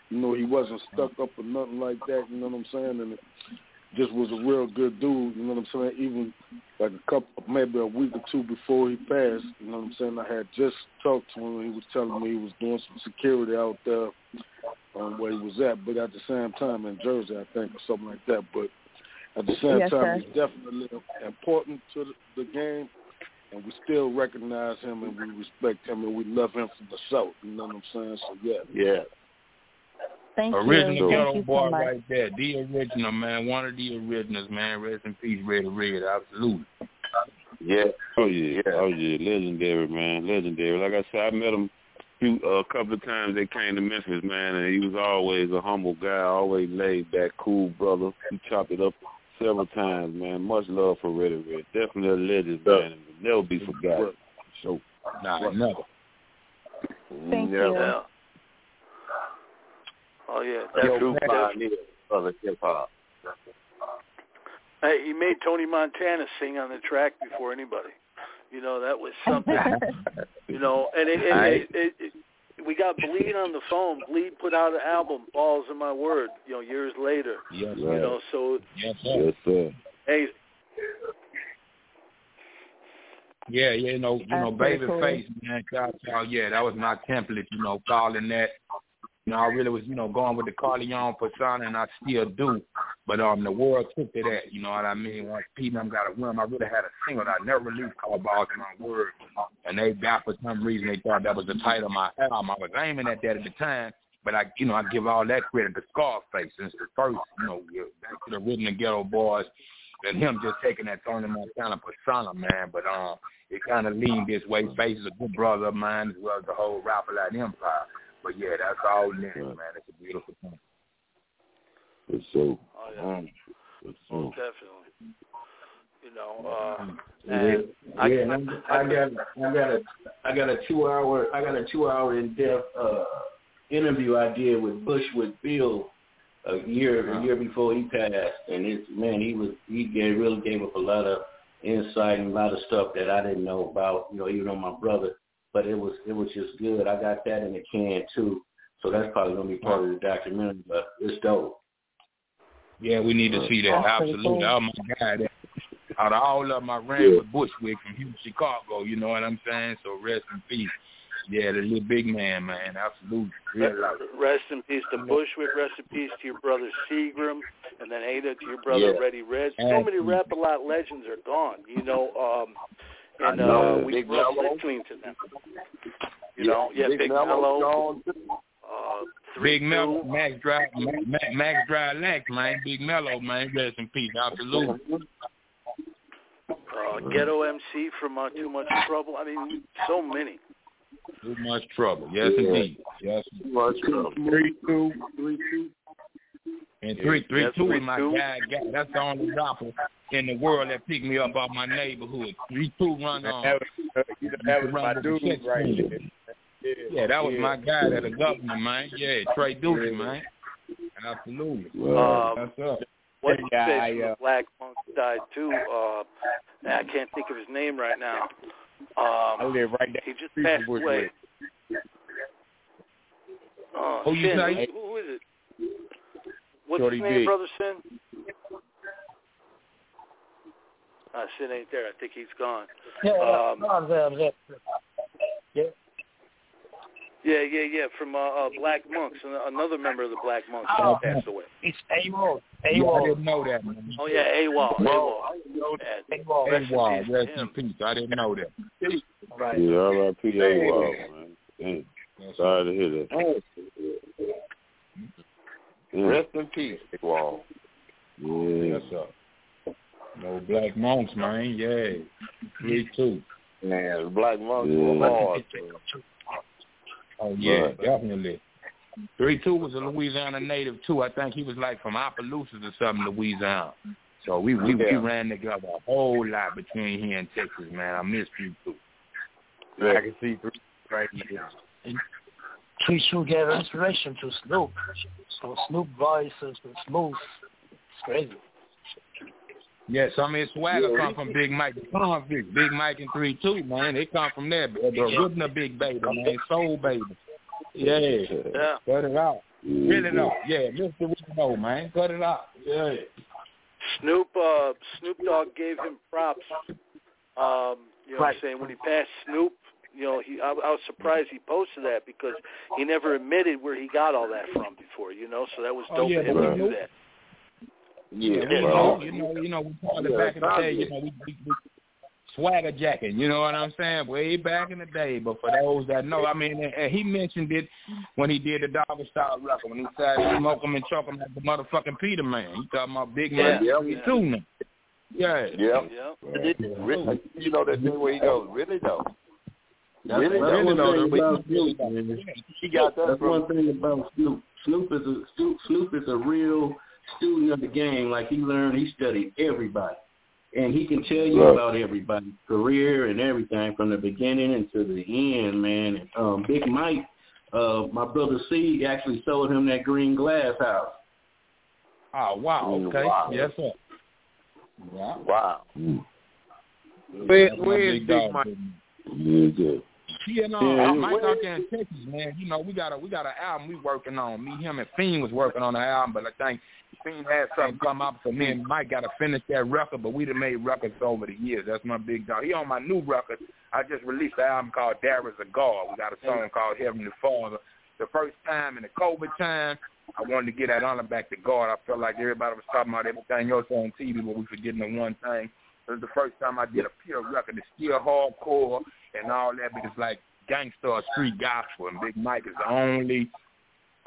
you know he wasn't stuck up or nothing like that. You know what I'm saying? And it just was a real good dude. You know what I'm saying? Even like a couple, maybe a week or two before he passed. You know what I'm saying? I had just talked to him. and He was telling me he was doing some security out there um, where he was at, but at the same time in Jersey, I think, or something like that. But at the same Yes, time, sir. he's definitely important to the, the game, and we still recognize him and we respect him and we love him from the south. You know what I'm saying? So yeah, yeah. Thank Original you ghetto boy so right there. The original, man. One of the originals, man. Rest in peace, Red Red. Absolutely. Yeah. Oh yeah. Oh yeah. Legendary, man. Legendary. Like I said, I met him few a couple of times they came to Memphis, man, and he was always a humble guy, always laid back, cool brother. He chopped it up several times, man. Much love for Ready Red. Definitely a legend, man, and will never be forgotten. So Nah, never. thank yeah. you yeah. Oh yeah, Yo, definitely. pioneer of hip hop. Hey, he made Tony Montana sing on the track before anybody. You know that was something. you know, and it, it, I- it, it, it we got Bleed on the phone. Bleed put out an album, Balls in My Word. You know, years later. Yes, You know, so Yes, sir. yes, sir. hey, Yeah, yeah, you know, you know, That's pretty baby cool. face, man. Shout out, yeah, that was my template, you know, calling that. You know, I really was, you know, going with the Corleone persona, and I still do. But um, the world took to that. You know what I mean? Once Pete and them got a win, I really had a single that I never released called Balls in My Word. And they got for some reason they thought that was the title of my album. I was aiming at that at the time. But I, you know, I give all that credit to Scarface since the first, you know, back to the Rhythm and Geto Boys, and him just taking that Tony Montana persona, man. But um, it kind of leaned this way. Face is a good brother of mine as well as the whole Rap a Lot Empire. But yeah, that's all in it, man. It's a beautiful thing. It's so. Oh, yeah. Um, it's Most so. definitely. You know, uh, Yeah, I, yeah, and I'm- I got I got a I got a two hour I got a two hour in depth uh interview I did with Bushwick Bill a year a year before he passed and it's man he was he gave, really gave up a lot of insight and a lot of stuff that I didn't know about, you know, even though my brother. But it was it was just good. I got that in the can too. So that's probably gonna be part of the documentary, but it's dope. Yeah, we need to see that. Absolutely. Oh my God. That, out of all of them, I ran with Bushwick from Houston, Chicago. You know what I'm saying? So rest in peace. Yeah, the little big man, man. Absolutely. Real rest in peace to Bushwick. Rest in peace to your brother Seagram, and then Ada to your brother Yeah. Ready Red. So many rap a lot legends are gone. You know, um, and I uh, we Big we're Mello. listening to them. You know, yeah, Big Big Mello Mello. gone, too. Uh, three Big Mello, two. Max Drive, Max, Max Drive Lex, man. Big Mello, man. Rest in peace. Absolutely. uh, Ghetto MC from uh, Too Much Trouble. I mean, so many. Too much trouble. Yes, Yeah. indeed. Yes. Too much trouble. Three two. Three two. And three three Yes, two three is my two. guy, guy. That's the only rapper in the world that picked me up out my neighborhood. Three two run on. That was, you know, that was my Run the dude shit right there. Yeah, that was yeah. my guy that the governor, man. Yeah, Trey Ducey, Yeah. man. Absolutely. Well, Um, That's up. What Yeah, yeah, I, uh, Black Monk died too. Uh, I can't think of his name right now. I Um, live right down he just passed away. Bushwick. Uh, Who you Sin, say? who, who is it? What's Shorty his name, B. brother Sin? Uh, Sin ain't there. I think he's gone. Yeah, Um, no, I'm there, I'm there. Yeah. Yeah, yeah, yeah. From uh, uh, Black Monks, an- another member of the Black Monks Oh. passed away. It's AWOL. Yeah, I AWOL. didn't know that, man. Oh yeah, AWOL. AWOL. Yeah, AWOL. Hey, rest in wow, peace rest in peace. I didn't know that. Right. Yeah, R.I.P. AWOL, man. Damn. Sorry to hear that. Yeah. Rest in peace, Wall. Yeah. That's up. No black monks, man. Yeah. Three two. Man, Black Monks Yeah. were hard. Oh yeah, Right. definitely. Three two was a Louisiana native too. I think he was like from Opelousas or something, Louisiana. So we we, we ran together a whole lot between here and Texas, man. I miss three two. I can see three right here. Three Two gave inspiration to Snoop. So Snoop voice is smooth. It's crazy. Yeah, some of his swagger come from Big Mike, the convict. Big Mike and three two, man. They come from there. The original Big Baby, man. Soul Baby. Yeah. Yeah. Cut it out. Fill it up. Yeah, Mr. Reno, man. Cut it out. Yeah. Snoop uh Snoop Dogg gave him props. Um, you know what I'm saying? When he passed Snoop, you know, he I, I was surprised he posted that because he never admitted where he got all that from before, you know, so that was Oh, dope yeah, of him to do that. Yeah, you well, know, you know, you know, we called it Yeah, back in the day, obvious. you know, we, we, we swagger jacking, you know what I'm saying? Way back in the day. But for those that know, I mean, and, and he mentioned it when he did the Doggystyle record, when he said smoke him and choke him like the motherfucking Peter Man. He talking about Big Man Yeah, three yeah. two now. Yeah. yeah. Yeah. Really, you know that thing where he goes, really though. That's, Really? that's Really one though, thing about Snoop, man. Got that That's from one thing about Snoop. Snoop is a Snoop, Snoop is a real student of the game. Like he learned, he studied everybody, and he can tell you Right. about everybody's career and everything from the beginning until the end, man. And, um, Big Mike, uh, my brother C actually sold him that green glass house. Oh wow, Mm, okay. wow. Yes sir. Yeah. Wow. Mm. Where, where is big Big dog, Mike? baby. Yeah, good. Yeah, no, Yeah, uh, Mike out there in Texas, man. You know, we got a we got an album we working on. Me, him, and Fiend was working on the album, but I think Fiend had something come up, so me and Mike got to finish that record. But we done made records over the years. That's my big dog. He on my new record. I just released an album called Darius a God. We got a song called Heavenly Father. The first time in the COVID time, I wanted to get that honor back to God. I felt like everybody was talking about everything else on TV, but we forgetting the one thing. It was the first time I did a pure record. It's still hardcore and all that, but it's like gangster or street gospel. And Big Mike is the only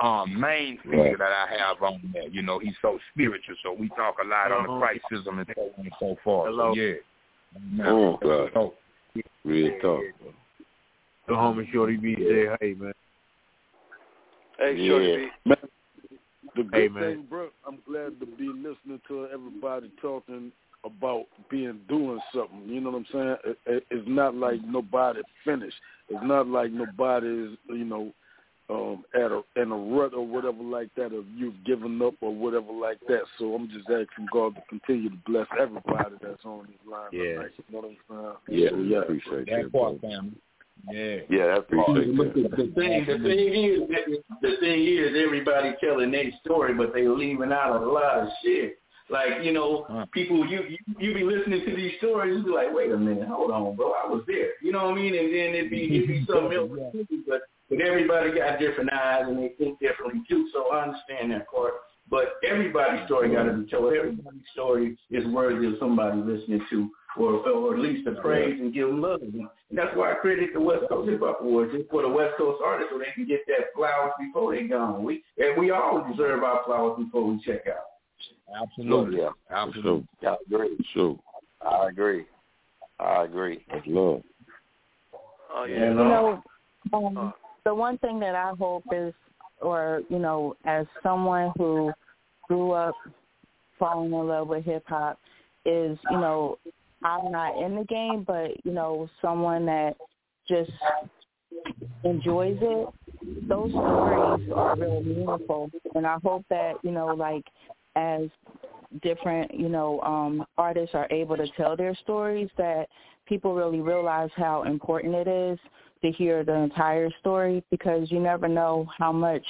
um main figure Right. that I have on there. You know, he's so spiritual, so we talk a lot on the Uh-huh. Christism and so on and so forth. Hello. So yeah. Oh, God. So, Real talk. The homie Shorty B say, hey man. Hey, Shorty B. The good Hey, man. thing, bro, I'm glad to be listening to everybody talking about being doing something. You know what I'm saying? It, it, it's not like nobody finished. It's not like nobody is, you know, um, at a in a rut or whatever like that, or you've given up or whatever like that. So I'm just asking God to continue to bless everybody that's on this line. Yeah. tonight. You know what I'm saying? Yeah, So, yeah. appreciate that that, part, family. Yeah. Yeah, that's Appreciate But that. the, the thing, the thing is, the thing is, everybody telling their story, but they leaving out a lot of shit. Like you know, people you, you you be listening to these stories, you be like, wait a minute, hold on, bro, I was there. You know what I mean? And then it'd be it'd be something else, too, but but everybody got different eyes and they think differently too. So I understand that part. But everybody's story got to be told. Everybody's story is worthy of somebody listening to, or or at least to praise and give them love. And that's why I credit the West Coast Hip Hop Awards just for the West Coast artists, so they can get that flowers before they gone. We and we all deserve our flowers before we check out. Absolutely. Yeah. Absolutely. I agree. Sure. I agree. I agree. That's love. Oh yeah. You know, um, the one thing that I hope is, or you know, as someone who grew up falling in love with hip hop, is you know, I'm not in the game, but you know, someone that just enjoys it. Those stories are really meaningful, and I hope that you know, like as different, you know, um, artists are able to tell their stories that people really realize how important it is to hear the entire story because you never know how much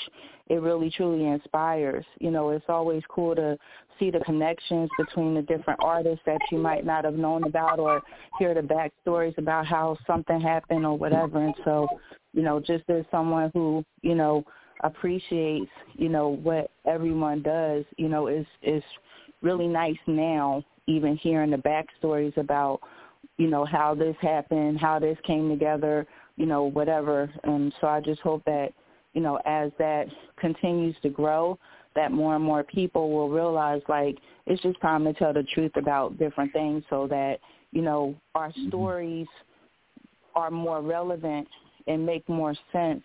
it really truly inspires. You know, it's always cool to see the connections between the different artists that you might not have known about or hear the backstories about how something happened or whatever. And so, you know, just as someone who, you know, appreciates, you know, what everyone does, you know, is is really nice now even hearing the backstories about, you know, how this happened, how this came together, you know, whatever. And so I just hope that, you know, as that continues to grow, that more and more people will realize like it's just time to tell the truth about different things so that, you know, our mm-hmm. stories are more relevant and make more sense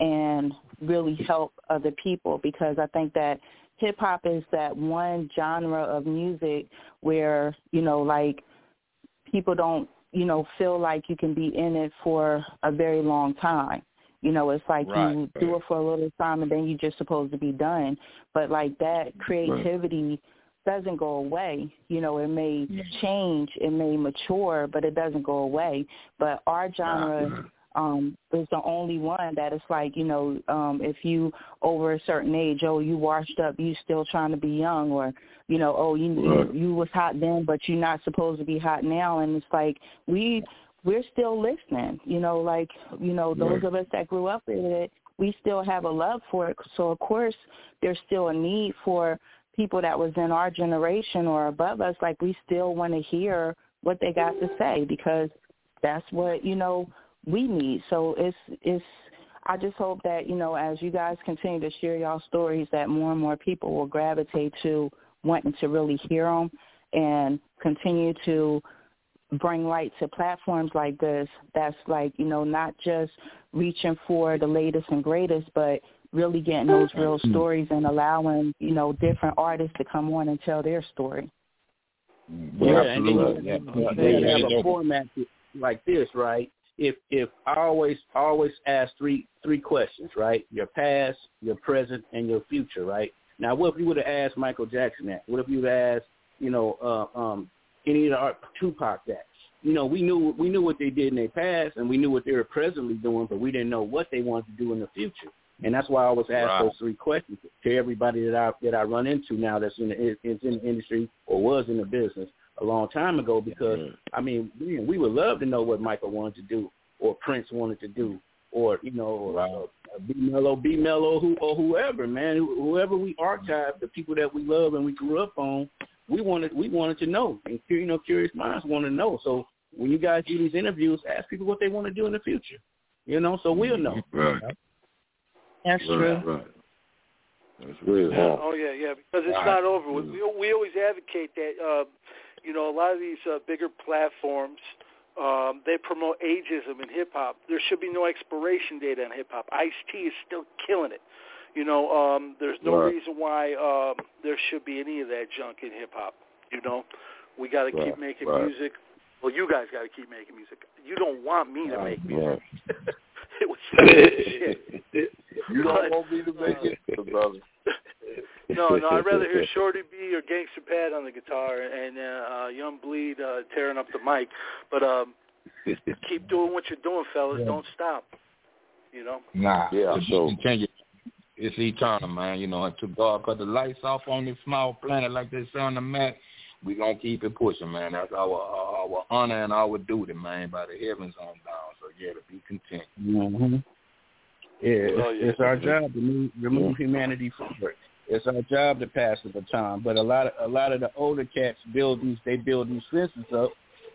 and really help other people because I think that hip hop is that one genre of music where, you know, like people don't, you know, feel like you can be in it for a very long time. You know, it's like Right, you do it for a little time and then you're just supposed to be done. But like that creativity doesn't go away. You know, it may change, it may mature, but it doesn't go away. But our genre um is the only one that it's like, you know, um if you over a certain age, oh, you washed up, you still trying to be young or you know, oh, you Right. you, you was hot then, but you're not supposed to be hot now and it's like we we're still listening, you know, like, you know, those Right. of us that grew up with it, we still have a love for it. So of course there's still a need for people that was in our generation or above us, like we still want to hear what they got to say because that's what, you know, we need. So it's it's I just hope that, you know, as you guys continue to share y'all stories that more and more people will gravitate to wanting to really hear them and continue to bring light to platforms like this that's like, you know, not just reaching for the latest and greatest, but really getting those real mm-hmm. stories and allowing, you know, different artists to come on and tell their story. Yeah, and then Absolutely. you, Yeah. they Yeah. have a format like this, right? If if I always always ask three three questions, right? Your past, your present, and your future, right? Now, what if you would have asked Michael Jackson that? What if you would have asked, you know, uh, um, any of the art, Tupac that? You know, we knew we knew what they did in their past, and we knew what they were presently doing, but we didn't know what they wanted to do in the future. And that's why I always ask Right. those three questions to everybody that I that I run into now that's in the is in the industry or was in the business a long time ago. Because I mean, we, we would love to know what Michael wanted to do, or Prince wanted to do, or you know, uh, B Mello, B Mello, who or whoever, man, whoever we archive, the people that we love and we grew up on, we wanted we wanted to know, and you know, curious minds want to know. So when you guys do these interviews, ask people what they want to do in the future, you know, so we'll know. Right. That's right, true. Right. That's real. Yeah. Oh yeah, yeah. Because it's not over. We we always advocate that. Uh, you know, a lot of these uh, bigger platforms, um, they promote ageism in hip hop. There should be no expiration date on hip hop. Ice T is still killing it. You know, um, there's no Right. reason why um, there should be any of that junk in hip hop. You know, we got to Right, keep making right. music. Well, you guys got to keep making music. You don't want me to make music. it was shit. You don't But, want me to make it, brother. no, no, I'd rather hear Shorty B or Gangsta Pat on the guitar and uh, uh, Young Bleed uh, tearing up the mic. But um, keep doing what you're doing, fellas. Don't stop. You know. Nah, Yeah, it's so- continue. It's eternal, man. You know, until God cut the lights off on this small planet like they say on the map, we gonna keep it pushing, man. That's our our honor and our duty, man, by the heavens on down. So yeah, to be content. hmm Yeah, oh, it's, Oh, yeah. it's our job to move, remove mm-hmm. humanity forward. It's our job to pass the baton. But a lot of a lot of the older cats build these they build these fences up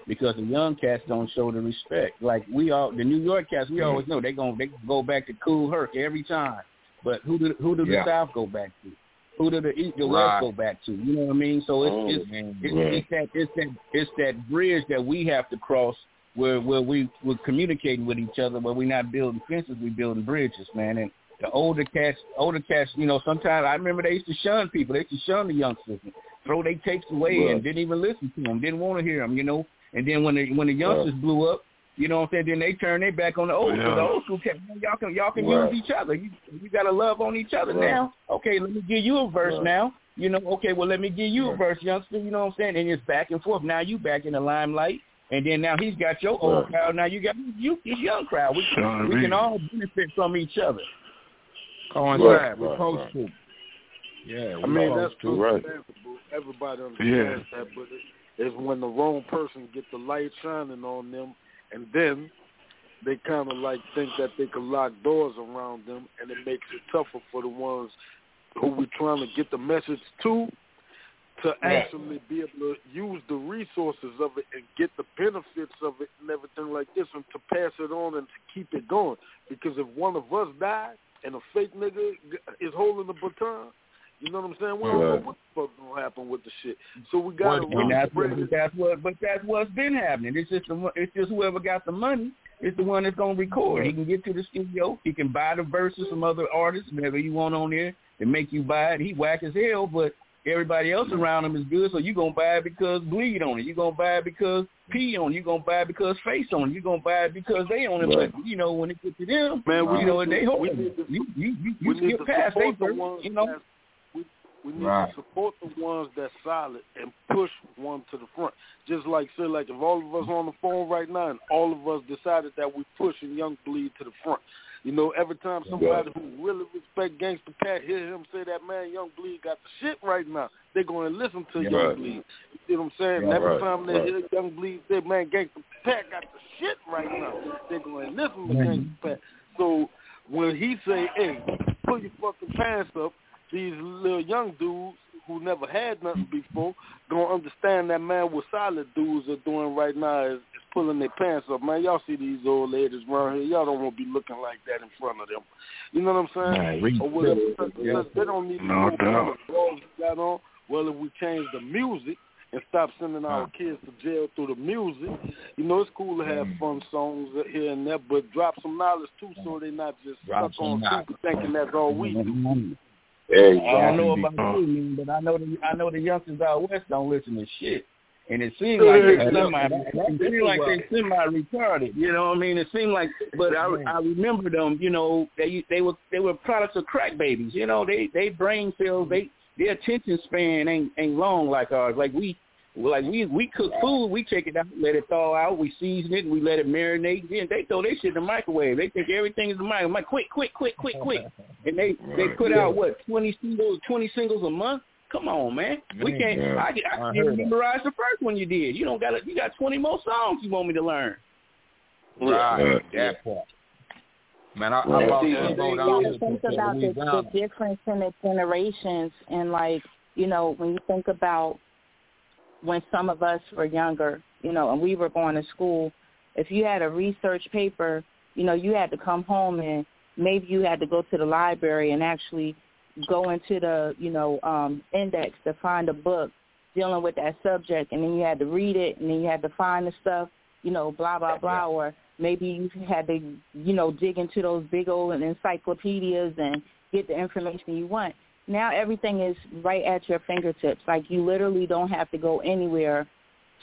because the young cats don't show the respect. Like we all the New York cats, we always mm-hmm. know they going they go back to Kool Herc every time. But who do who do the Yeah. South go back to? Who do the East the Right. West go back to? You know what I mean? So it's Oh, it's, it's, it's that it's that it's that bridge that we have to cross where where we we're communicating with each other, where we're not building fences, we're building bridges, man. And the older cats, older cats, you know, sometimes I remember they used to shun people. They used to shun the youngsters, and throw their tapes away, Right. and didn't even listen to them, didn't want to hear them, you know. And then when the when the youngsters blew up, you know what I'm saying? Then they turned their back on the old school. The Yeah. old school man, y'all can y'all can Right. use each other. You you got to love on each other Right. now. Okay, let me give you a verse Right. now. You know, okay, well let me give you a verse, youngster. You know what I'm saying? And it's back and forth. Now you back in the limelight. And then now he's got your old Right. crowd. Now you got you, your young crowd. We, Sean we Reed. can all benefit from each other. Coincide. Right, We're right, supposed right. to. Yeah, I mean, that's to. Right. understandable. Everybody understands that, but it, it's when the wrong person get the light shining on them, and then they kind of like think that they can lock doors around them, and it makes it tougher for the ones who we trying to get the message to to actually be able to use the resources of it and get the benefits of it and everything like this and to pass it on and to keep it going. Because if one of us died and a fake nigga is holding the baton, you know what I'm saying? We don't know what the fuck gonna happen with the shit. So we gotta and really that's what that's what but that's what's been happening. It's just the, it's just whoever got the money is the one that's gonna record. He can get to the studio, he can buy the verses from other artists, whatever you want on there, and make you buy it. He whack as hell, but everybody else around him is good, so you're gonna buy it because bleed on it. You gonna buy it because pee on it. You gonna buy it because face on it. You gonna buy it because they on it. Right. But you know when it gets to them, Man, we you know need they to- hold it. You you you, you need skip to past they the ones you know. we we need Right. to support the ones that's solid and push one to the front. Just like say like if all of us on the phone right now and all of us decided that we're pushing Young Bleed to the front. You know, every time somebody who really respect Gangsta Pat hear him say that man Young Bleed got the shit right now, they're gonna listen to Yeah. Young Right. Bleed. You see what I'm saying? Right, every right, time they right. hear Young Bleed say, Man, Gangsta Pat got the shit right now, they're gonna listen to Mhm. Gangsta Pat. So when he say, Hey, pull your fucking pants up, these little young dudes who never had nothing before gonna understand that man what solid dudes are doing right now is, is pulling their pants up. Man, y'all see these old ladies around here, y'all don't want to be looking like that in front of them. You know what I'm saying? Man, read or whatever. Yeah. They don't need to No know doubt. what clothes you got on. Well, if we change the music and stop sending our kids to jail through the music, you know, it's cool to have Mm. fun songs here and there, but drop some knowledge too so they're not just Drop stuck on stupid thinking that's all we do. Exactly. I don't know about you, man, but I know the I know the youngsters out west don't listen to shit, and it seems like they hey, semi look, it seems like they semi retarded. You know what I mean? It seemed like, but I I remember them. You know, they they were they were products of crack babies. You know, they they brain cells they their attention span ain't ain't long like ours. Like we. Like we we cook food, we take it out, let it thaw out, we season it, and we let it marinate. Then they throw they shit in the microwave. They think everything is the microwave. Like, quick, quick, quick, quick, quick. And they they Right. put out what twenty singles, twenty singles a month. Come on, man. We can't. yeah. I, I, I can't heard memorize the first one you did. You don't got. You got twenty more songs you want me to learn. Right. Right. That part. Man, I, Well, I bought you that boat out here think about the, the difference in the generations and like you know when you think about when some of us were younger you know and we were going to school if you had a research paper you know you had to come home and maybe you had to go to the library and actually go into the you know um index to find a book dealing with that subject and then you had to read it and then you had to find the stuff you know blah blah blah or maybe you had to you know dig into those big old encyclopedias and get the information you want now everything is right at your fingertips. Like you literally don't have to go anywhere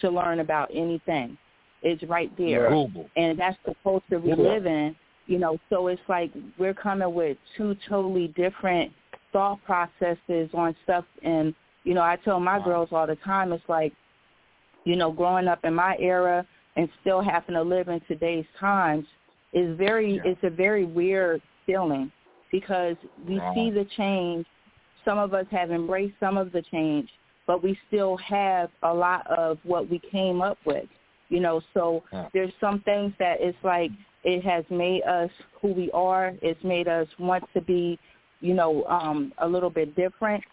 to learn about anything. It's right there. Google. and that's the culture we Yeah. live in you know. So it's like we're coming with two totally different thought processes on stuff. And you know i tell my girls all the time it's like you know growing up in my era and still having to live in today's times is very it's a very weird feeling because we Wow. see the change some of us have embraced some of the change but we still have a lot of what we came up with you know? So Yeah. there's some things that it's like it has made us who we are. It's made us want to be you know um a little bit different.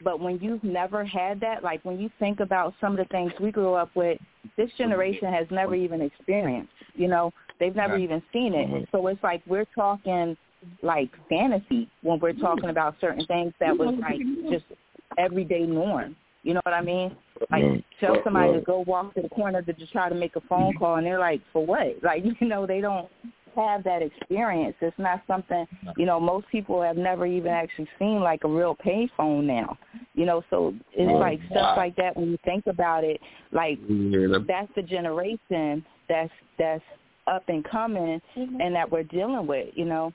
But when you've never had that like when you think about some of the things we grew up with this generation has never even experienced you know? They've never Yeah. even seen it. And so it's like we're talking like fantasy when we're talking about certain things that was like just everyday norm. You know what i mean? Like Right. tell Right, somebody to go walk to the corner to just try to make a phone call and they're like for what? Like you know they don't have that experience. It's not something you know most people have never even actually seen like a real pay phone now. You know so it's Oh, like wow. stuff like that when you think about it like Yeah. that's the generation that's that's up and coming mm-hmm. and that we're dealing with you know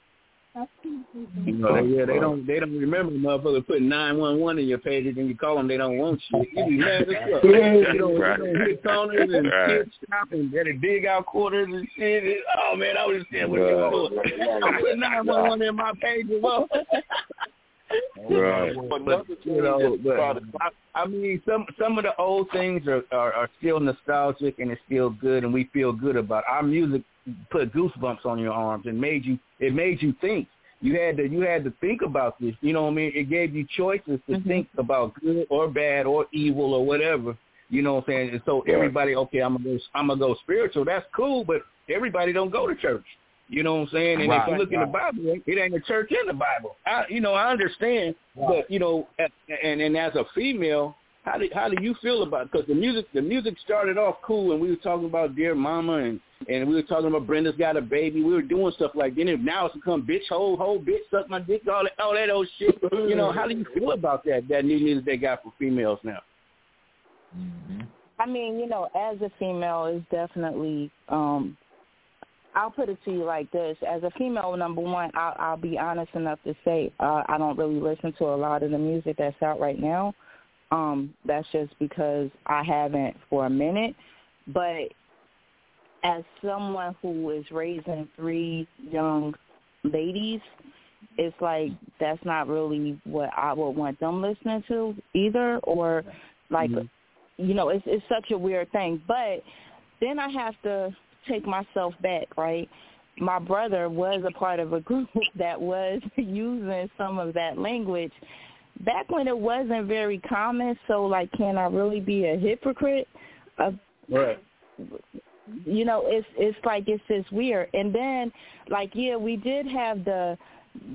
You know, they, yeah, they don't they don't remember motherfucker putting nine one one in your pages and you call them they don't want shit. You be mad as fuck. You know, Right. you know, hit corners and Right. kid stop and they dig out quarters and shit. And, oh man, I was just saying what you Right. doing. I put nine one one in my pages. Well, Right. but you know, but I, I mean, some some of the old things are, are are still nostalgic and it's still good, and we feel good about our music. Put goosebumps on your arms and made you. It made you think. You had to you had to think about this. You know what I mean? It gave you choices to mm-hmm. think about good or bad or evil or whatever. You know what I'm saying? And so everybody, okay, I'm gonna go, I'm gonna go spiritual. That's cool, but everybody don't go to church. You know what I'm saying? And if you Right, look in the. Bible, it ain't a church in the Bible. I, you know, I understand, but you know, and and as a female, how do how do you feel about? Because the music the music started off cool, and we were talking about Dear Mama, and and we were talking about Brenda's got a baby. We were doing stuff like that. Now it's become bitch whole whole bitch suck my dick all that all that old shit. You know, how do you feel about that that new music they got for females now? I mean, you know, as a female, it's definitely. um I'll put it to you like this: as a female, number one, I'll, I'll be honest enough to say uh, I don't really listen to a lot of the music that's out right now. Um, that's just because I haven't for a minute. But as someone who is raising three young ladies, it's like that's not really what I would want them listening to either, or like mm-hmm. you know, it's it's such a weird thing. But then I have to take myself back, right? My brother was a part of a group that was using some of that language back when it wasn't very common. So, like, can I really be a hypocrite? Right. You know, it's it's like it's just weird. And then, like, yeah, we did have the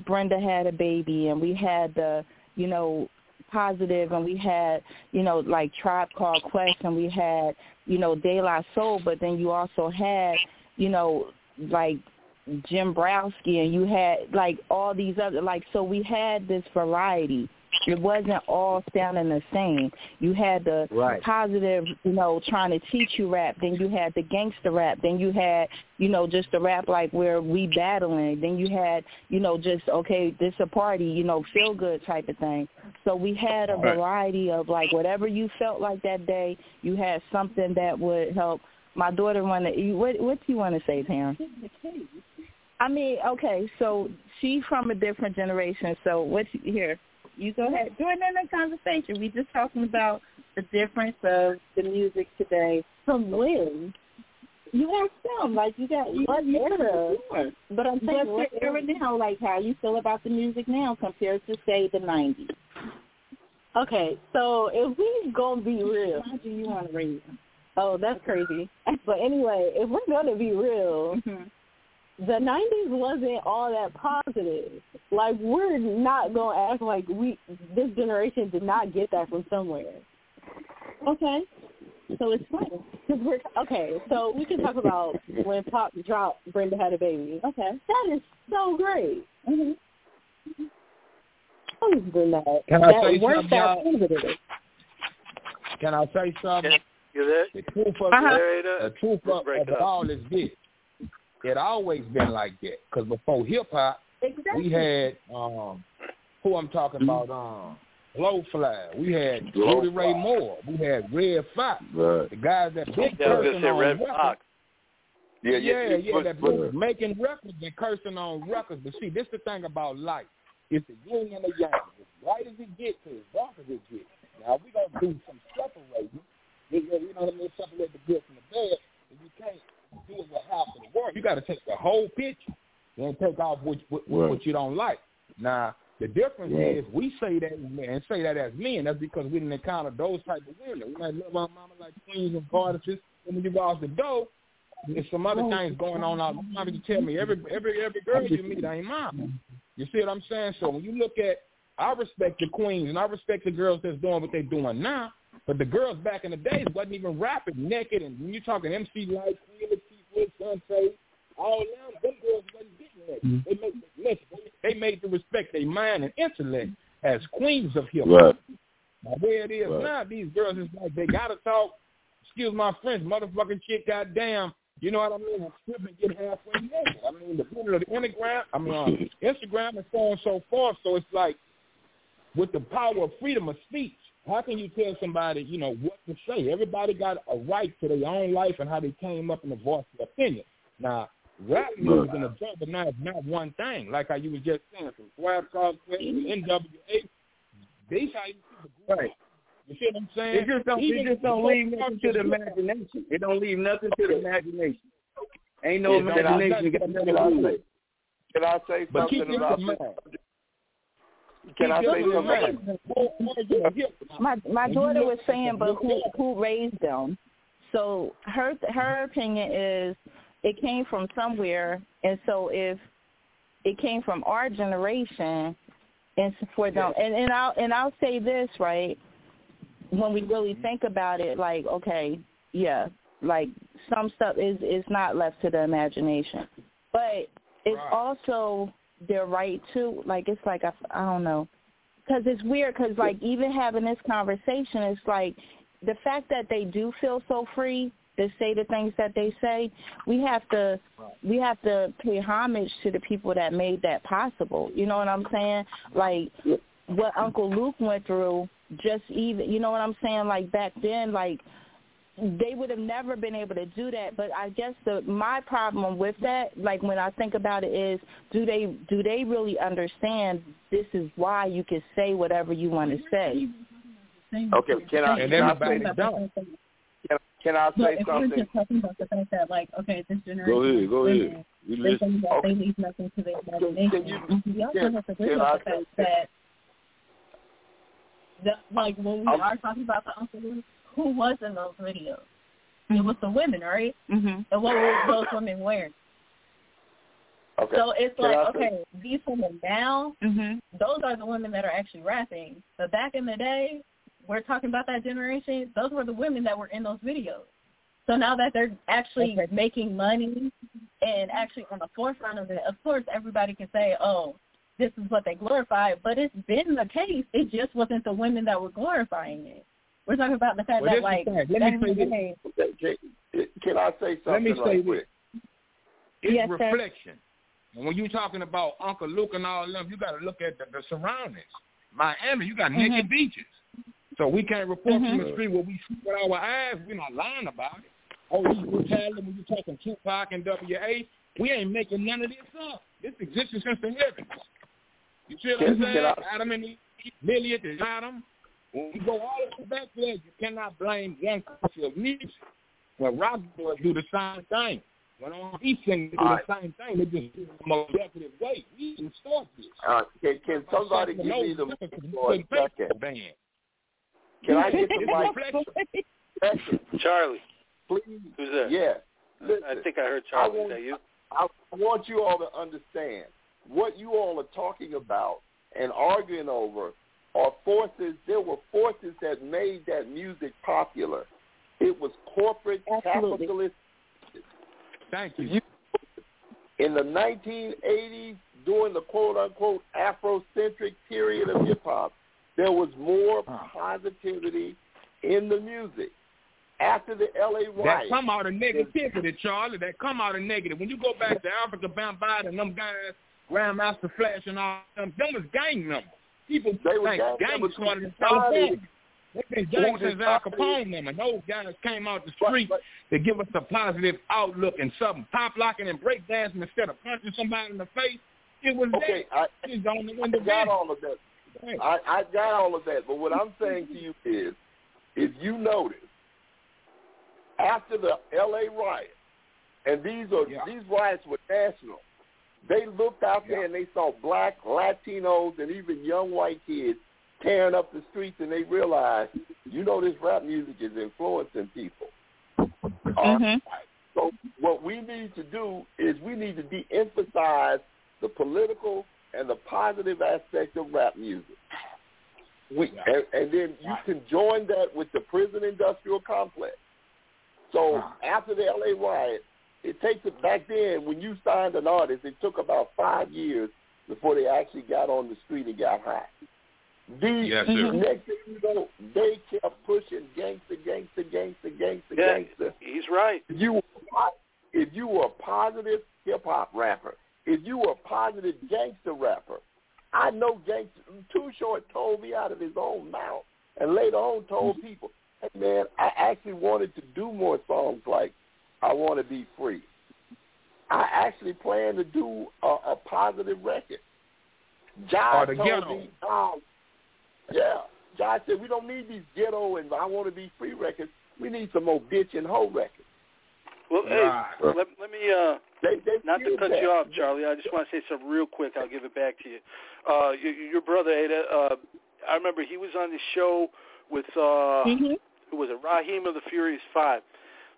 Brenda had a baby, and we had the, you know, positive, and we had, you know, like Tribe Called Quest, and we had, you know, De La Soul, but then you also had, you know, like Jimbrowski, and you had like all these other, like, so we had this variety. It wasn't all sounding the same. You had the Right. positive, you know, trying to teach you rap. Then you had the gangster rap. Then you had, you know, just the rap like where we battling. Then you had, you know, just okay, this a party, you know, feel good type of thing. So we had a Right. variety of like whatever you felt like that day. You had something that would help. My daughter wanted. you- What what do you want to say, Taryn? I mean, okay, so she from a different generation. So what you, here? You go ahead. Join in the conversation. We just talking about the difference of the music today from when. You have some, like you got what era? But I'm saying your era now? Like how you feel about the music now compared to say the '90s? Okay, so if we gonna be real, how do you want to raise them? Oh, that's crazy. But anyway, if we're gonna be real, Mm-hmm. The '90s wasn't all that positive. Like we're not gonna act like we this generation did not get that from somewhere. Okay, so it's fun. Cause we're okay, so we can talk about when Pop dropped Brenda had a baby. Okay, that is so great. Mm-hmm. Other than that, Can I that say something, that y'all? Can I say something? You there? The truth of, Uh-huh. the truth of, Break of it all is this. It always been like that. Because before hip hop, Exactly. we had um, who I'm talking about, um, Blowfly. We had Blowfly. Rudy Ray Moore. We had Redd Foxx. Right. The guys that been Yeah, cursing on Red records. Fox. Yeah, yeah, yeah, yeah, but- that but- been making records and cursing on records. But see, this the thing about life. It's the yin and the yang. As bright as it gets to as dark as it gets. Now we gonna do some separating. You know you what I mean? Separate the good from the bad. And you can't do it with half of the world. You got to take the whole picture and take off what what, Right. what you don't like. Now the difference Right. is we say that and say that as men. That's because we didn't encounter those type of women. We might love our mama like queens and goddesses. And when you go out the door, there's some other things going on out. Mama can tell me every every every girl you meet ain't mine. You see what I'm saying? So when you look at, I respect the queens and I respect the girls that's doing what they're doing now. But the girls back in the days wasn't even rapping naked. And when you're talking MC Lyte, Queen Latifah, Sunset, all them, them girls wasn't getting naked. They made listen, they made to respect their mind and intellect as queens of hip hop. Right. Now where it is Right. now, these girls is like they gotta talk. Excuse my French, motherfucking shit, goddamn. You know what I mean? And strip and get halfway naked. I mean, the people of the Instagram, I mean, uh, Instagram and so on and so forth. So it's like with the power of freedom of speech, how can you tell somebody, you know, what to say? Everybody got a right to their own life and how they came up in the voice of opinion. Now, rap music and the job, but now it's not one thing. Like how you was just saying, from Swab Call Quest to mm-hmm. NWA, these how you people great. You see what I'm saying? It just don't. Even It just don't leave nothing to the imagination. It don't leave nothing to the imagination. Ain't no Yeah, can I- imagination got can nothing I to do with say- it. Can I say But keep something this about in this? Mind. Can I say something? My my daughter was saying, but who who raised them? So her her opinion is it came from somewhere, and so if it came from our generation, and for them, and and I'll and I'll say this right when we really think about it, like okay, yeah, like some stuff is is not left to the imagination, but it's Right. also their right to like it's like I, I don't know. Because it's weird because like even having this conversation it's like the fact that they do feel so free to say the things that they say we have to we have to pay homage to the people that made that possible. You know what i'm saying? Like what uncle luke went through just even you know what i'm saying? Like back then like they would have never been able to do that but i guess the my problem with that like when i think about it is do they do they really understand this is why you can say whatever you want to say Okay, can I, And can I everybody say don't. Can, can I But say if we're just talking about the fact that, like, okay, this generation, Go ahead, go women, ahead. We they listen. think that they leave nothing to their imagination. we also can- have to agree can with I the fact that, the, like, when we I'm- are talking about the Uncle Luke, who was in those videos? It was the women, right? mhm And what were those women wearing? Okay. So it's Can like, okay, these women now, mhm those are the women that are actually rapping. But back in the day, we're talking about that generation, those were the women that were in those videos. So now that they're actually making money and actually on the forefront of it, of course everybody can say, oh, this is what they glorify, but it's been the case. It just wasn't the women that were glorifying it. We're talking about the fact Well, that, like, is the thing. Let back me say this. Can, can I say something? Let me say right this. quick? It's Yes, sir. reflection. And when you're talking about Uncle Luke and all of them, you got to look at the, the surroundings. Miami, you got naked Mm-hmm. beaches. So we can't report from Mhm. the street what we see with our eyes. We're not lying about it. Oh, you brutality when you're talking Tupac and WA, we ain't making none of this up. This existed since the heavens. You see what I'm saying? Adam and Eve, Lilith and Adam. When you go all the way back there, you cannot blame one culture of music. Well, rock boys do the same thing. When on he sing, do All the same thing. They just do it in a more decorative way. We didn't start this. Uh, can, can somebody give me the mic for a second? Band. Can I get the mic? Second, Charlie, please. who's that? Yeah. I think I heard Charlie. I Is that you? I want you all to understand what you all are talking about and arguing over are forces. There were forces that made that music popular. It was corporate Absolutely. capitalist. Thank you. You, in the 1980s, during the quote unquote Afrocentric period of hip hop, there was more positivity in the music. After the LA That come out of negativity, Charlie. That come out of negative. When you go back to Afrika Bambaataa and them guys, Grandmaster Flash and all them, them was gang members. People They were think gang gang members started in California. They've been gang Al Capone them, and those guys came out the street to give us a positive outlook and something. Pop locking and break dancing instead of punching somebody in the face. It was Okay, that. I, It's the only I got all of that. I, I got all of that. But what I'm saying to you is, if you notice, after the L.A. riot, and these are these riots were national, they looked out there and they saw black, Latinos, and even young white kids tearing up the streets, and they realized, you know, this rap music is influencing people. Uh, So what we need to do is we need to de-emphasize the political and the positive aspect of rap music. We, and, and then you can join that with the prison industrial complex. So after the LA riot, it takes it back then when you signed an artist, it took about five years before they actually got on the street and got hot. The Yes, sir. next thing you know, they kept pushing gangster, gangster, gangster, gangster, Yeah, gangster. he's right. If you were, if you were a positive hip hop rapper, if you were a positive gangster rapper, I know gangster. Too Short told me out of his own mouth, and later on told mm-hmm. people, "Hey man, I actually wanted to do more songs like I Want to Be Free." I actually plan to do a, a positive record. Josh Or the told ghetto. me, um, yeah. Josh said we don't need these ghetto and I Want to Be Free records. We need some more bitch and hoe records. Well, Right. hey, let, let me uh, They, they not to cut that. you off, Charlie. I just want to say something real quick. I'll give it back to you. Uh, your, your brother Ada. Uh, I remember he was on the show with uh, who was it? Rahiem of the Furious Five.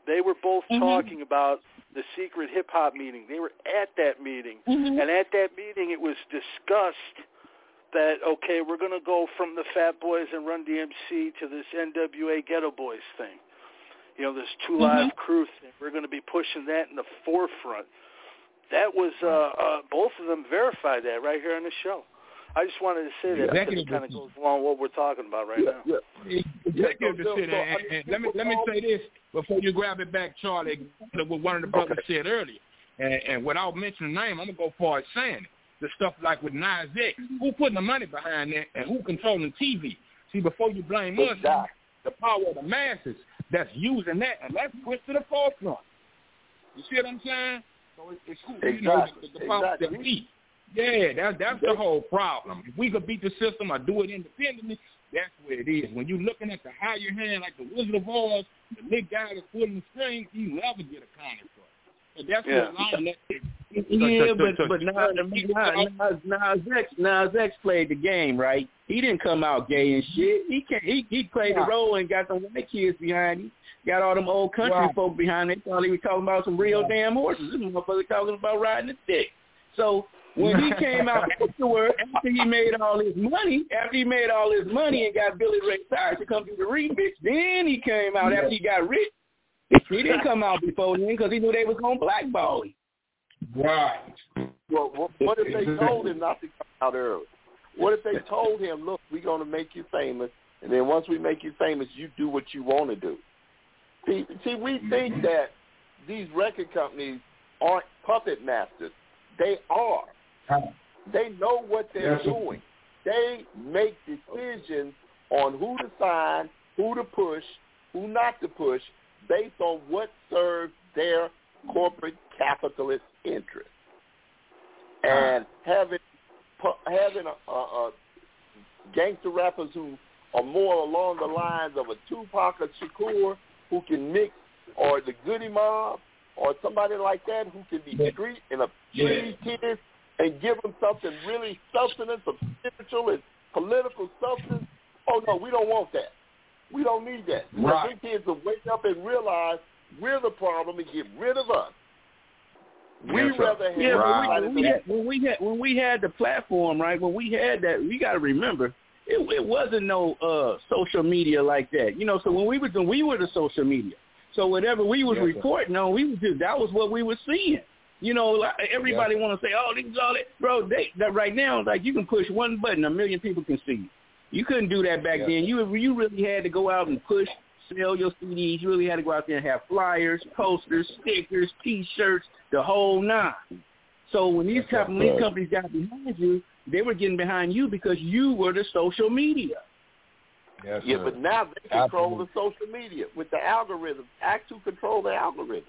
They were both talking about the secret hip hop meeting. They were at that meeting, and at that meeting, it was discussed that okay, we're going to go from the Fat Boys and Run DMC to this NWA Geto Boys thing. You know, this Two Live Crew thing. We're going to be pushing that in the forefront. That was uh, uh, both of them verified that right here on the show. I just wanted to say that Executive kind of goes along with what we're talking about right now. Executive Yeah, so- decision. so, I And, and let me let me say this before you grab it back, Charlie. What one of the brothers said earlier, and, and without mentioning name, I'm gonna go far as saying it. The stuff like with Nas X, who putting the money behind that, and who controlling TV? See, before you blame us, the power of the masses that's using that, and that's pushed to the forefront. You see what I'm saying? So it's, it's who, you know, Exactly. the, the power Exactly. that we. Yeah, that, that's the whole problem. If we could beat the system or do it independently, that's where it is. When you're looking at the higher hand, like the Wizard of Oz, the big guy that's pulling the strings, you never get accounted for. And that's Yeah. what I'm Yeah, but but Nas, Nas, Nas, Nas X Nas X played the game right. He didn't come out gay and shit. He can he he played the role and got some white kids behind him. Got all them old country Right. folk behind him. Thought he was talking about some real damn horses. This motherfucker talking about riding a dick. So when he came out afterward, after he made all his money, after he made all his money and got Billy Ray Cyrus to come do the remix, then he came out after he got rich. He didn't come out before then because he knew they was gonna blackball him. Right. Well, what, what if they told him not to come out early? What if they told him, look, we're going to make you famous, and then once we make you famous, you do what you want to do? See, see, we think that these record companies aren't puppet masters. They are. They know what they're doing. They make decisions on who to sign, who to push, who not to push, based on what serves their corporate capitalist interests. Uh-huh. And having having a, a, a gangster rappers who are more along the lines of a Tupac or Shakur, who can mix or the Goodie Mob or somebody like that who can be street and a treat kids and give them something really substance of spiritual and political substance. Oh no, we don't want that. We don't need that. Right. These kids to wake up and realize we're the problem and get rid of us. We Yes, rather have yeah, somebody when we, when we had when we had when we had the platform, right? When we had that, we got to remember it, it wasn't no uh social media like that, you know. So when we was when we were the social media, so whatever we was Yes, sir. reporting on, we was just that was what we were seeing. You know, like everybody want to say, "Oh, this is all that, bro." They that right now, like you can push one button, a million people can see. you. You couldn't do that back Yeah. then. You you really had to go out and push, sell your CDs. You really had to go out there and have flyers, posters, stickers, T-shirts, the whole nine. So when these That's companies, these companies got behind you, they were getting behind you because you were the social media. Yes, yeah, sir. but now they control Absolutely. the social media with the algorithms. Act to control the algorithms.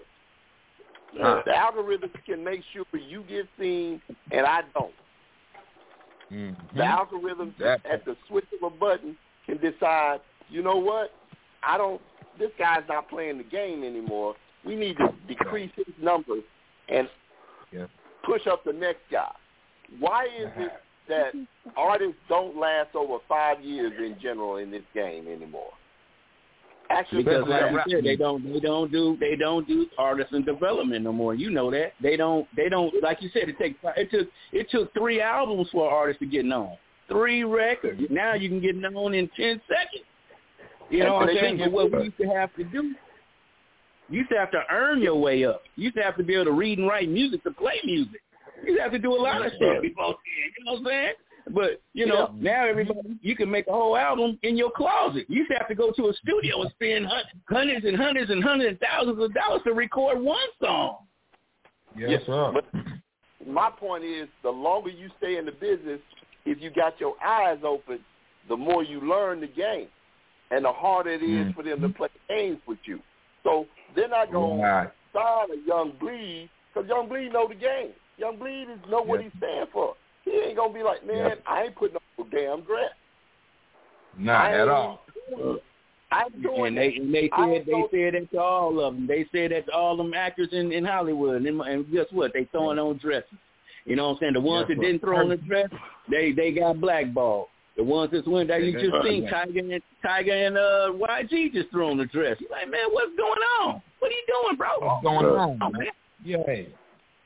Huh. The algorithms can make sure you get seen and I don't. Mhm. The algorithms That- at the switch of a button can decide, you know what? I don't this guy's not playing the game anymore. We need to decrease his numbers and Yeah. push up the next guy. Why is it that artists don't last over five years in general in this game anymore? Actually, Because like you said, they don't they don't do they don't do artisan development no more. You know that they don't they don't like you said it takes it took it took three albums for an artist to get known, three records. Now you can get known in ten seconds. You know what I'm saying? But what we used to have to do, you used to have to earn your way up. You used to have to be able to read and write music to play music. You used to have to do a lot of shit before then. You know what I'm saying? But you know, Yeah. now everybody you can make a whole album in your closet. You used to have to go to a studio and spend hundreds and hundreds and hundreds and thousands of dollars to record one song. Yes, sir. But my point is, the longer you stay in the business, if you got your eyes open, the more you learn the game, and the harder it is Mm. for them to play games with you. So they're not going Right. to sign a Young Bleed because Young Bleed know the game. Young Bleed is know what Yes. he stand for. He ain't gonna be like, man, Yes. I ain't putting no damn dress. Not I at all. doing it. I'm doing And they and they said they said that to all of them. They said that to all them actors in in Hollywood. And, and guess what? They throwing on dresses. You know what I'm saying? The ones Yes, that sir. didn't throw on the dress, they they got blackballed. The ones that went that you just seen blackballed. Tyga and Tyga and uh YG just threw on the dress. You're like, man, what's going on? What are you doing, bro? What's going Sir. on, Oh, man? man. Yeah.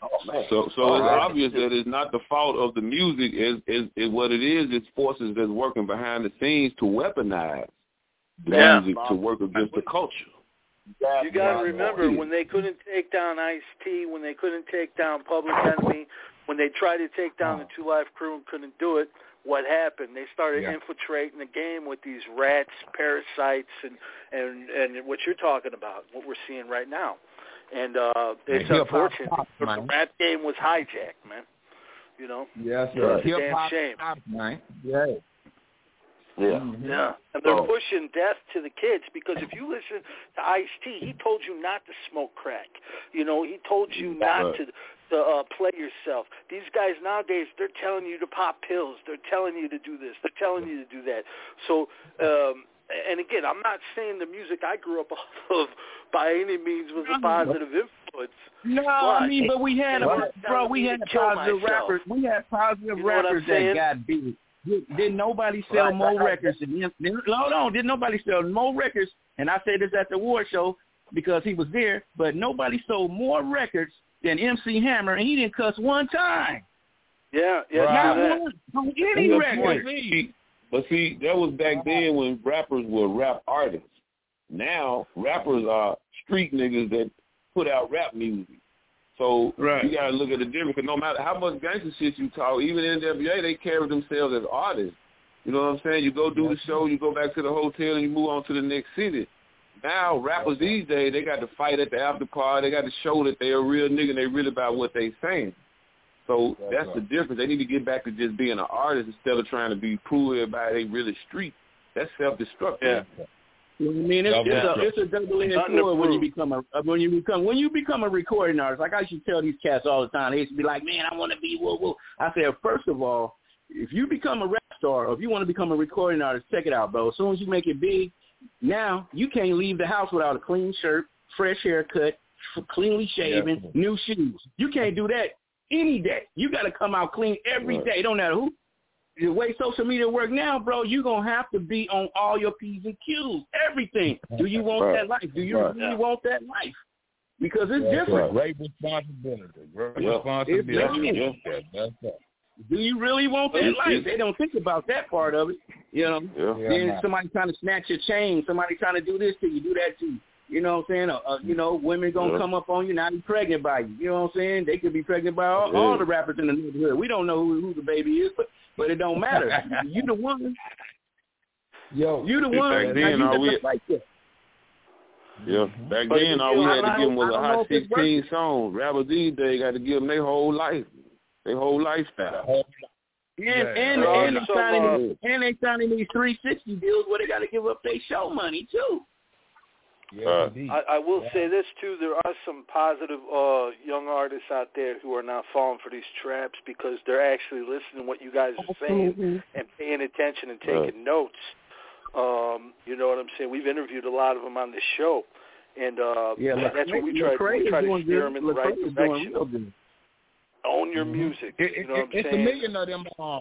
Oh, man. So, so All it's right. obvious that it's not the fault of the music. Is is is what it is. It's forces that's working behind the scenes to weaponize the Yeah. music to work against the culture. You got to remember when they couldn't take down Ice T, when they couldn't take down Public Enemy, when they tried to take down the Two Live Crew and couldn't do it. What happened? They started Yeah. infiltrating the game with these rats, parasites, and and and what you're talking about, what we're seeing right now. And uh it's hip-hop unfortunate. pop, but the rap game was hijacked, man. You know, Yes, It's a damn hop, shame. pop, man. Yeah. Yeah. Mhm. Yeah, and they're So- pushing death to the kids because if you listen to Ice T, he told you not to smoke crack. You know, he told you not to to uh, play yourself. These guys nowadays, they're telling you to pop pills. They're telling you to do this. They're telling you to do that. So, um, and again, I'm not saying the music I grew up off of by any means was a positive influence. No, But I mean, but we had, a, were bro, we had to positive myself. rappers. We had positive You know rappers that got beat. Did, did nobody sell Right, more right, right. records than him? Did, hold on, did nobody sell more records? And I say this at the award show because he was there, but nobody sold more records than MC Hammer, and he didn't cuss one time. Yeah, yeah, Not true that. one on any record. See, But see, that was back then when rappers were rap artists. Now rappers are street niggas that put out rap music. So Right. you gotta look at the difference. 'cause no matter how much gangster shit you talk, even in NWA, they carry themselves as artists. You know what I'm saying? You go do the show, you go back to the hotel, and you move on to the next city. Now rappers these days, they got to fight at the after party. They got to show that they're a real nigga and they really about what they saying. So That's that's right. the difference. They need to get back to just being an artist instead of trying to be prove everybody they really street. That's self-destructive. Yeah. You know what I mean, it's, it's a it's a double edged sword when you become a uh, when you become when you become a recording artist. Like I used to tell these cats all the time, they used to be like, "Man, I want to be whoa whoa." I said, first of all, if you become a rap star or if you want to become a recording artist, check it out, bro. As soon as you make it big, now you can't leave the house without a clean shirt, fresh haircut, cleanly shaven, Yes. new shoes. You can't do that any day. You got to come out clean every Right. day. Don't matter who. The way social media work now, bro, you gonna have to be on all your p's and q's, everything. Do you want Right. that life? Do you Right. really want that life? Because it's That's different. Great responsibility. Great Yeah. responsibility. It's different. Yes, that- That's that. Do you really want that It's- life? it's- They don't think about that part of it. You know, Yeah. then Yeah. somebody trying to snatch your chain, somebody trying to do this to you, do that to you. You know what I'm saying? Uh, uh, you know, women gonna Yeah. come up on you, now be pregnant by you. You know what I'm saying? They could be pregnant by all, Yeah. all the rappers in the neighborhood. We don't know who, who the baby is, but but it don't matter. you the one. Yo, you the Back one. then, now, all you we- got to. Yeah, back But then all we had to give them was a hot sixteen song. Rappers these days got to give them their whole life, their whole lifestyle. And and Yeah. and they Also, signing and they signing these three sixty deals where they got to give up their show money too. Uh, I, I will say this too: there are some positive uh, young artists out there who are not falling for these traps because they're actually listening to what you guys are saying and paying attention and taking notes. Um, you know what I'm saying? We've interviewed a lot of them on the show, and uh, Yeah, and that's what we Lecrae- try. We try to doing steer good. them in the right doing direction. real good. Own your music. It, you it, know what I'm it's saying? a million of them. Um,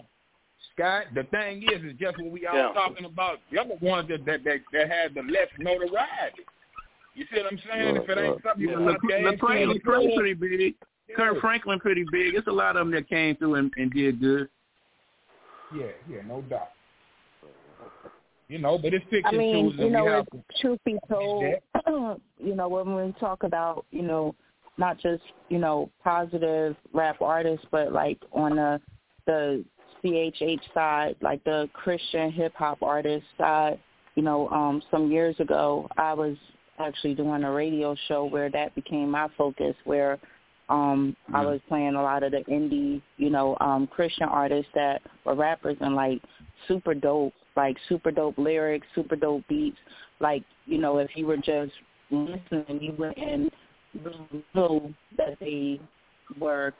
Scott, the thing is, is just what we all Yeah. talking about. The other ones that that that, that had the less notoriety. You see what I'm saying? if it ain't something you Yeah, put your hands to Lecrae, in the Lecrae club, pretty big. Kirk Franklin pretty big. It's a lot of them that came through and, and did good. Yeah, yeah, no doubt. You know, but it's pick I mean, you know, we if truth be told, you know, when we talk about, you know, not just, you know, positive rap artists, but like on the the CHH side, like the Christian hip hop artist side, you know, um, some years ago I was actually doing a radio show where that became my focus where um I was playing a lot of the indie, you know, um Christian artists that were rappers and like super dope, like super dope lyrics, super dope beats. Like, you know, if you were just listening you wouldn't really know that they were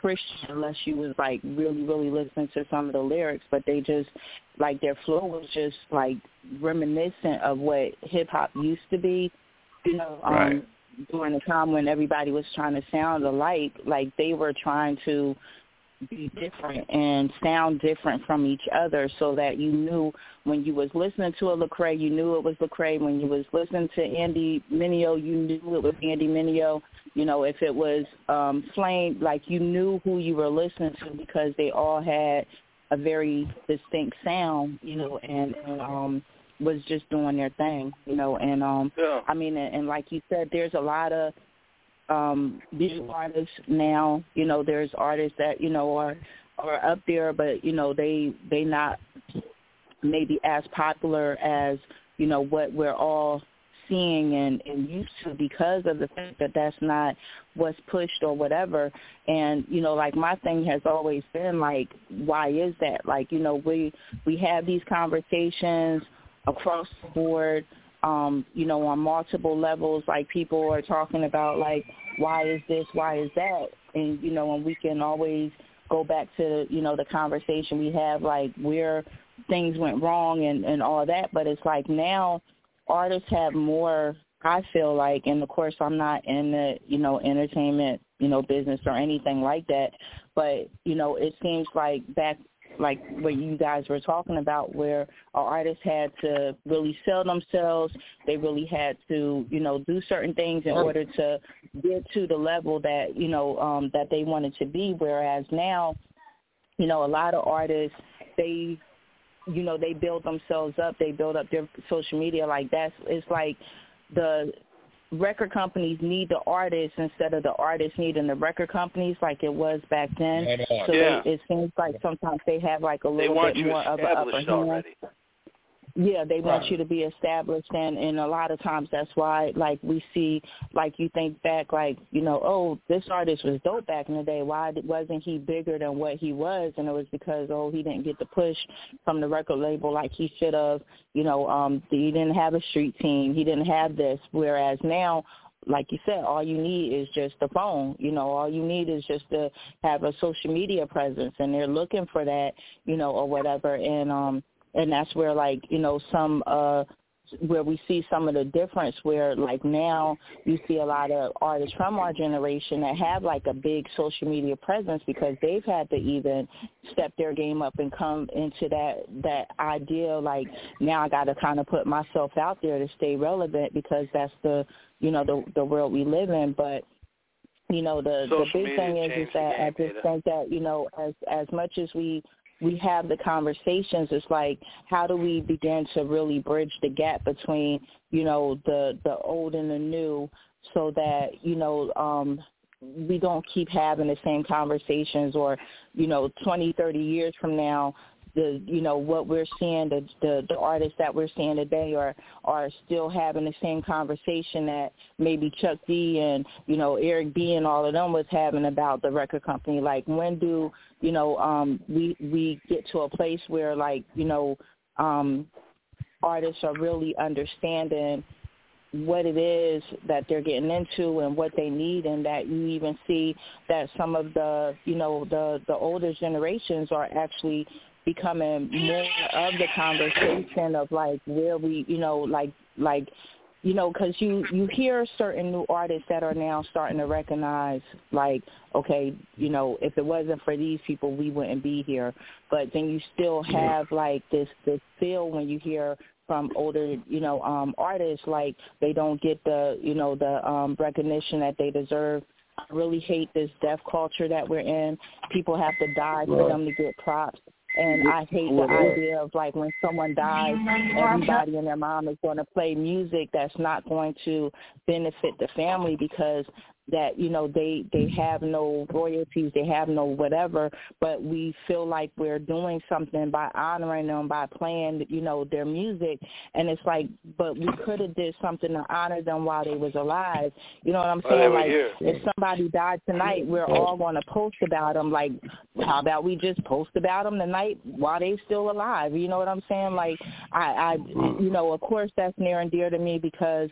Christian unless you was like really, really listening to some of the lyrics, but they just like their flow was just like reminiscent of what hip hop used to be. You know, um Right. during the time when everybody was trying to sound alike, like they were trying to be different and sound different from each other so that you knew when you was listening to a Lecrae, you knew it was Lecrae. When you was listening to Andy Mineo, you knew it was Andy Mineo. You know, if it was um Flame, like you knew who you were listening to because they all had a very distinct sound, you know, and, and um was just doing their thing, you know, and um Yeah. I mean and, and like you said, there's a lot of um visual artists now, you know, there's artists that, you know, are are up there but, you know, they they not maybe as popular as, you know, what we're all seeing and, and used to because of the fact that that's not what's pushed or whatever. And, you know, like my thing has always been like, why is that? Like, you know, we we have these conversations across the board, um, you know, on multiple levels, like people are talking about like why is this, why is that? And, you know, and we can always go back to, you know, the conversation we have like where things went wrong and, and all that. But it's like now artists have more I feel like and of course I'm not in the, you know, entertainment, you know, business or anything like that. But, you know, it seems like back like what you guys were talking about where our artists had to really sell themselves. They really had to, you know, do certain things in order to get to the level that, you know, um that they wanted to be. Whereas now, you know, a lot of artists they you know, they build themselves up, they build up their social media like that's it's like the record companies need the artists instead of the artists needing the record companies like it was back then. Yeah. So Yeah. they, it seems like sometimes they have like a little want bit you more of an upper hand. already. Yeah, they want Right. you to be established, and and a lot of times that's why like we see like you think back like you know oh this artist was dope back in the day why wasn't he bigger than what he was and it was because oh he didn't get the push from the record label like he should have you know um he didn't have a street team he didn't have this whereas now like you said, all you need is just the phone. You know, all you need is just to have a social media presence, and they're looking for that, you know, or whatever. And um, and that's where like you know some uh where we see some of the difference where like now you see a lot of artists from our generation that have like a big social media presence because they've had to even step their game up and come into that that idea like now I got to kind of put myself out there to stay relevant because that's the you know the the world we live in. But you know the Social the big thing is is that I just think that you know as as much as we we have the conversations it's like how do we begin to really bridge the gap between you know the the old and the new so that you know um we don't keep having the same conversations or you know twenty thirty years from now the you know what we're seeing the the, the artists that we're seeing today are are still having the same conversation that maybe Chuck D and you know Eric B and all of them was having about the record company. Like when do you know um we we get to a place where like you know um artists are really understanding what it is that they're getting into and what they need and that you even see that some of the you know the the older generations are actually becoming more of the conversation of like where we you know like like you know because you you hear certain new artists that are now starting to recognize like okay you know if it wasn't for these people we wouldn't be here but then you still have like this this feel when you hear from older you know um artists like they don't get the you know the um recognition that they deserve I really hate this death culture that we're in. People have to die for Right. them to get props. And I hate the idea of like when someone dies, everybody and their mom is going to play music that's not going to benefit the family because that you know they they have no royalties, they have no whatever, but we feel like we're doing something by honoring them by playing you know their music, and it's like, but we could have did something to honor them while they was alive. You know what I'm saying? were Like here. if somebody died tonight, we're all going to post about them. Like, how about we just post about them tonight while they still alive? You know what I'm saying? Like, I, I, you know, of course that's near and dear to me because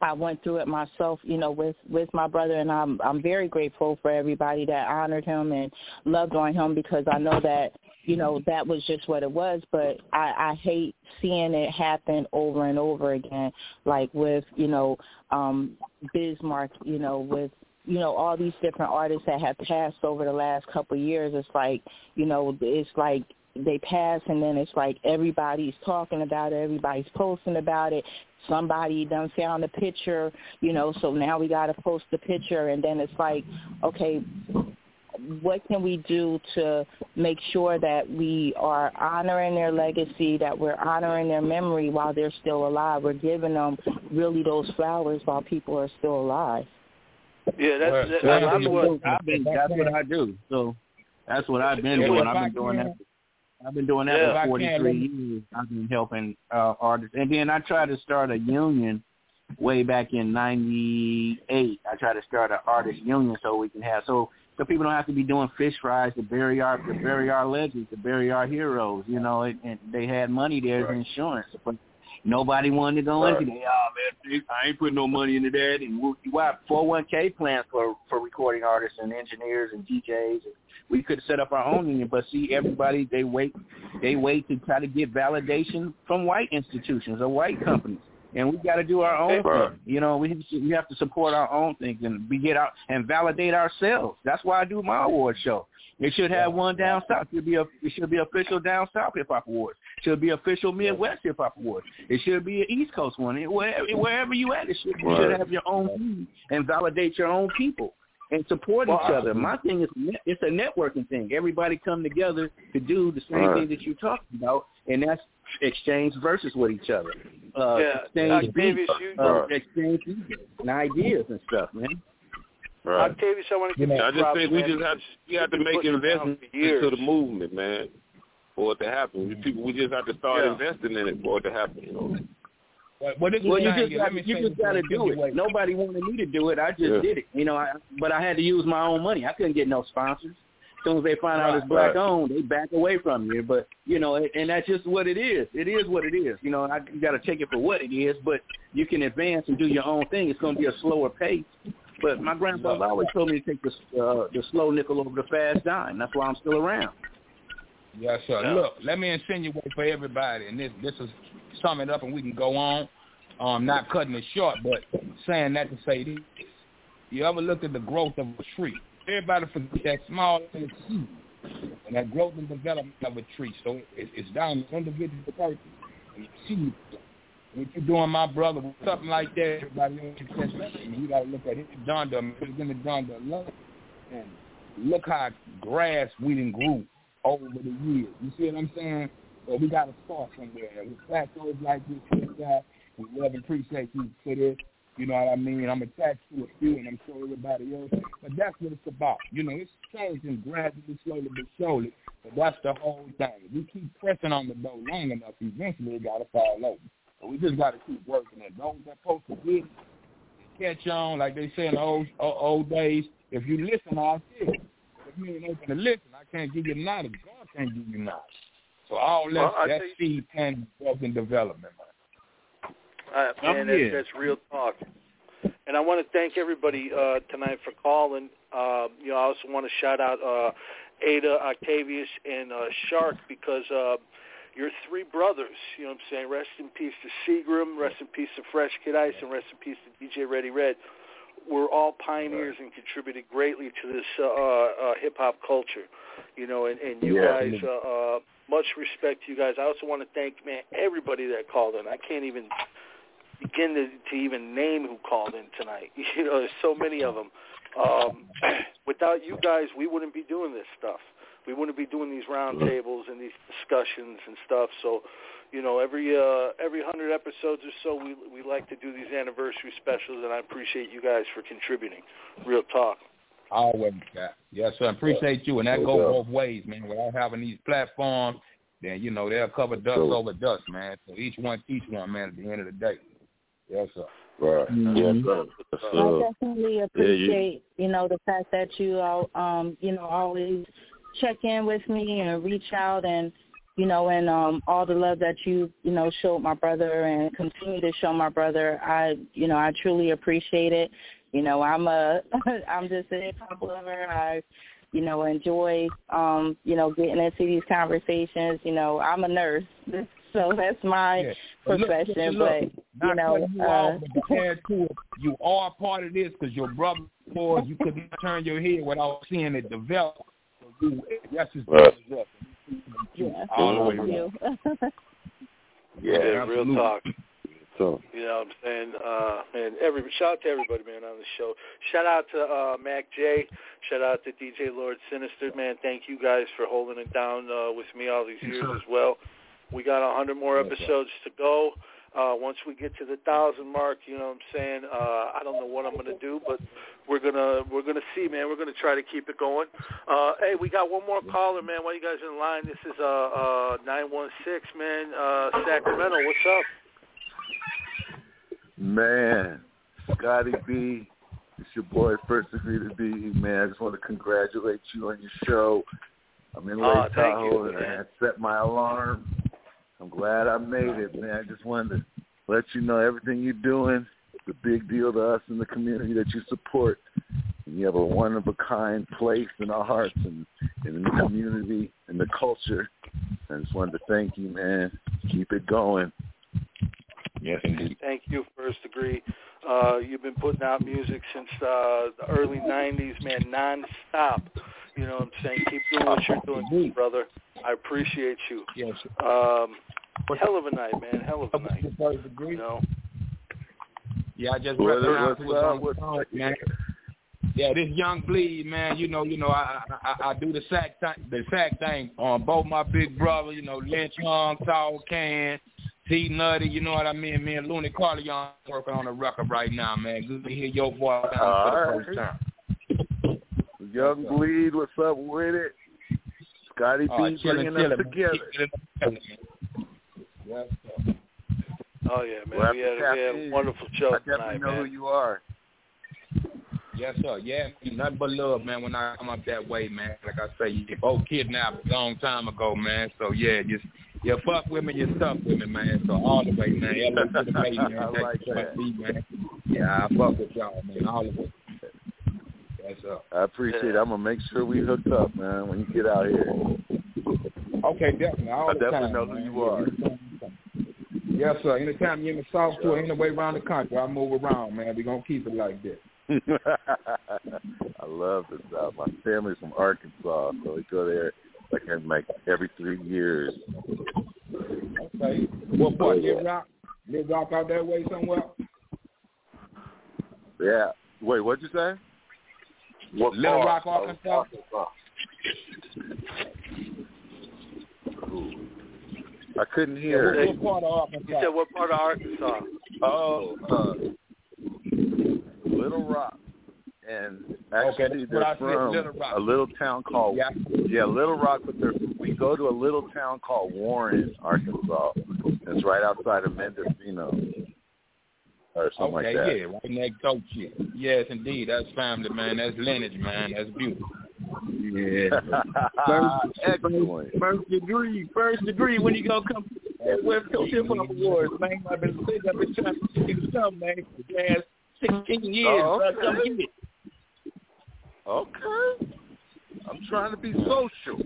I went through it myself, you know, with with my brother, and I'm I'm very grateful for everybody that honored him and loved on him because I know that you know that was just what it was. But I, I hate seeing it happen over and over again, like with you know um Biz Markie, you know, with you know all these different artists that have passed over the last couple of years. It's like you know it's like they pass and then it's like everybody's talking about it, everybody's posting about it. Somebody done found a picture, you know, so now we got to post the picture and then it's like, okay, what can we do to make sure that we are honoring their legacy, that we're honoring their memory while they're still alive? We're giving them really those flowers while people are still alive. Yeah, that's Well, that, well, that's what. I've been, that's what I do. So that's what I've been doing. I I've been doing can- that. I've been doing that Yeah. For 43 let years. I've been helping uh, artists, and then I tried to start a union way back in '98. I tried to start an artist union so we can have so so people don't have to be doing fish fries to bury our to bury our legends, to bury our heroes. You know, and, and they had money there as insurance, but nobody wanted to go into that. Oh man, I ain't putting no money into that. And we got 401k plans for for recording artists and engineers and DJs. And we could set up our own union, but see, everybody they wait they wait to try to get validation from white institutions or white companies. And we got to do our own Right. thing. You know, we we have to support our own things and we get out and validate ourselves. That's why I do my award show. It should have one down south. It should be a it should be official down south hip hop awards. It should be official Midwest hip hop awards. It should be an East Coast one. It- Wherever, wherever you at, it should, you should have your own team and validate your own people and support Well, each I- other. My thing is it's a networking thing. Everybody come together to do the same Right. thing that you're talking about, and that's exchange verses with each other. Uh, Yeah, exchange Octavius, beats, you- uh, Right. exchange egos and ideas and stuff, man. Octavius, I want to give you I just props, think we man, just have because we have to make putting investments into the movement, man, for it to happen. People, we just have to start Yeah. investing in it for it to happen. You know. Well, this is Well, you just got you just got to do it. Nobody wanted me to do it. I just Yeah. did it. You know, I, but I had to use my own money. I couldn't get no sponsors. As soon as they find out it's black right. owned, they back away from you. But you know, and and that's just what it is. It is what it is. You know, I, you got to take it for what it is. But you can advance and do your own thing. It's going to be a slower pace. But my grandfather always told me to take the uh, the slow nickel over the fast dime. That's why I'm still around. Yes, sir. Yeah. Look, let me insinuate for everybody, and this this is sum it up and we can go on. Um, not cutting it short, but saying that to say this. You ever looked at the growth of a tree? Everybody forget that small seed and that growth and development of a tree. So it, it's down to individual person. And you see what you're doing, my brother, something like that, everybody success. Mean, you got to look at it. It's done to it's been done to love. And look how grass we done grew over the years. You see what I'm saying? So we got to start somewhere. With plateaus like this, guy, we love and appreciate you for this. You know what I mean? I'm attached to a few, and I'm sure everybody else. But that's what it's about. You know, it's changing gradually, slowly but surely. But that's the whole thing. We keep pressing on the dough long enough, eventually it got to fall over. So we just got to keep working it. Those that supposed to get catch on, like they say in the old, old days, if you listen, I'll see it. If you open to listen, I can't give you knowledge. God can't give you knowledge. So all that, well, that seed can growth and development, man. Uh, man, that's, that's real talk. And I want to thank everybody uh, tonight for calling. Uh, you know, I also want to shout out uh, Ada, Octavius, and uh, Shark because uh, you're three brothers. You know what I'm saying? Rest in peace to Seagram, rest in peace to Fresh Kid Ice, and rest in peace to DJ Ready Red. We're all pioneers and contributed greatly to this uh, uh, hip hop culture. You know, and, and you Yeah. guys, uh, uh, much respect to you guys. I also want to thank man everybody that called in. I can't even begin to, to even name who called in tonight. You know, there's so many of them. Um, without you guys, we wouldn't be doing this stuff. We wouldn't be doing these roundtables and these discussions and stuff. So, you know, every uh, every hundred episodes or so, we we like to do these anniversary specials, and I appreciate you guys for contributing. Real talk. Always, guy. Yes, sir. I appreciate you, and that goes both ways, man. Without having these platforms, then you know they'll cover dust over dust, man. So each one, each one, man. At the end of the day, yes, sir. Right. Yes, sir. I definitely appreciate, you know, the fact that you all, um, you know, always check in with me and reach out and, you know, and um all the love that you, you know, showed my brother and continue to show my brother. I, you know, I truly appreciate it. You know, I'm a, I'm just a hip hop lover. I, you know, enjoy, um, you know, getting into these conversations. You know, I'm a nurse, so that's my Yeah. But look, profession. look, but you know, you uh, off, but to it, you are part of this because your brother, boys, you could not turn your head without seeing it develop. So you, that's just Right. up. yeah, All the way you. Yeah, real talk. So You know what I'm saying? Uh, and every shout out to everybody, man, on the show. Shout out to uh, Mac J. Shout out to DJ Lord Sinister, man. Thank you guys for holding it down uh, with me all these years as well. We got a hundred more episodes to go. Uh, once we get to the thousand mark, you know what I'm saying? Uh, I don't know what I'm gonna do, but we're gonna we're gonna see, man. We're gonna try to keep it going. Uh, hey, we got one more caller, man. While you guys are in line, this is uh uh nine one six, man. Uh, Sacramento. What's up? Man, Scotty B, it's your boy First Degree to Be. Man, I just want to congratulate you on your show. I'm in Lake Aw, thank you, Tahoe and I set my alarm. I'm glad I made it, man. I just wanted to let you know everything you're doing. It's a big deal to us in the community that you support. And you have a one of a kind place in our hearts and, and in the community and the culture. I just wanted to thank you, man. Keep it going. Yes, indeed. Thank you, First Degree. Uh, you've been putting out music since uh, the early '90s, man, non-stop. You know what I'm saying? Keep doing what you're doing, brother. I appreciate you. Yes. Um, hell of a night, man. Hell of a night. You know. Yeah, I just What- recognized what's who was up? the phone, man. Yeah, this young bleed, man. You know, you know, I I, I do the sack th- the sack thing on both my big brother. You know, Lynch Hung, Saul Can, T Nutty. You know what I mean? Me and Looney Carter Young working on a record right now, man. Good to hear your voice down for the first right. time. Young Bleed, what's up with it? Scotty B Oh, bringing us chillin', together. Yes, sir. Oh yeah, man. Well, we, had, after we had a wonderful show I definitely tonight, know man. who you are. Yes, sir. Yeah, nothing but love, man. When I come up that way, man. Like I say, you get both kidnapped a long time ago, man. So yeah, just you fuck with me, you stuck with me, man. So all the way, man. Hello to the lady, man. I like that. me, man. Yeah, I fuck with y'all, man. All of it. Yes, sir. I appreciate it. I'm gonna make sure we hook up, man, when you get out here. Okay, definitely. All I definitely time, know who man. you are. Yes, sir. Anytime you're in the South Shore, anywhere around the country, I move around, man. We're going to keep it like that. I love the South. My family's from Arkansas, so we go there like every, like every three years. Okay. What part? Little Rock? Little Rock out that way somewhere? Yeah. Wait, what'd you say? What Little part Rock, of Arkansas? I couldn't Yeah, hear. what, what part of Arkansas? You said what part of Arkansas? Oh, uh, Little Rock, and actually Okay, that's what I they're from Little a little town called Yeah. yeah Little Rock, but they're, we go to a little town called Warren, Arkansas. It's right outside of Monticello or something okay, like that. yeah, right next door shit. Yes, indeed. That's family, man. That's lineage, man. That's beautiful. Yeah. First, Excellent. first degree, first degree. When you gonna come at West Coast Hip Hop Awards, man? I've been saying, I've been trying to get you some, man, the last sixteen oh, years. Oh, but Come okay. get it. Okay. I'm trying to be social.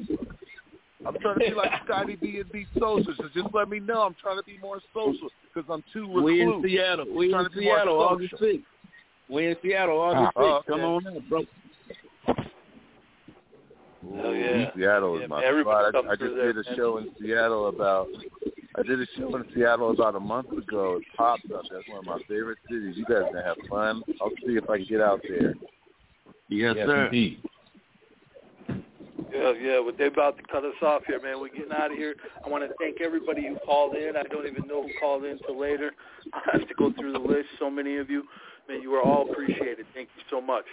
I'm trying to be like Scotty B and be social. So just let me know. I'm trying to be more social because I'm too recluse. We in Seattle. We in to be more Seattle, August social. sixth. We in Seattle, August Oh, sixth. Come okay. on out, bro. Hell yeah. Seattle is Yeah, my spot. I, I just did a show in Seattle about. I did a show in Seattle about a month ago. It popped up. That's one of my favorite cities. You guys gonna have fun. I'll see if I can get out there. Yes, Yes, sir. indeed. Yeah, yeah, but they're about to cut us off here, man. We're getting out of here. I want to thank everybody who called in. I don't even know who called in till later. I have to go through the list. So many of you, man, you are all appreciated. Thank you so much.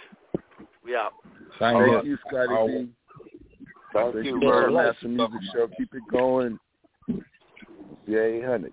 We out. Thank Thank you. you, Scotty Thank Thank you you, very Murder Music Show. Keep it going. Yeah, 800.